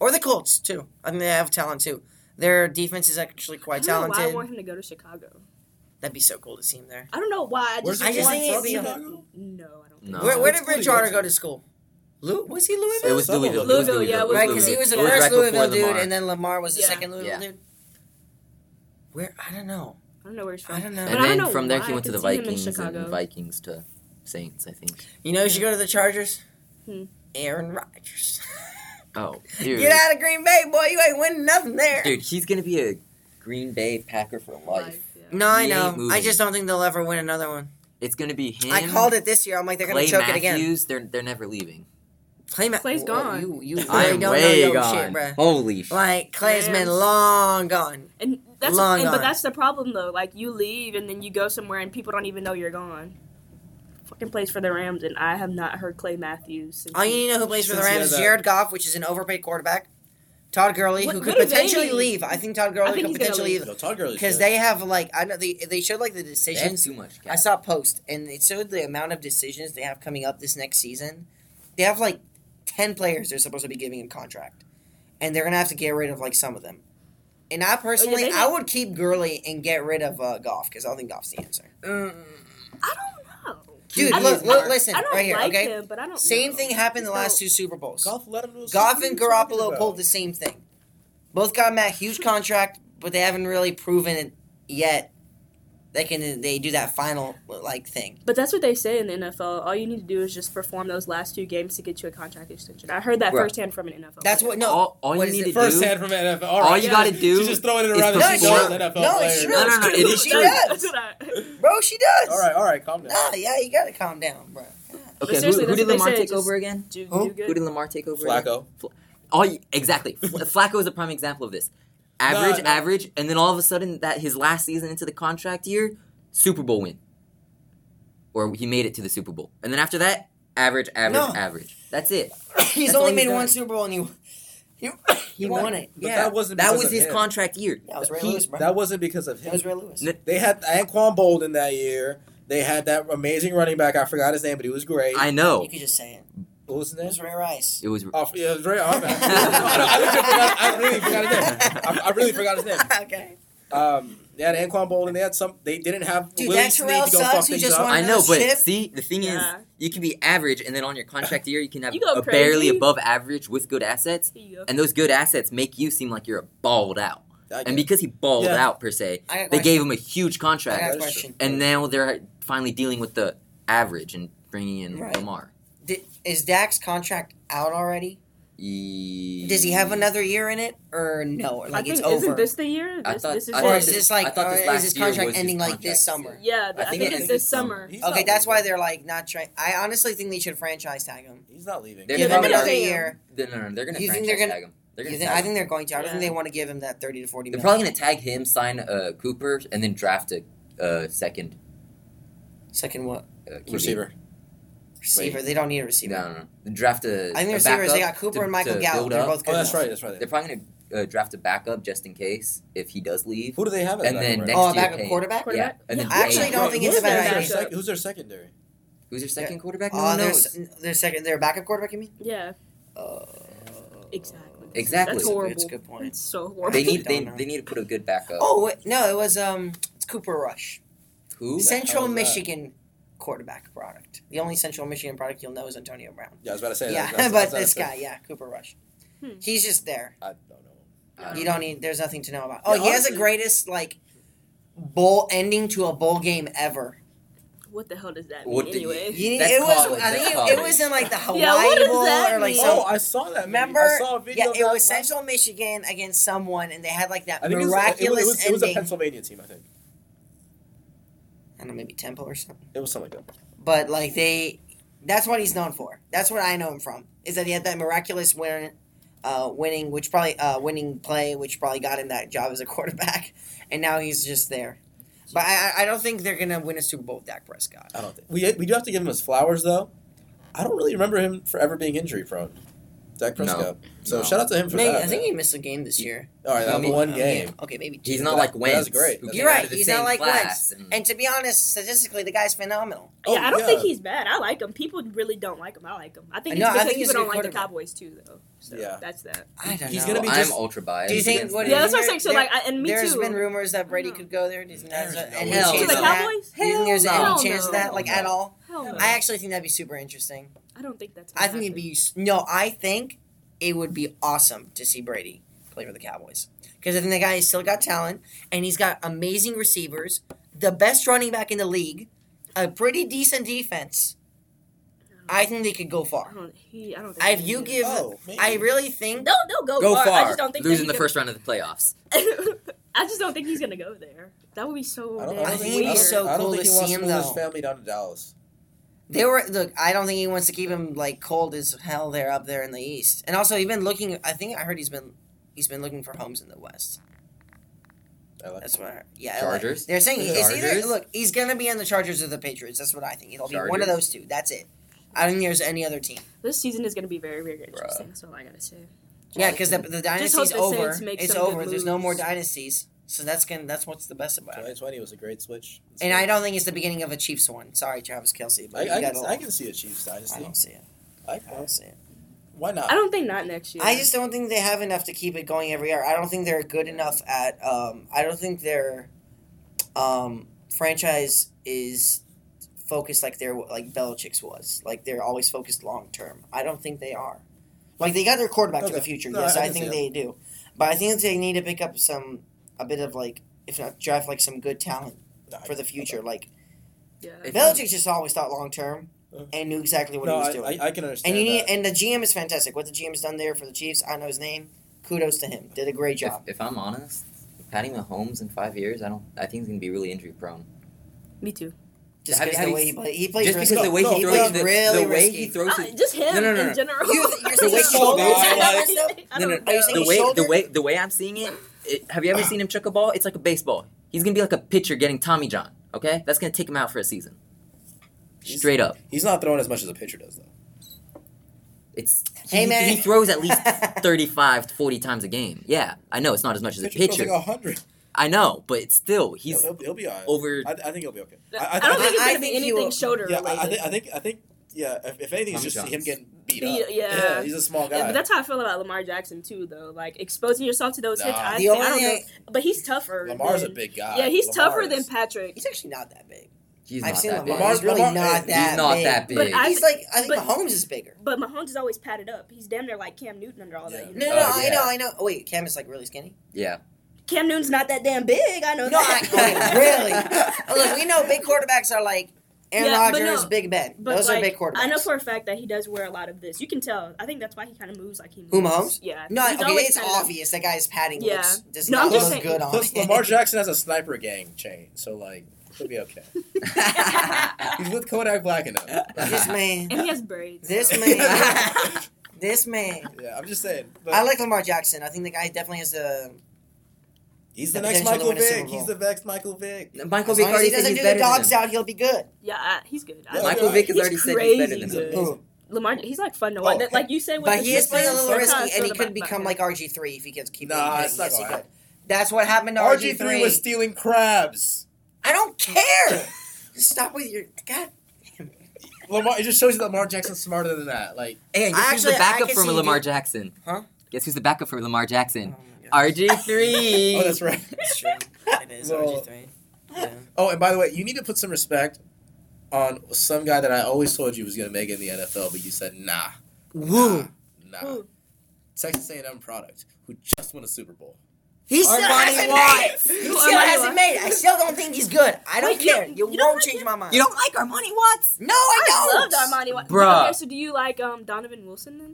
Speaker 1: Or the Colts too. I mean, they have talent too. Their defense is actually quite
Speaker 3: I don't know why I want him to go to Chicago.
Speaker 1: That'd be so cool to see him there.
Speaker 3: I don't know why. I
Speaker 2: Where's
Speaker 3: just,
Speaker 1: I just
Speaker 3: want
Speaker 1: think it'd be-
Speaker 2: Chicago?
Speaker 3: No, I don't. Think
Speaker 4: No.
Speaker 1: where where did
Speaker 2: cool to go
Speaker 1: go
Speaker 2: to.
Speaker 1: to school? Lou- was he Louisville?
Speaker 4: It was
Speaker 2: Some of
Speaker 4: Louisville. It was
Speaker 3: Louisville, yeah, it was
Speaker 1: right, because he was the
Speaker 4: It was
Speaker 1: first
Speaker 4: right
Speaker 1: Louisville dude,
Speaker 4: Lamar.
Speaker 1: and then Lamar was the
Speaker 3: Yeah.
Speaker 1: second Louisville
Speaker 4: Yeah.
Speaker 1: dude. Where I don't know.
Speaker 3: I don't know where he's from.
Speaker 1: I don't know.
Speaker 3: But
Speaker 4: And
Speaker 3: I don't
Speaker 4: then
Speaker 3: know
Speaker 4: from there he went to the
Speaker 3: see him in
Speaker 4: Vikings and Vikings to Saints, I think.
Speaker 1: You know, you should go to the Chargers.
Speaker 3: Hmm.
Speaker 1: Aaron Rodgers. (laughs)
Speaker 4: Oh, dude.
Speaker 1: Get out of Green Bay, boy. You ain't winning nothing there.
Speaker 4: Dude, he's gonna be a Green Bay Packer for life.
Speaker 3: Life, yeah.
Speaker 1: No, I know.
Speaker 4: moving.
Speaker 1: I just don't think they'll ever win another one.
Speaker 4: It's gonna be him.
Speaker 1: I called it this year. I'm like, they're going
Speaker 4: Clay
Speaker 1: to choke it again.
Speaker 4: Matthews. They're they're never leaving.
Speaker 1: Clay Ma-
Speaker 3: Clay's
Speaker 1: Whoa,
Speaker 3: gone.
Speaker 1: You, you (laughs) really
Speaker 4: I'm
Speaker 1: don't
Speaker 4: way
Speaker 1: know
Speaker 4: gone.
Speaker 1: shit, bruh.
Speaker 4: Holy shit.
Speaker 1: Like, Clay's been long gone.
Speaker 3: And that's
Speaker 1: Long
Speaker 3: and,
Speaker 1: gone.
Speaker 3: but that's the problem though. Like you leave and then you go somewhere and people don't even know you're gone. Fucking plays for the Rams and I have not heard Clay Matthews. Since
Speaker 1: All you need to know who plays for the Rams is Jared Goff, which is an overpaid quarterback. Todd Gurley,
Speaker 3: What-
Speaker 1: who could
Speaker 3: what do they
Speaker 1: potentially leave. I think Todd
Speaker 3: I
Speaker 1: Gurley
Speaker 3: think
Speaker 1: could potentially
Speaker 3: leave.
Speaker 1: leave
Speaker 2: Todd Gurley's
Speaker 1: because
Speaker 2: good.
Speaker 1: they have like I know they they showed like the
Speaker 4: They
Speaker 1: decisions.
Speaker 4: too much.
Speaker 1: I saw a post and it showed the amount of decisions they have coming up this next season. They have like ten players they're supposed to be giving a contract, and they're gonna have to get rid of like some of them. And I personally,
Speaker 3: they
Speaker 1: I would keep Gurley and get rid of uh, Goff because I don't think Goff's the answer.
Speaker 3: I don't know.
Speaker 1: Dude,
Speaker 3: I
Speaker 1: look, look, listen,
Speaker 3: I don't
Speaker 1: right here,
Speaker 3: like
Speaker 1: okay?
Speaker 3: Him, but I don't
Speaker 1: Same
Speaker 3: know.
Speaker 1: thing happened the last
Speaker 3: don't-
Speaker 1: two Super Bowls.
Speaker 2: Goff let him do
Speaker 1: Goff and
Speaker 2: are
Speaker 1: Garoppolo pulled the same thing. Both got Matt huge (laughs) contract, but they haven't really proven it yet. They can they do that final like thing.
Speaker 3: But that's what they say in the NFL. All you need to do is just perform those last two games to get you a contract extension. I heard that
Speaker 4: Right.
Speaker 3: firsthand from an NFL.
Speaker 1: That's
Speaker 3: player.
Speaker 1: what no.
Speaker 4: all all
Speaker 1: what
Speaker 4: you need
Speaker 1: it?
Speaker 4: to
Speaker 2: First
Speaker 4: do.
Speaker 2: hand from an NFL. All,
Speaker 4: All
Speaker 2: right.
Speaker 4: you gotta do
Speaker 2: She's just throwing it around
Speaker 4: to
Speaker 2: the
Speaker 1: No, it's
Speaker 2: people
Speaker 1: true.
Speaker 2: NFL
Speaker 1: No, it's true.
Speaker 4: No, no, no, it is
Speaker 1: She
Speaker 4: true.
Speaker 1: does.
Speaker 3: That's what I.
Speaker 1: Bro, she does.
Speaker 2: All right, all right, calm down.
Speaker 1: Nah, yeah, you gotta calm down, bro.
Speaker 4: Okay, who, who did Lamar take over again?
Speaker 3: Do,
Speaker 1: Who?
Speaker 3: do.
Speaker 4: Who did Lamar take over? again?
Speaker 2: Flacco.
Speaker 4: Oh, y- exactly. Fl- Flacco is a prime example of this. Average,
Speaker 2: No, no.
Speaker 4: average, and then all of a sudden, that his last season into the contract year, Super Bowl win, or he made it to the Super Bowl, and then after that, average, average,
Speaker 1: No.
Speaker 4: average. That's it. (coughs)
Speaker 1: He's
Speaker 4: That's all
Speaker 1: only
Speaker 4: he's
Speaker 1: made one. Super Bowl and he (coughs) (coughs) he, he
Speaker 2: Won.
Speaker 1: won it.
Speaker 2: But
Speaker 1: Yeah,
Speaker 2: that wasn't
Speaker 4: That was
Speaker 2: of
Speaker 4: his
Speaker 2: him.
Speaker 4: contract year.
Speaker 1: that was Ray
Speaker 4: He-
Speaker 1: Lewis, bro.
Speaker 2: That wasn't because of him.
Speaker 1: that
Speaker 2: him.
Speaker 1: was Ray Lewis.
Speaker 2: They had Anquan Boldin that year. They had that amazing running back. I forgot his name, but he was great.
Speaker 4: I know.
Speaker 1: You could just say it.
Speaker 2: What was his
Speaker 1: It
Speaker 2: name?
Speaker 1: was Ray Rice.
Speaker 4: It was.
Speaker 2: Oh, yeah, it was Ray. Oh, man. I, legit (laughs) forgot, I really forgot his name. I, I really forgot his name. (laughs)
Speaker 1: okay.
Speaker 2: Um, they had Anquan Boldin. They had some. They didn't have
Speaker 1: Dude,
Speaker 2: Willie
Speaker 1: that Terrell
Speaker 2: to go
Speaker 1: Suggs
Speaker 2: fuck
Speaker 1: who
Speaker 2: things
Speaker 1: just
Speaker 2: up.
Speaker 1: won
Speaker 4: I know, but
Speaker 1: Chip?
Speaker 4: see, the thing
Speaker 3: Yeah.
Speaker 4: is, you can be average, and then on your contract year, you can have
Speaker 3: You go
Speaker 4: a barely above average with good assets,
Speaker 3: go.
Speaker 4: and those good assets make you seem like you're a balled out. And because he balled
Speaker 2: Yeah.
Speaker 4: out per se,
Speaker 1: I got a
Speaker 4: they gave him a huge
Speaker 1: I
Speaker 4: contract.
Speaker 1: got a question.
Speaker 4: and now they're finally dealing with the average and bringing in
Speaker 1: Right.
Speaker 4: Lamar.
Speaker 1: Did, is Dak's contract out already?
Speaker 4: Ye-
Speaker 1: Does he have another year in it or no? Or
Speaker 3: I
Speaker 1: like
Speaker 3: think
Speaker 1: it's over.
Speaker 3: isn't this the year?
Speaker 4: I
Speaker 3: This,
Speaker 4: thought-
Speaker 3: this is
Speaker 4: I
Speaker 1: or
Speaker 4: thought
Speaker 3: it.
Speaker 1: is
Speaker 4: this-
Speaker 1: this like,
Speaker 4: I
Speaker 1: or
Speaker 4: this
Speaker 1: is his contract
Speaker 4: was his
Speaker 1: ending like
Speaker 4: contract.
Speaker 1: this summer?
Speaker 3: Yeah, I,
Speaker 4: I
Speaker 3: think,
Speaker 4: think it
Speaker 3: it's
Speaker 4: ends
Speaker 3: this
Speaker 4: this summer.
Speaker 3: summer.
Speaker 1: Okay, that's why they're like not trying. I honestly think they should franchise tag him.
Speaker 2: He's not leaving.
Speaker 4: They're
Speaker 1: Give him another
Speaker 3: gonna-
Speaker 1: year.
Speaker 4: They're, no, no, they're gonna
Speaker 1: You think
Speaker 4: franchise
Speaker 1: they're gonna-
Speaker 4: tag him. They're
Speaker 1: You
Speaker 4: gonna
Speaker 1: think, I think they're going to. I don't think they want to give him that thirty to forty.
Speaker 4: They're
Speaker 1: million.
Speaker 4: probably gonna tag him, sign uh, Cooper, and then draft a uh, second
Speaker 1: second what
Speaker 4: uh, QB.
Speaker 2: Receiver.
Speaker 1: receiver. They don't need a receiver.
Speaker 4: No, no, no. Draft a.
Speaker 1: I think
Speaker 4: a
Speaker 1: the receivers they got Cooper
Speaker 4: to-
Speaker 1: and Michael
Speaker 4: to
Speaker 1: Gallup. They're both good.
Speaker 2: Oh, that's
Speaker 1: enough.
Speaker 2: right. That's right.
Speaker 4: They're probably gonna uh, draft a backup just in case if he does leave.
Speaker 2: Who do they have?
Speaker 4: And then
Speaker 2: back
Speaker 4: next
Speaker 1: Oh, a
Speaker 4: year
Speaker 1: backup
Speaker 4: pay-
Speaker 1: quarterback.
Speaker 4: Yeah,
Speaker 3: Quarterback?
Speaker 4: and then
Speaker 1: I actually don't think it's a bad
Speaker 3: backup?
Speaker 1: idea.
Speaker 2: Sec- who's their secondary?
Speaker 4: Who's their second quarterback? No
Speaker 1: Oh,
Speaker 4: one
Speaker 1: their
Speaker 4: knows.
Speaker 1: s- their second, their backup quarterback. You mean?
Speaker 3: Yeah,
Speaker 1: Uh,
Speaker 3: exactly.
Speaker 4: Exactly.
Speaker 3: That's
Speaker 1: That's good-
Speaker 3: horrible.
Speaker 1: that's a good point.
Speaker 3: It's so horrible.
Speaker 4: They need they, they need to put a good backup.
Speaker 1: Oh wait, no, it was um, it's Cooper Rush,
Speaker 4: Who?
Speaker 1: Central
Speaker 2: hell that?
Speaker 1: Michigan quarterback product. The only Central Michigan product you'll know is Antonio Brown.
Speaker 2: Yeah, I was about to say.
Speaker 1: yeah,
Speaker 2: that. That's-
Speaker 1: but
Speaker 2: that's
Speaker 1: this guy, yeah, Cooper Rush.
Speaker 3: Hmm.
Speaker 1: He's just there.
Speaker 2: I don't know.
Speaker 1: You don't need. There's nothing to know about. Oh,
Speaker 2: Yeah,
Speaker 1: he has the greatest like bowl ending to a bowl game ever.
Speaker 3: What the hell does that mean
Speaker 4: What do you-
Speaker 3: anyway?
Speaker 1: You-
Speaker 4: That's
Speaker 1: it was.
Speaker 4: college,
Speaker 1: I think
Speaker 4: that's
Speaker 1: it, it was in like the (laughs) Hawaii
Speaker 3: Yeah,
Speaker 1: Bowl
Speaker 3: that
Speaker 1: or like
Speaker 3: mean?
Speaker 1: some.
Speaker 2: Oh, I saw that. movie.
Speaker 1: Remember?
Speaker 2: I saw a video.
Speaker 1: Yeah, it was Central Michigan against someone, and they had like that
Speaker 2: I think it was,
Speaker 1: miraculous
Speaker 2: it was, it was, it was a. Pennsylvania team. I think
Speaker 1: I don't know, maybe Temple or something.
Speaker 2: it was something like that.
Speaker 1: But like they, that's what he's known for. That's what I know him from. Is that he had that miraculous win, uh, winning, which probably uh, winning play, which probably got him that job as a (laughs) quarterback, and now he's just there. But I, I- don't think they're gonna win a Super Bowl with Dak Prescott.
Speaker 2: I don't think we we do have to give him his flowers though. I don't really remember him forever being injury prone. Dak
Speaker 4: No.
Speaker 2: Prescott. So
Speaker 4: No.
Speaker 2: shout out to him for
Speaker 1: Maybe,
Speaker 2: that.
Speaker 1: I think
Speaker 2: man.
Speaker 1: he missed a game this year.
Speaker 2: All right, that
Speaker 4: I
Speaker 2: was one
Speaker 1: Uh,
Speaker 2: game.
Speaker 1: Okay, maybe. two.
Speaker 4: He's not
Speaker 2: That-
Speaker 4: like Wentz.
Speaker 2: that's great.
Speaker 4: who
Speaker 2: That's
Speaker 1: You're right. He's not like
Speaker 4: class
Speaker 1: Wentz.
Speaker 4: and-
Speaker 1: And to be honest, statistically, the guy's phenomenal.
Speaker 2: Oh,
Speaker 3: yeah, I don't
Speaker 2: yeah.
Speaker 3: think he's bad. I like him. People really don't like him. I like him. I think
Speaker 1: No,
Speaker 3: it's
Speaker 1: I
Speaker 3: because
Speaker 1: think he's a
Speaker 3: people
Speaker 1: good
Speaker 3: don't like the. Cowboys too, though. So
Speaker 2: Yeah.
Speaker 3: that's that.
Speaker 1: I don't
Speaker 2: He's
Speaker 1: know.
Speaker 2: gonna be
Speaker 4: I'm ultra biased.
Speaker 1: Do you think? What.
Speaker 3: Yeah, that's what I'm saying. So, like, and me too.
Speaker 1: There's been rumors that Brady could go there. Do you think
Speaker 2: There's
Speaker 1: a, any chance of that?
Speaker 3: Cowboys?
Speaker 1: Do you there's any chance of that, like at all? I actually think that'd be super interesting.
Speaker 3: I don't think that's.
Speaker 1: I think it'd be no. I think it would be awesome to see Brady play for the Cowboys because I think the guy has still got talent and he's got amazing receivers, the best running back in the league, a pretty decent defense. I think they could go far.
Speaker 3: I don't. He. I don't think.
Speaker 1: If you give,
Speaker 2: Oh.
Speaker 1: I really think.
Speaker 3: they'll they'll go,
Speaker 4: Go
Speaker 3: far.
Speaker 4: far.
Speaker 3: I just don't think that
Speaker 4: Losing
Speaker 3: he
Speaker 4: the first round of the playoffs. (laughs)
Speaker 3: I just don't think he's gonna go there. That would be so
Speaker 2: I don't, I
Speaker 1: think
Speaker 2: think,
Speaker 1: it'd be
Speaker 2: I don't-
Speaker 1: so cool
Speaker 2: think
Speaker 1: to
Speaker 2: he wants
Speaker 1: see
Speaker 2: to
Speaker 1: him,
Speaker 2: move his family down to Dallas.
Speaker 1: They were look. I don't think he wants to keep him like cold as hell there up there in the east. And also, he's been looking. I think I heard he's been he's been looking for homes in the west.
Speaker 2: I like
Speaker 1: That's what. I, yeah,
Speaker 4: Chargers?
Speaker 1: They're saying
Speaker 2: The
Speaker 1: it's either look. He's gonna be on the Chargers or the Patriots. That's what I think. It'll be one of those two. That's it. I don't think there's any other team.
Speaker 3: This season is gonna be very very interesting. That's all I gotta say.
Speaker 1: Yeah, because the, the dynasty's over. It's
Speaker 3: some good
Speaker 1: over. There's no more dynasties. So that's gonna. That's what's the best about it.
Speaker 2: 2020 was a great switch.
Speaker 1: And I don't think it's the beginning of a Chiefs one. Sorry, Travis Kelce, but
Speaker 2: I, I, can, I can see a Chiefs dynasty.
Speaker 1: I don't see it.
Speaker 2: I,
Speaker 1: I don't see it.
Speaker 2: why not?
Speaker 3: I don't think not next year.
Speaker 1: I just don't think they have enough to keep it going every year. I don't think they're good enough at. Um, I don't think their um, franchise is focused like their like Belichick's was. Like they're always focused long term. I don't think they are. Like they got their quarterback for the future.
Speaker 2: No,
Speaker 1: yes,
Speaker 2: I
Speaker 1: I, think they do. But I think they need to pick up some a bit of like if not draft like some good talent
Speaker 2: No,
Speaker 1: for the future. Like
Speaker 3: yeah.
Speaker 1: Belichick just always thought long term
Speaker 2: Uh.
Speaker 1: and knew exactly what
Speaker 2: No,
Speaker 1: he was
Speaker 2: I,
Speaker 1: doing.
Speaker 2: I, I can understand.
Speaker 1: and you need
Speaker 2: that.
Speaker 1: and the GM is fantastic. What the GM's done there for the Chiefs, I know his name. Kudos to him. Did a great job.
Speaker 4: if I'm honest, Patty Mahomes in five years, I don't. I think he's gonna be really injury prone.
Speaker 3: Me too.
Speaker 1: Just
Speaker 4: Have-
Speaker 1: because
Speaker 4: have
Speaker 1: the way he play, he plays
Speaker 4: Just
Speaker 1: risky.
Speaker 4: because the way
Speaker 2: No,
Speaker 4: he
Speaker 2: no,
Speaker 4: throws, the,
Speaker 1: really
Speaker 4: the way
Speaker 1: risky.
Speaker 4: he throws,
Speaker 3: Uh,
Speaker 4: it,
Speaker 3: just him
Speaker 4: No, no, no, no.
Speaker 3: in general.
Speaker 1: You- you're
Speaker 3: I
Speaker 1: saying
Speaker 3: don't
Speaker 1: his
Speaker 3: know.
Speaker 1: shoulder?
Speaker 3: I
Speaker 1: Is that
Speaker 3: don't
Speaker 1: what
Speaker 3: know.
Speaker 1: it's-
Speaker 3: I
Speaker 4: no, no,
Speaker 1: you saying
Speaker 4: the way the way the way I'm seeing it, it. Have you ever seen him chuck a ball? It's like a baseball. He's gonna be like a pitcher getting Tommy John. Okay, that's gonna take him out for a season.
Speaker 2: He's-
Speaker 4: Straight up,
Speaker 2: He's not throwing as much as a pitcher does, though.
Speaker 4: it's
Speaker 1: Hey, man.
Speaker 4: he throws at least (laughs) 35 to 40 times a game. Yeah, I know it's not as much as a
Speaker 2: Pitcher throws
Speaker 4: pitcher.
Speaker 2: like hundred.
Speaker 4: I know, but it's still he's
Speaker 2: He'll, he'll, he'll be alright.
Speaker 4: over.
Speaker 2: I, I think he'll be okay.
Speaker 3: I, don't think it's
Speaker 1: I
Speaker 3: gonna be anything
Speaker 1: will-
Speaker 3: shoulder
Speaker 2: Yeah,
Speaker 3: related.
Speaker 2: I, I think. I think. I think. Yeah. If, if anything, it's just
Speaker 4: John's.
Speaker 2: him getting beat,
Speaker 3: Beat-
Speaker 2: up.
Speaker 3: yeah.
Speaker 2: He's a small guy.
Speaker 3: Yeah, but that's how I feel about Lamar Jackson too, though. Like exposing yourself to those hits. I,
Speaker 1: The
Speaker 3: think, I don't know, but he's tougher.
Speaker 2: Lamar's
Speaker 3: than,
Speaker 2: a big guy.
Speaker 3: Yeah, he's
Speaker 2: Lamar
Speaker 3: tougher
Speaker 2: is-
Speaker 3: than Patrick.
Speaker 1: He's actually not that big.
Speaker 4: He's
Speaker 1: I've
Speaker 4: not
Speaker 1: seen
Speaker 4: that
Speaker 1: Lamar.
Speaker 4: big.
Speaker 2: Lamar-
Speaker 1: he's really
Speaker 2: Lamar-
Speaker 1: not that
Speaker 4: He's not
Speaker 1: big.
Speaker 4: that big.
Speaker 3: But I-
Speaker 1: He's like I think
Speaker 3: but-
Speaker 1: Mahomes is bigger.
Speaker 3: But Mahomes is always padded up. He's damn near like Cam Newton under all that. You
Speaker 1: No,
Speaker 3: know?
Speaker 1: no,
Speaker 4: Oh,
Speaker 1: I
Speaker 4: yeah.
Speaker 1: know, I know. Oh, wait, Cam is like really skinny.
Speaker 4: yeah,
Speaker 3: Cam Newton's not that damn big. I know
Speaker 1: No, I,
Speaker 3: that.
Speaker 1: oh, (laughs) really? (laughs) Oh, look, we know big quarterbacks are like Aaron
Speaker 3: Yeah, but
Speaker 1: Rodgers,
Speaker 3: no,
Speaker 1: Big Ben.
Speaker 3: But
Speaker 1: Those
Speaker 3: like,
Speaker 1: are big quarterbacks.
Speaker 3: I know for a fact that he does wear a lot of this. You can tell. I think that's why he kind of moves like he moves.
Speaker 1: Who, Mahomes?
Speaker 3: Yeah.
Speaker 1: no,
Speaker 3: He's
Speaker 1: okay, it's
Speaker 3: kind of-
Speaker 1: obvious that guy's padding
Speaker 3: Yeah.
Speaker 1: looks does
Speaker 3: No,
Speaker 1: not
Speaker 3: I'm
Speaker 1: look
Speaker 3: saying-
Speaker 1: good on
Speaker 2: Plus,
Speaker 1: it.
Speaker 2: Lamar (laughs) Jackson has a sniper gang chain, so like he'll be okay. (laughs) He's with Kodak Black enough.
Speaker 1: this man,
Speaker 3: And he has braids.
Speaker 1: this
Speaker 3: so-
Speaker 1: man, (laughs) this man.
Speaker 2: Yeah, I'm just saying. But
Speaker 1: I like Lamar Jackson. I think the guy definitely has a.
Speaker 2: he's the
Speaker 1: the
Speaker 2: next Michael
Speaker 1: win a Super
Speaker 2: Vick. He's the next Michael Vick.
Speaker 4: Michael
Speaker 1: As
Speaker 4: Vick
Speaker 1: long as
Speaker 4: already
Speaker 1: he doesn't
Speaker 4: he's
Speaker 1: do the
Speaker 4: better than
Speaker 1: dogs out, he'll be good.
Speaker 3: Yeah, uh, he's good. I
Speaker 2: Yeah,
Speaker 4: Michael. Vick has
Speaker 3: He's
Speaker 4: already said he's better than
Speaker 3: crazy
Speaker 4: him.
Speaker 3: good. Lamar, he's like fun to
Speaker 2: Oh,
Speaker 3: watch. That- like you said, with
Speaker 1: But he is playing a little risky, and he could become like RG three if he gets keep.
Speaker 2: Nah,
Speaker 1: getting
Speaker 2: it's not
Speaker 1: yes, he
Speaker 2: gonna
Speaker 1: could.
Speaker 2: happen.
Speaker 1: That's what happened to
Speaker 2: RG
Speaker 1: RG
Speaker 2: three was stealing crabs.
Speaker 1: I don't care. (laughs) Just stop with your God.
Speaker 2: Lamar, it just shows you that Lamar Jackson's smarter than that. Like,
Speaker 4: Hey, guess who's the
Speaker 1: Actually, I
Speaker 4: backup for Lamar
Speaker 1: you-
Speaker 4: Jackson?
Speaker 1: Huh?
Speaker 4: Guess who's the backup for Lamar Jackson?
Speaker 1: Oh.
Speaker 4: RG3. (laughs)
Speaker 2: oh, that's right. (laughs)
Speaker 1: It's true. It is
Speaker 2: Well,
Speaker 1: RG three. Yeah.
Speaker 2: Oh, and by the way, you need to put some respect on some guy that I always told you was going to make it in the NFL, but you said nah,
Speaker 1: Woo.
Speaker 2: nah.
Speaker 3: Who?
Speaker 2: Texas A&M product who just won a Super Bowl.
Speaker 1: He still
Speaker 4: Armani
Speaker 1: hasn't
Speaker 4: Watts.
Speaker 1: made it. He still
Speaker 3: Armani
Speaker 1: hasn't
Speaker 3: Watts?
Speaker 1: made it. I still don't think he's good. I don't
Speaker 3: Wait,
Speaker 1: care.
Speaker 3: don't-
Speaker 1: You,
Speaker 3: you don't
Speaker 1: won't
Speaker 3: like
Speaker 1: change
Speaker 3: him?
Speaker 1: my mind.
Speaker 4: You don't like Armani Watts?
Speaker 1: No, I
Speaker 3: I
Speaker 1: don't.
Speaker 3: I loved Armani. Wa-
Speaker 4: Bruh.
Speaker 3: Okay, so do you like um Donovan Wilson then?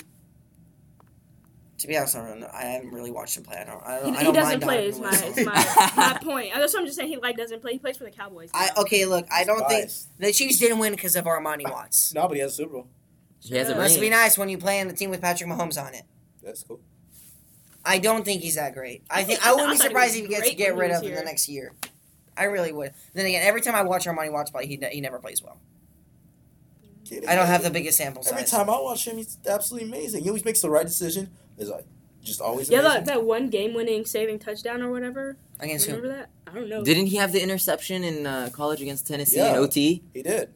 Speaker 1: To be honest, I, don't know. I haven't really watched him play. I don't. I don't.
Speaker 3: He,
Speaker 1: I don't
Speaker 3: doesn't
Speaker 1: mind
Speaker 3: play.
Speaker 1: Donovan
Speaker 3: Is my, is my, my (laughs) point. That's what I'm just saying. He like doesn't play. He plays for the Cowboys.
Speaker 1: I okay. Look, I don't think the Chiefs didn't win because of Armani Watts.
Speaker 2: No, but he has a Super Bowl.
Speaker 4: He has a
Speaker 3: Yeah.
Speaker 1: Must be nice when you play in the team with Patrick Mahomes on it.
Speaker 2: That's cool.
Speaker 1: I don't think he's that great. I think
Speaker 3: I
Speaker 1: I wouldn't be surprised
Speaker 3: was
Speaker 1: if he gets
Speaker 3: great
Speaker 1: get rid
Speaker 3: was
Speaker 1: of in the next year. I really would. Then again, every time I watch Armani Watts play, he he never plays well.
Speaker 2: Kidding
Speaker 1: I don't have the biggest sample size.
Speaker 2: Every time I watch him, he's absolutely amazing. He always makes the right decision. Is like just always
Speaker 3: yeah,
Speaker 2: amazing.
Speaker 3: that, that one game-winning saving touchdown or whatever.
Speaker 1: Against who?
Speaker 3: Remember that? I don't know.
Speaker 4: Didn't he have the interception in uh, college against Tennessee
Speaker 2: Yeah.
Speaker 4: in OT
Speaker 2: he did.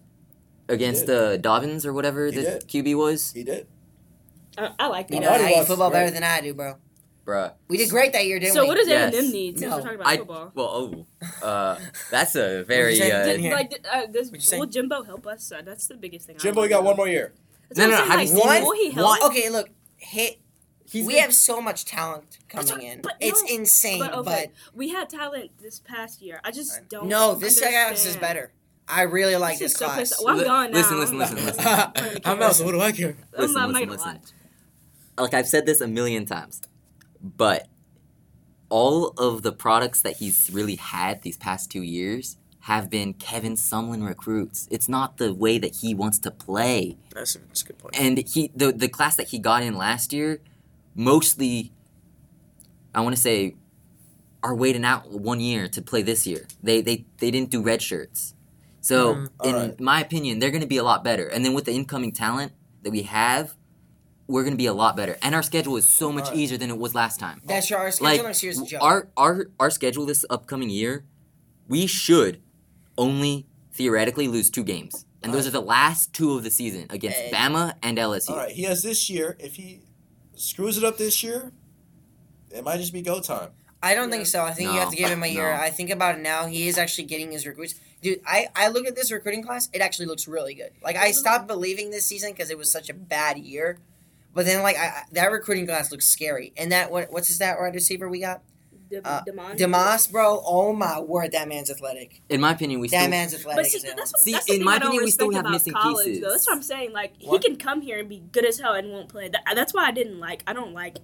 Speaker 4: against
Speaker 2: did.
Speaker 4: uh, Dobbins or whatever
Speaker 2: He
Speaker 4: the
Speaker 2: did.
Speaker 4: QB was?
Speaker 2: He did.
Speaker 3: I, I like
Speaker 1: You know,
Speaker 2: Armani
Speaker 1: I hate football
Speaker 2: is
Speaker 1: better than I do, bro.
Speaker 4: Bruh.
Speaker 1: We did great that year, didn't
Speaker 3: so
Speaker 1: we?
Speaker 3: what does
Speaker 4: Yes.
Speaker 3: A&M need since
Speaker 1: No.
Speaker 3: we're talking about
Speaker 4: I
Speaker 3: football?
Speaker 4: well oh uh, that's a very
Speaker 1: say?
Speaker 4: uh,
Speaker 1: Didn't
Speaker 3: Did,
Speaker 1: hear.
Speaker 3: like, uh, does,
Speaker 1: What'd you say?
Speaker 3: will Jimbo help us? Uh, that's the biggest thing.
Speaker 2: Jimbo,
Speaker 3: wanna
Speaker 2: you got one more year.
Speaker 3: That's
Speaker 4: No,
Speaker 3: what
Speaker 4: no,
Speaker 3: I'm
Speaker 4: have
Speaker 3: saying, like,
Speaker 1: seen
Speaker 3: Will he help?
Speaker 4: one-
Speaker 1: Okay, look, hit.
Speaker 4: He's
Speaker 1: we
Speaker 4: the-
Speaker 1: have so much talent coming
Speaker 3: what-
Speaker 1: in.
Speaker 3: but
Speaker 1: it's
Speaker 3: no,
Speaker 1: insane,
Speaker 3: But
Speaker 1: but,
Speaker 3: we had talent this past year. I just don't.
Speaker 1: no, this class is better. I really like
Speaker 3: This
Speaker 1: this,
Speaker 3: is so
Speaker 1: class.
Speaker 3: Well, I'm
Speaker 4: Li-
Speaker 3: gone now.
Speaker 4: listen, listen, listen,
Speaker 3: not-
Speaker 4: listen.
Speaker 3: I'm not gonna (laughs)
Speaker 2: I'm
Speaker 3: care.
Speaker 2: out, so what do I care?
Speaker 3: I'm
Speaker 4: Listen,
Speaker 3: not
Speaker 4: listen,
Speaker 3: gonna
Speaker 4: listen.
Speaker 3: watch.
Speaker 4: like I've said this a million times, but all of the products that he's really had these past two years have been Kevin Sumlin recruits. It's not the way that he wants to play.
Speaker 1: That's a, that's a good point.
Speaker 4: And he the the class that he got in last year, mostly, I want to say, are waiting out one year to play this year. They they they didn't do red shirts, so
Speaker 1: Mhm.
Speaker 4: in
Speaker 2: Alright.
Speaker 4: my opinion, they're going to be a lot better. And then with the incoming talent that we have, we're going to be a lot better. And our schedule is so much
Speaker 2: Alright.
Speaker 4: easier than it was last time.
Speaker 1: That's your our schedule
Speaker 4: Like
Speaker 1: next year's a joke.
Speaker 4: our our our schedule this upcoming year, we should only theoretically lose two games. And those are the last two of the season against
Speaker 1: Hey.
Speaker 4: Bama and LSU.
Speaker 2: All right, he has this year. If he screws it up this year, it might just be go time.
Speaker 1: I don't
Speaker 3: Yeah.
Speaker 1: think so. I think you have to give him a (laughs) year.
Speaker 4: no.
Speaker 1: I think about it now. He is actually getting his recruits. Dude, I, I look at this recruiting class. It actually looks really good. Like I stopped believing this season because it was such a bad year. But then like I, I- that recruiting class looks scary. And that what what's his that wide receiver we got?
Speaker 3: De-
Speaker 1: Uh,
Speaker 3: Demond-
Speaker 1: Demas, bro. Oh my word, that man's athletic.
Speaker 4: In my opinion, we
Speaker 1: That
Speaker 4: still
Speaker 1: man's athletic.
Speaker 3: But see, that's what,
Speaker 4: See,
Speaker 3: that's
Speaker 4: in my opinion, we still have missing
Speaker 3: college,
Speaker 4: pieces.
Speaker 3: Though. That's what I'm saying. Like
Speaker 1: What?
Speaker 3: he can come here and be good as hell and won't play. That, that's why I didn't like. I don't like.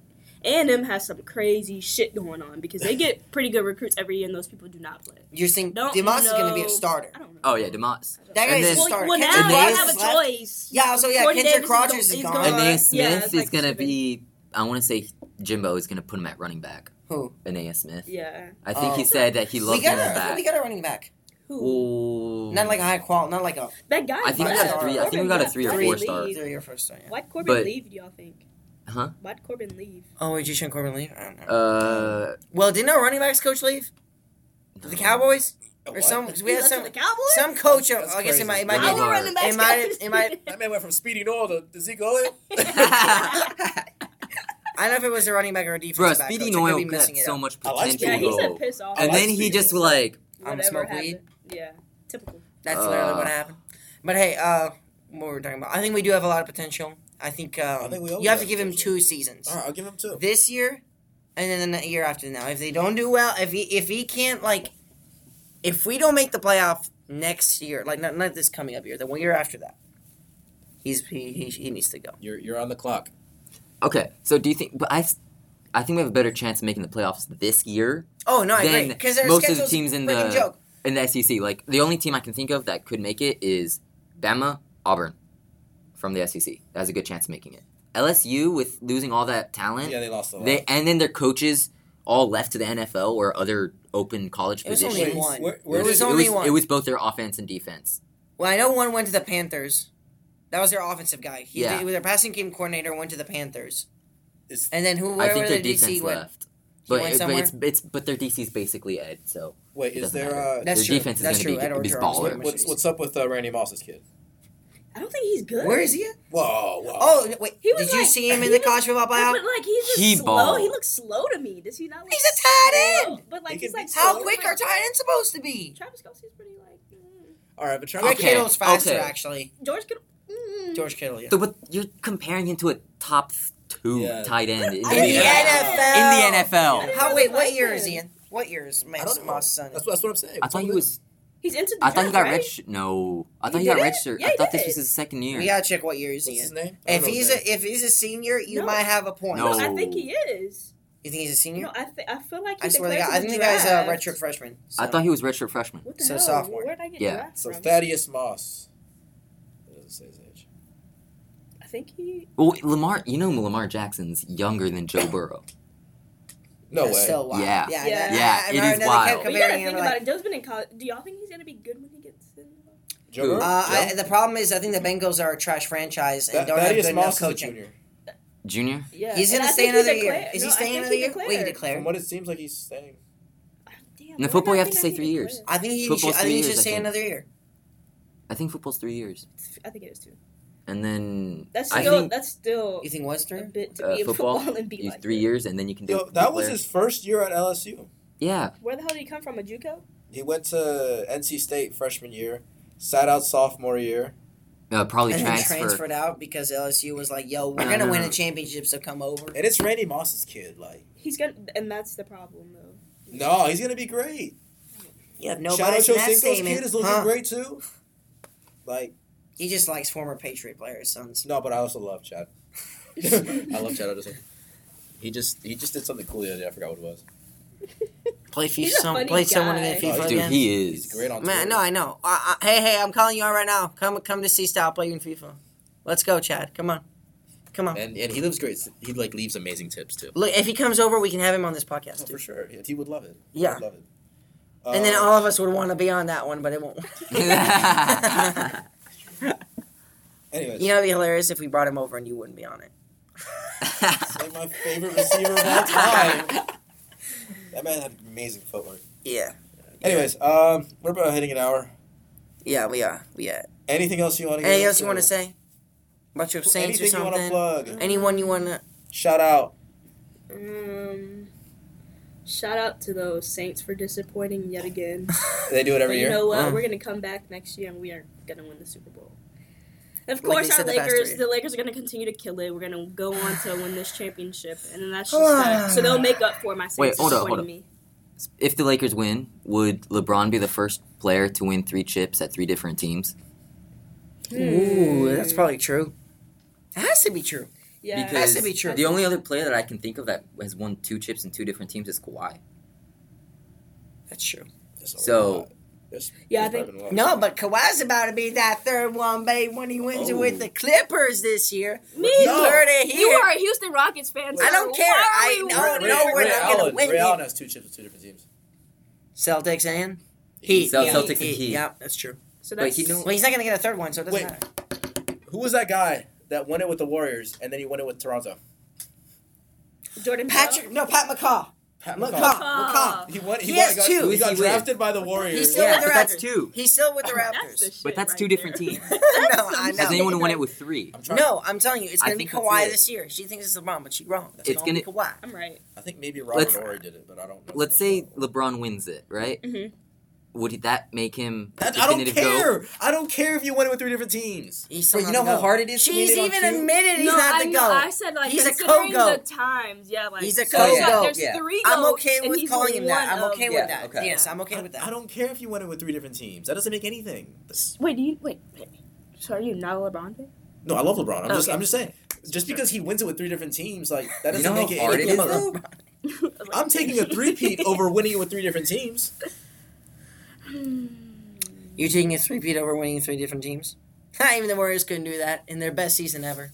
Speaker 3: A and M has some crazy shit going on because they get (laughs) pretty good recruits every year, and those people do not play.
Speaker 1: You're saying
Speaker 3: Don't
Speaker 1: Demas is going to be a starter.
Speaker 3: I don't know.
Speaker 4: Oh yeah, Demas.
Speaker 1: That
Speaker 4: And
Speaker 1: guy's a
Speaker 4: then-
Speaker 3: Well,
Speaker 1: starter.
Speaker 3: well now
Speaker 1: Kendrick
Speaker 3: they have
Speaker 1: is
Speaker 3: a
Speaker 1: left.
Speaker 3: choice.
Speaker 1: Yeah, so yeah,
Speaker 3: Courtney
Speaker 1: Kendrick
Speaker 3: Davis is
Speaker 1: Rogers
Speaker 3: go-
Speaker 1: is
Speaker 3: is
Speaker 1: gone.
Speaker 3: gone.
Speaker 4: And then
Speaker 3: yeah,
Speaker 4: Smith
Speaker 3: it's
Speaker 4: is
Speaker 3: like
Speaker 4: gonna be. I want to say Jimbo is gonna put him at running back.
Speaker 1: Who?
Speaker 4: Ainias Smith.
Speaker 3: Yeah.
Speaker 4: I think
Speaker 1: Oh.
Speaker 4: he said that he
Speaker 1: We
Speaker 4: loved him
Speaker 1: a
Speaker 4: back.
Speaker 1: we got a running back.
Speaker 3: Who?
Speaker 4: Ooh.
Speaker 1: Not like a high quality. Not like a
Speaker 3: That guy.
Speaker 4: I think
Speaker 1: we got a three- I
Speaker 4: think we got a
Speaker 3: left.
Speaker 4: three or four
Speaker 3: he
Speaker 4: star.
Speaker 1: three or first time. Yeah.
Speaker 3: Why'd Corbin
Speaker 4: But-
Speaker 3: leave? Do y'all think?
Speaker 4: Huh?
Speaker 3: Why'd Corbin leave?
Speaker 1: Oh, wait, Jashaun Corbin leave? I don't know.
Speaker 4: Uh.
Speaker 1: well, didn't our running backs coach leave? To the Cowboys? Or
Speaker 2: What?
Speaker 1: some we had some
Speaker 3: the Cowboys.
Speaker 1: some coach.
Speaker 2: That's
Speaker 1: I guess it might it might
Speaker 4: Our
Speaker 1: be.
Speaker 3: Our running backs
Speaker 1: It might it might.
Speaker 2: That man went from Speedy Noil to, to Zeke Elliott. (laughs) (laughs) (laughs)
Speaker 1: I don't know if it was a running back or a defensive
Speaker 4: Bro,
Speaker 1: back
Speaker 4: Speedy
Speaker 1: coach. I could
Speaker 4: Noil
Speaker 1: be
Speaker 4: could
Speaker 1: missing
Speaker 4: have
Speaker 1: it
Speaker 4: so much
Speaker 2: I like
Speaker 4: potential.
Speaker 3: yeah,
Speaker 2: Speedy
Speaker 3: he's a piss off.
Speaker 4: And
Speaker 2: like
Speaker 4: then he
Speaker 2: Speedy
Speaker 4: just
Speaker 2: Noil.
Speaker 4: like
Speaker 1: I'm
Speaker 3: Whatever
Speaker 1: smoke
Speaker 3: happened.
Speaker 1: weed.
Speaker 3: Yeah, typical.
Speaker 1: That's
Speaker 4: Uh,
Speaker 1: literally what happened. But hey, uh, what were we talking about? I think we do have a lot of potential. I think, um,
Speaker 2: I think we always
Speaker 1: you have to
Speaker 2: have
Speaker 1: give him
Speaker 2: potential.
Speaker 1: two seasons.
Speaker 2: All right, I'll give him two.
Speaker 1: This year, and then the year after now. If they don't do well, if he if he can't like, if we don't make the playoff next year, like not, not this coming up year, the one year after that, he's he, he, he needs to go.
Speaker 2: You're you're on the clock.
Speaker 4: Okay, so do you think? But I, s- I think we have a better chance of making the playoffs this year
Speaker 1: Oh no, I agree because
Speaker 4: most of the teams in the-
Speaker 1: joke.
Speaker 4: in the SEC. Like the only team I can think of that could make it is Bama, Auburn, from the SEC. That has a good chance of making it. LSU with losing all that talent,
Speaker 2: Yeah, they lost a lot.
Speaker 4: they and then their coaches all left to the NFL or other open college
Speaker 1: It was
Speaker 4: positions.
Speaker 1: only one.
Speaker 2: Where- where
Speaker 1: it
Speaker 2: did-
Speaker 1: was
Speaker 4: it
Speaker 1: only
Speaker 4: was,
Speaker 1: one.
Speaker 4: it was both their offense and defense.
Speaker 1: well, I know one went to the Panthers. That was their offensive guy. He,
Speaker 4: Yeah.
Speaker 1: he was their passing game coordinator. Went to the Panthers.
Speaker 2: Is-
Speaker 1: And then who?
Speaker 4: I think their
Speaker 1: the DC
Speaker 4: defense
Speaker 1: went?
Speaker 4: left. But,
Speaker 1: went
Speaker 4: it- but it's it's but their DC's basically Ed. So
Speaker 2: Wait,
Speaker 4: It
Speaker 2: is
Speaker 4: doesn't
Speaker 2: there
Speaker 4: matter.
Speaker 2: uh,
Speaker 1: That's
Speaker 4: their
Speaker 1: true.
Speaker 4: defense is
Speaker 1: That's
Speaker 4: going
Speaker 1: true.
Speaker 4: to
Speaker 1: Ed
Speaker 4: be is
Speaker 1: Orgeron was
Speaker 4: baller.
Speaker 2: what's what's up with uh, Randy Moss's kid?
Speaker 3: I don't think he's good.
Speaker 1: Where is he at?
Speaker 2: Whoa, whoa.
Speaker 1: Oh wait!
Speaker 3: He was
Speaker 1: Did you see him in the
Speaker 3: was-
Speaker 1: college football
Speaker 3: But,
Speaker 1: playoff?
Speaker 3: like he's just
Speaker 4: He
Speaker 3: slow.
Speaker 4: balled.
Speaker 3: He looks slow to me. Does he not? Look
Speaker 1: He's a tight
Speaker 3: slow?
Speaker 1: end.
Speaker 3: But like
Speaker 2: He
Speaker 3: he's like
Speaker 1: How
Speaker 3: slow.
Speaker 1: quick are tight ends supposed to be?
Speaker 3: Travis Kelce's pretty like mm.
Speaker 2: All right, but Travis
Speaker 1: George
Speaker 4: Okay,
Speaker 1: Kittle's faster,
Speaker 4: okay.
Speaker 1: actually.
Speaker 3: George Kittle. Mm.
Speaker 1: George Kittle, yeah.
Speaker 4: So, but you're comparing him to a top two
Speaker 2: Yeah.
Speaker 4: tight end in,
Speaker 3: In
Speaker 1: In the
Speaker 2: Yeah.
Speaker 1: NFL.
Speaker 4: In the NFL.
Speaker 1: How? Wait, what year is he in? What year is
Speaker 2: I
Speaker 1: Max
Speaker 2: don't know.
Speaker 1: Moss' son?
Speaker 2: That's, what- that's what I'm saying.
Speaker 4: I thought he was.
Speaker 3: He's into the
Speaker 4: I thought he got
Speaker 3: right?
Speaker 4: registered. No, I thought
Speaker 3: He
Speaker 4: he, got
Speaker 3: did it?
Speaker 4: registered.
Speaker 3: Yeah,
Speaker 4: I
Speaker 3: he
Speaker 4: thought this was his second year.
Speaker 1: We gotta check what year is
Speaker 2: What's
Speaker 1: he
Speaker 2: his
Speaker 1: in.
Speaker 2: name?
Speaker 1: If he's a if he's a senior, you
Speaker 3: No.
Speaker 1: might have a point.
Speaker 4: No.
Speaker 3: No, I think he is.
Speaker 1: You think he's a senior?
Speaker 3: No, I th- I feel like he
Speaker 1: I swear to God, I think
Speaker 3: the
Speaker 1: the guy's a
Speaker 3: draft.
Speaker 1: redshirt freshman.
Speaker 4: I thought he was redshirt freshman.
Speaker 3: What the
Speaker 1: So
Speaker 3: hell?
Speaker 1: sophomore.
Speaker 3: Where'd I get
Speaker 4: Yeah.
Speaker 3: draft
Speaker 2: So? Thaddeus Moss. It doesn't say his age.
Speaker 3: I think he.
Speaker 4: Well, Lamar, you know Lamar Jackson's younger than Joe Burrow.
Speaker 2: No
Speaker 1: That's
Speaker 2: way.
Speaker 1: still wild.
Speaker 4: Yeah.
Speaker 1: yeah,
Speaker 3: Yeah.
Speaker 1: that-
Speaker 4: Yeah,
Speaker 1: I- I
Speaker 4: it
Speaker 1: remember
Speaker 4: is
Speaker 1: that they
Speaker 4: wild.
Speaker 1: kept
Speaker 3: But you gotta think about
Speaker 1: like-
Speaker 3: it. Joe's been in college. Do y'all think he's gonna be good when he gets in?
Speaker 2: Joe
Speaker 4: Who?
Speaker 2: Burrow?
Speaker 1: Uh, I, the problem is, I think the Bengals are a trash franchise and
Speaker 2: That-
Speaker 1: don't have good enough coaching.
Speaker 2: junior.
Speaker 4: Junior.
Speaker 3: Yeah,
Speaker 1: He's gonna
Speaker 3: I
Speaker 1: stay
Speaker 3: think he
Speaker 1: another year. Is
Speaker 3: no,
Speaker 1: he staying
Speaker 3: think
Speaker 1: another year?
Speaker 3: declared.
Speaker 1: Wait, he declared.
Speaker 2: From what it seems like he's staying.
Speaker 3: Damn,
Speaker 4: In the football, you have to stay three years.
Speaker 1: I think he. Should, I think he should stay another year.
Speaker 4: I think football's three years,
Speaker 3: I think it is too.
Speaker 4: And then
Speaker 3: That's
Speaker 4: I
Speaker 3: still
Speaker 4: think
Speaker 3: that's still
Speaker 1: You think what's
Speaker 3: a
Speaker 1: three?
Speaker 3: bit to
Speaker 4: uh,
Speaker 3: be in (laughs)
Speaker 4: football,
Speaker 3: football and be like
Speaker 4: three
Speaker 3: that.
Speaker 4: years, and then you can do.
Speaker 2: Yo, that was his first year at LSU.
Speaker 4: Yeah,
Speaker 3: Where the hell did he come from? A JUCO?
Speaker 2: He went to NC State freshman year, sat out sophomore year.
Speaker 4: uh, probably
Speaker 1: And then transferred out because LSU was like, "Yo, we're
Speaker 4: No,
Speaker 1: gonna
Speaker 4: no,
Speaker 1: win
Speaker 4: no.
Speaker 1: a championship, so come over."
Speaker 2: And it's Randy Moss's kid. Like,
Speaker 3: He's gonna, and that's the problem though.
Speaker 2: no, he's gonna be great.
Speaker 1: You have no
Speaker 2: Shout out
Speaker 1: bias in that
Speaker 2: Ochocinco's
Speaker 1: statement.
Speaker 2: kid is looking
Speaker 1: huh?
Speaker 2: great too. Like,
Speaker 1: He just likes former Patriot players' sons.
Speaker 2: no, but I also love Chad. (laughs) I love Chad Otis. He just he just did something cool the other day. I forgot what it was.
Speaker 1: Play FIFA.
Speaker 3: He's a
Speaker 1: Some,
Speaker 3: funny
Speaker 1: play someone in FIFA
Speaker 2: Oh,
Speaker 4: Dude,
Speaker 1: again.
Speaker 4: he
Speaker 2: He's
Speaker 4: is.
Speaker 2: great on
Speaker 1: Man,
Speaker 2: Twitter.
Speaker 1: no, I know. Uh, uh, hey, hey, I'm calling you out right now. Come, come to see Style play in FIFA. Let's go, Chad. Come on, come on.
Speaker 2: And and he lives great. He like leaves amazing tips too.
Speaker 1: Look, if he comes over, we can have him on this
Speaker 2: Oh,
Speaker 1: podcast
Speaker 2: for sure. Yeah, he would love it. He
Speaker 1: Yeah.
Speaker 2: would love it.
Speaker 1: And then
Speaker 2: Uh,
Speaker 1: all of us would want to be on that one, but it won't. (laughs) (laughs) (laughs)
Speaker 2: Anyways,
Speaker 1: you know, it'd be hilarious if we brought him over and you wouldn't be on it. (laughs)
Speaker 2: like my favorite receiver of all (laughs) time. That man had amazing footwork.
Speaker 1: Yeah,
Speaker 2: Anyways, um, we're about hitting an hour.
Speaker 1: yeah, we are. We are.
Speaker 2: Anything else you want to?
Speaker 1: Anything else you want to say about your Saints
Speaker 2: Anything
Speaker 1: or
Speaker 2: you want to
Speaker 1: something?
Speaker 2: plug?
Speaker 1: Anyone you want to?
Speaker 2: Shout out.
Speaker 3: Um, shout out to those Saints for disappointing yet again.
Speaker 2: They do it every
Speaker 3: but
Speaker 2: year.
Speaker 3: you know what?
Speaker 1: Mm.
Speaker 3: We're gonna come back next year and we are gonna win the Super Bowl. And of course,
Speaker 1: they
Speaker 3: our
Speaker 1: said the
Speaker 3: Lakers,
Speaker 1: three.
Speaker 3: the Lakers are gonna continue to kill it. We're gonna go on to win this championship, and then that's just that. So they'll make up for my
Speaker 4: Wait, hold up,
Speaker 3: disappointing
Speaker 4: hold
Speaker 3: me.
Speaker 4: if the Lakers win, would LeBron be the first player to win three chips at three different teams?
Speaker 1: Ooh, that's hmm. probably true. It has to be true.
Speaker 3: Yeah,
Speaker 1: Has to be true.
Speaker 4: the only other player that I can think of that has won two chips in two different teams is Kawhi.
Speaker 1: That's true.
Speaker 2: There's a
Speaker 4: So-
Speaker 2: lot. There's-
Speaker 3: Yeah, I
Speaker 2: there's
Speaker 3: think-
Speaker 2: probably been a lot.
Speaker 1: No, but Kawhi's about to be that third one, babe, when he wins it with
Speaker 2: Oh.
Speaker 1: the Clippers this year.
Speaker 3: Me,
Speaker 1: You
Speaker 2: No.
Speaker 1: heard it
Speaker 3: you are a Houston Rockets fan.
Speaker 1: I don't care.
Speaker 3: why are
Speaker 1: I
Speaker 3: we
Speaker 1: know-
Speaker 3: rooting
Speaker 1: no, we're
Speaker 2: Ray
Speaker 1: not gonna
Speaker 2: Allen,
Speaker 1: win
Speaker 2: Ray
Speaker 1: here.
Speaker 2: Allen has two chips with two different teams.
Speaker 1: Celtics and Heat.
Speaker 4: Cel-
Speaker 1: yeah,
Speaker 4: Celtics and Heat.
Speaker 1: Yeah, that's true.
Speaker 3: So
Speaker 4: Wait,
Speaker 3: that's
Speaker 4: he know-
Speaker 1: Well, he's not gonna get a third one, so it doesn't
Speaker 2: Wait.
Speaker 1: matter.
Speaker 2: Who was that guy that won it with the Warriors and then he won it with Toronto?
Speaker 3: Jordan
Speaker 1: Patrick, no, Pat McCaw.
Speaker 2: Pat
Speaker 1: McCaw.
Speaker 2: McCaw.
Speaker 1: McCaw.
Speaker 2: He won. He,
Speaker 1: He
Speaker 2: won,
Speaker 1: has
Speaker 2: got,
Speaker 1: two.
Speaker 2: He got
Speaker 4: he
Speaker 2: drafted by the Warriors.
Speaker 1: He's still
Speaker 4: yeah,
Speaker 1: with the
Speaker 4: but that's
Speaker 1: Raptors.
Speaker 4: two.
Speaker 1: He's still with the
Speaker 3: That's the
Speaker 1: Raptors.
Speaker 3: shit
Speaker 4: But that's
Speaker 3: right
Speaker 4: two
Speaker 3: there.
Speaker 4: different teams. (laughs)
Speaker 1: no, I
Speaker 4: Has
Speaker 1: know.
Speaker 4: anyone won it with three?
Speaker 2: I'm.
Speaker 1: No, I'm telling you, it's gonna be
Speaker 4: think
Speaker 1: Kawhi
Speaker 4: it.
Speaker 1: this year. She thinks it's LeBron, but she's wrong. It's,
Speaker 4: It's
Speaker 1: gonna, be
Speaker 4: gonna-
Speaker 1: Kawhi.
Speaker 3: I'm right.
Speaker 2: I think maybe Robert
Speaker 4: Let's-
Speaker 2: Horry did it, but I don't know.
Speaker 4: Let's say. LeBron wins it, right?
Speaker 3: Mhm.
Speaker 4: Would that make him
Speaker 2: That- I don't
Speaker 4: definitive goat?
Speaker 2: care. I don't care if you win it with three different teams.
Speaker 1: He's
Speaker 5: Bro, you know how hard it is to
Speaker 1: She's
Speaker 5: win it
Speaker 1: even admitted he's
Speaker 3: no,
Speaker 1: not
Speaker 3: I
Speaker 1: the
Speaker 3: know.
Speaker 1: goat.
Speaker 3: I said like
Speaker 1: He's a
Speaker 3: considering
Speaker 1: co-goat.
Speaker 3: the times. Yeah, like
Speaker 1: He's a
Speaker 3: so it's like
Speaker 1: co-goat,
Speaker 3: There's
Speaker 5: yeah.
Speaker 3: three
Speaker 1: I'm okay with calling him that. I'm
Speaker 3: of-
Speaker 1: okay
Speaker 5: Yeah,
Speaker 1: with that.
Speaker 5: okay.
Speaker 1: Yes, I'm okay with that.
Speaker 2: I don't care if you win it with three different teams. That doesn't make anything. This-
Speaker 3: Wait, do you wait? wait. So are you not a LeBron fan?
Speaker 2: No, I love LeBron. I'm just, I'm just saying. Just because he wins it with three different teams, like that doesn't
Speaker 5: know
Speaker 2: make
Speaker 5: how
Speaker 2: it.
Speaker 5: hard it
Speaker 2: any
Speaker 5: is,
Speaker 2: better. (laughs) I'm taking a three-peat over winning it with three different teams. (sighs)
Speaker 1: You taking a three-peat over winning three different teams? (laughs) Not even the Warriors couldn't do that in their best season ever.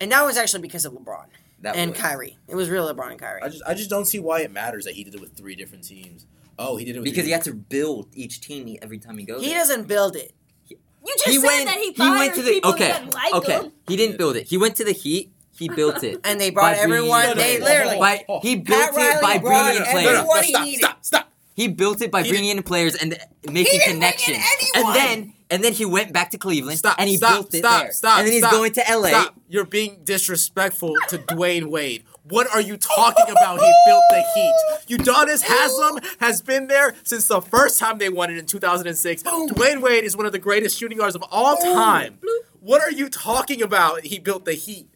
Speaker 1: And that was actually because of LeBron
Speaker 5: That
Speaker 1: and
Speaker 5: was-
Speaker 1: Kyrie. It was real LeBron and Kyrie.
Speaker 2: I just, I just don't see why it matters that he did it with three different teams. Oh, he did it with
Speaker 5: because
Speaker 2: three
Speaker 5: he had to build each team he- every time he goes.
Speaker 1: he
Speaker 5: there.
Speaker 1: doesn't build it.
Speaker 3: You just
Speaker 4: He
Speaker 3: said
Speaker 4: went.
Speaker 3: that he
Speaker 4: He
Speaker 3: fires
Speaker 4: went to the.
Speaker 3: people
Speaker 4: Okay.
Speaker 3: that didn't like
Speaker 4: Okay.
Speaker 3: him.
Speaker 4: He didn't build it. He went to the Heat. He built it. (laughs)
Speaker 1: And they brought
Speaker 4: By bringing-
Speaker 1: everyone.
Speaker 2: No, no,
Speaker 1: they
Speaker 2: no,
Speaker 1: literally.
Speaker 4: By, he
Speaker 1: Pat
Speaker 4: built
Speaker 1: Riley
Speaker 4: by
Speaker 1: brought
Speaker 4: bringing in
Speaker 1: everyone
Speaker 4: players.
Speaker 2: no, no,
Speaker 1: he
Speaker 2: stop,
Speaker 1: needed.
Speaker 2: stop, stop.
Speaker 4: He built it by
Speaker 2: He
Speaker 4: bringing in players and making
Speaker 1: didn't bring in
Speaker 4: connections. And then and then he went back to Cleveland
Speaker 2: Stop,
Speaker 4: and he
Speaker 2: stop,
Speaker 4: built it
Speaker 2: stop,
Speaker 4: there.
Speaker 2: stop,
Speaker 4: and then he's
Speaker 2: stop,
Speaker 4: going to LA.
Speaker 2: Stop. You're being disrespectful to Dwyane Wade. What are you talking about? He built the Heat. Udonis Haslem has been there since the first time they won it in 2006. Dwyane Wade is one of the greatest shooting guards of all time. What are you talking about? He built the Heat.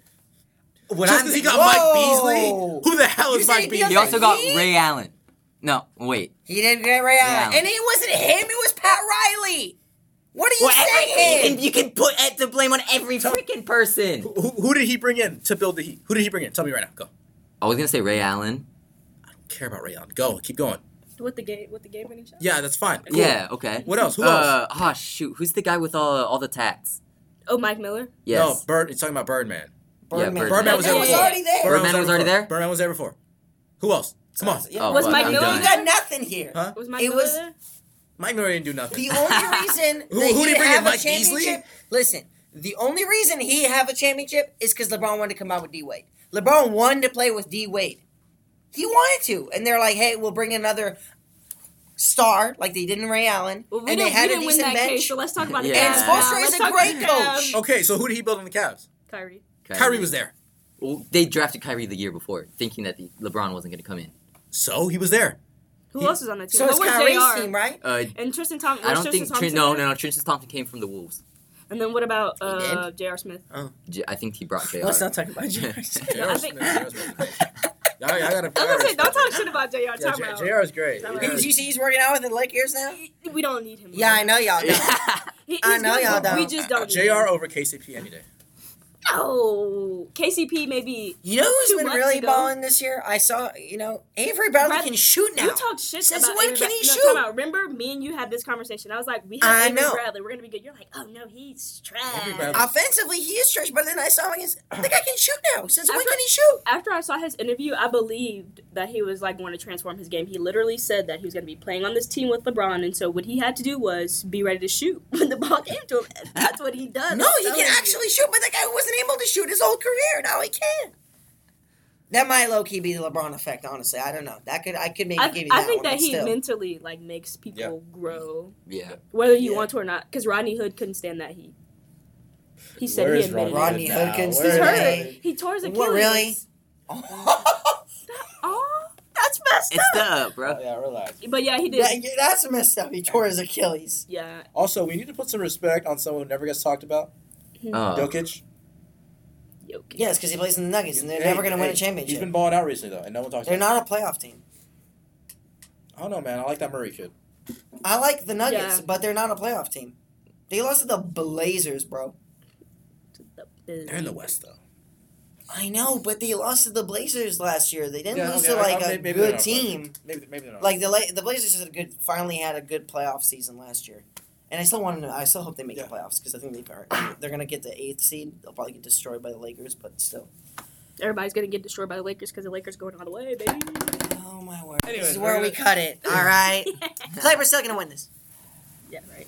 Speaker 5: When
Speaker 2: Just because he got
Speaker 1: Whoa.
Speaker 2: Mike Beasley? Who the hell is Mike Beasley?
Speaker 4: He also got Ray Allen. No, wait.
Speaker 1: He didn't get Ray Allen.
Speaker 4: Yeah.
Speaker 1: And it wasn't him, it was Pat Riley. What are you
Speaker 4: Well,
Speaker 1: saying?
Speaker 4: and you can put it to blame on every freaking person.
Speaker 2: Who, who did he bring in to build the Heat? Who did he bring in? Tell me right now. Go.
Speaker 4: I was gonna say Ray Allen.
Speaker 2: I don't care about Ray Allen. Go. Keep going.
Speaker 3: With the game, with the game winning shot.
Speaker 2: Yeah, that's fine. Cool.
Speaker 4: Yeah, okay.
Speaker 2: What else? Who else?
Speaker 4: Uh, oh shoot, who's the guy with all all the tats?
Speaker 3: Oh, Mike Miller.
Speaker 4: Yes.
Speaker 2: No, Bird. He's talking about Birdman.
Speaker 1: Birdman.
Speaker 4: Birdman.
Speaker 2: Birdman was
Speaker 1: Birdman
Speaker 2: there
Speaker 1: was
Speaker 2: before.
Speaker 1: already there.
Speaker 4: Birdman was already there?
Speaker 2: Birdman was there before. Who else? Come on.
Speaker 1: Yeah.
Speaker 4: Oh,
Speaker 3: Was
Speaker 4: well,
Speaker 3: Mike
Speaker 4: I'm
Speaker 3: Miller.
Speaker 1: You got nothing here.
Speaker 2: Huh?
Speaker 3: Was Mike
Speaker 1: It
Speaker 3: Miller
Speaker 1: was-
Speaker 3: there?
Speaker 2: Mike Miller didn't do nothing.
Speaker 1: The only (laughs) reason
Speaker 2: Who- who did he bring
Speaker 1: have
Speaker 2: in,
Speaker 1: a
Speaker 2: Mike Beasley?
Speaker 1: championship. Listen, the only reason he have a championship is because LeBron wanted to come out with D Wade. LeBron wanted to play with D Wade. He wanted to, and they're like, "Hey, we'll bring another star like they did in Ray Allen."
Speaker 3: Well, we
Speaker 1: and they had
Speaker 3: we
Speaker 1: a decent bench.
Speaker 3: case, so let's talk about it.
Speaker 4: Yeah. And
Speaker 3: now.
Speaker 1: Spoelstra is
Speaker 3: Let's
Speaker 1: a great coach.
Speaker 3: Cavs.
Speaker 2: Okay, so who did he build on the Cavs?
Speaker 3: Kyrie.
Speaker 2: Kyrie was there.
Speaker 4: Well, they drafted Kyrie the year before, thinking that the, LeBron wasn't gonna come in.
Speaker 2: So he was there.
Speaker 3: Who
Speaker 2: He-
Speaker 3: else was on that team?
Speaker 1: So
Speaker 3: What
Speaker 1: it's
Speaker 3: was
Speaker 1: Kyrie's
Speaker 3: JR?
Speaker 1: team, right?
Speaker 4: Uh,
Speaker 3: And Tristan Thompson.
Speaker 4: I don't
Speaker 3: Tristan
Speaker 4: think Trin- no, no, no. Tristan Thompson came from the Wolves.
Speaker 3: And then what about
Speaker 1: He
Speaker 3: uh, J.R. Smith? Oh.
Speaker 4: J- I think he brought JR.
Speaker 1: Let's not talk about (laughs) James.
Speaker 3: Yeah, I think- (laughs)
Speaker 2: Y'all- y'all gotta-
Speaker 3: I was gonna say, don't talk shit about J.R.
Speaker 2: Yeah,
Speaker 3: Time
Speaker 2: J-
Speaker 3: out.
Speaker 2: JR is great.
Speaker 3: Time out.
Speaker 1: Did you see he's working out with the Lakers now?
Speaker 3: We don't need him.
Speaker 1: Yeah, I know y'all. (laughs) Don't.
Speaker 3: He-
Speaker 1: I know y'all
Speaker 3: We
Speaker 1: don't.
Speaker 3: We just don't. need
Speaker 2: JR
Speaker 3: him.
Speaker 2: over KCP any day.
Speaker 3: Oh, KCP maybe.
Speaker 1: You know who's
Speaker 3: Two
Speaker 1: been really
Speaker 3: ago.
Speaker 1: balling this year? I saw, you know, Avery Bradley
Speaker 3: Brad-
Speaker 1: can shoot now.
Speaker 3: You talk shit
Speaker 1: Since
Speaker 3: about
Speaker 1: when
Speaker 3: Avery
Speaker 1: can he
Speaker 3: no,
Speaker 1: shoot?
Speaker 3: time out. Remember, me and you had this conversation. I was like, we have
Speaker 1: I
Speaker 3: Avery
Speaker 1: know.
Speaker 3: Bradley. We're gonna be good. You're like, oh no, he's trash.
Speaker 2: Avery Bradley-
Speaker 1: Offensively, he is trash, but then I saw him against. The guy can shoot now. Since when
Speaker 3: After-
Speaker 1: can he shoot?
Speaker 3: After I saw his interview, I believed that he was like going to transform his game. He literally said that he was going to be playing on this team with LeBron, and so what he had to do was be ready to shoot (laughs) when the ball came to him. That's what he does.
Speaker 1: No, he
Speaker 3: telling
Speaker 1: can
Speaker 3: you.
Speaker 1: actually shoot, but that guy wasn't able to shoot his whole career. Now he can. That might low key be the LeBron effect. Honestly, I don't know. That could I could maybe
Speaker 3: I,
Speaker 1: give you
Speaker 3: I
Speaker 1: that
Speaker 3: think
Speaker 1: one,
Speaker 3: that he
Speaker 1: still.
Speaker 3: mentally like makes people
Speaker 2: Yeah.
Speaker 3: grow,
Speaker 4: yeah.
Speaker 3: whether you
Speaker 1: Yeah.
Speaker 3: want to or not. Because Rodney Hood couldn't stand that heat. He said
Speaker 2: Where
Speaker 3: he
Speaker 2: is
Speaker 3: admitted
Speaker 1: Rodney
Speaker 3: it.
Speaker 1: Hood
Speaker 2: now?
Speaker 1: couldn't
Speaker 2: Where
Speaker 3: He's
Speaker 1: stand
Speaker 2: is
Speaker 1: that
Speaker 3: hurt.
Speaker 2: he?
Speaker 3: He tore his Achilles.
Speaker 1: What,
Speaker 3: Achilles.
Speaker 1: really?
Speaker 3: Oh, that's messed
Speaker 4: It's
Speaker 3: up.
Speaker 4: up, bro.
Speaker 2: Yeah, relax.
Speaker 3: But yeah, he did.
Speaker 1: That- that's messed up. He tore his Achilles.
Speaker 3: Yeah,
Speaker 2: Also, we need to put some respect on someone who never gets talked about.
Speaker 4: Oh.
Speaker 2: Jokic.
Speaker 3: Jokic.
Speaker 1: Yes, because he plays in the Nuggets, and they're
Speaker 2: Hey,
Speaker 1: never going to win a championship.
Speaker 2: He's been balling out recently though, and no one talks about it.
Speaker 1: they're
Speaker 2: about.
Speaker 1: not a playoff team.
Speaker 2: I don't know, man. I like that Murray kid.
Speaker 1: I like the Nuggets,
Speaker 3: Yeah.
Speaker 1: but they're not a playoff team. They lost to the Blazers, bro.
Speaker 2: They're in the West though.
Speaker 1: I know, but they lost to the Blazers last year. They didn't
Speaker 2: Yeah,
Speaker 1: lose
Speaker 2: okay,
Speaker 1: to
Speaker 2: I-
Speaker 1: like
Speaker 2: I-
Speaker 1: a
Speaker 2: maybe they're
Speaker 1: good
Speaker 2: a
Speaker 1: team.
Speaker 2: Maybe, maybe they're not.
Speaker 1: Like the the Blazers had a good, finally had a good playoff season last year, and I still want to know. I still hope they make
Speaker 2: Yeah.
Speaker 1: the playoffs because I think they are. They're gonna get the eighth seed. They'll probably get destroyed by the Lakers, but still.
Speaker 3: Everybody's gonna get destroyed by the Lakers because the Lakers going all the way, baby.
Speaker 1: Oh my word!
Speaker 2: Anyways,
Speaker 1: this is where we
Speaker 2: gonna-
Speaker 1: cut it. All (laughs) right, (laughs) Clippers still gonna win this.
Speaker 3: yeah, right.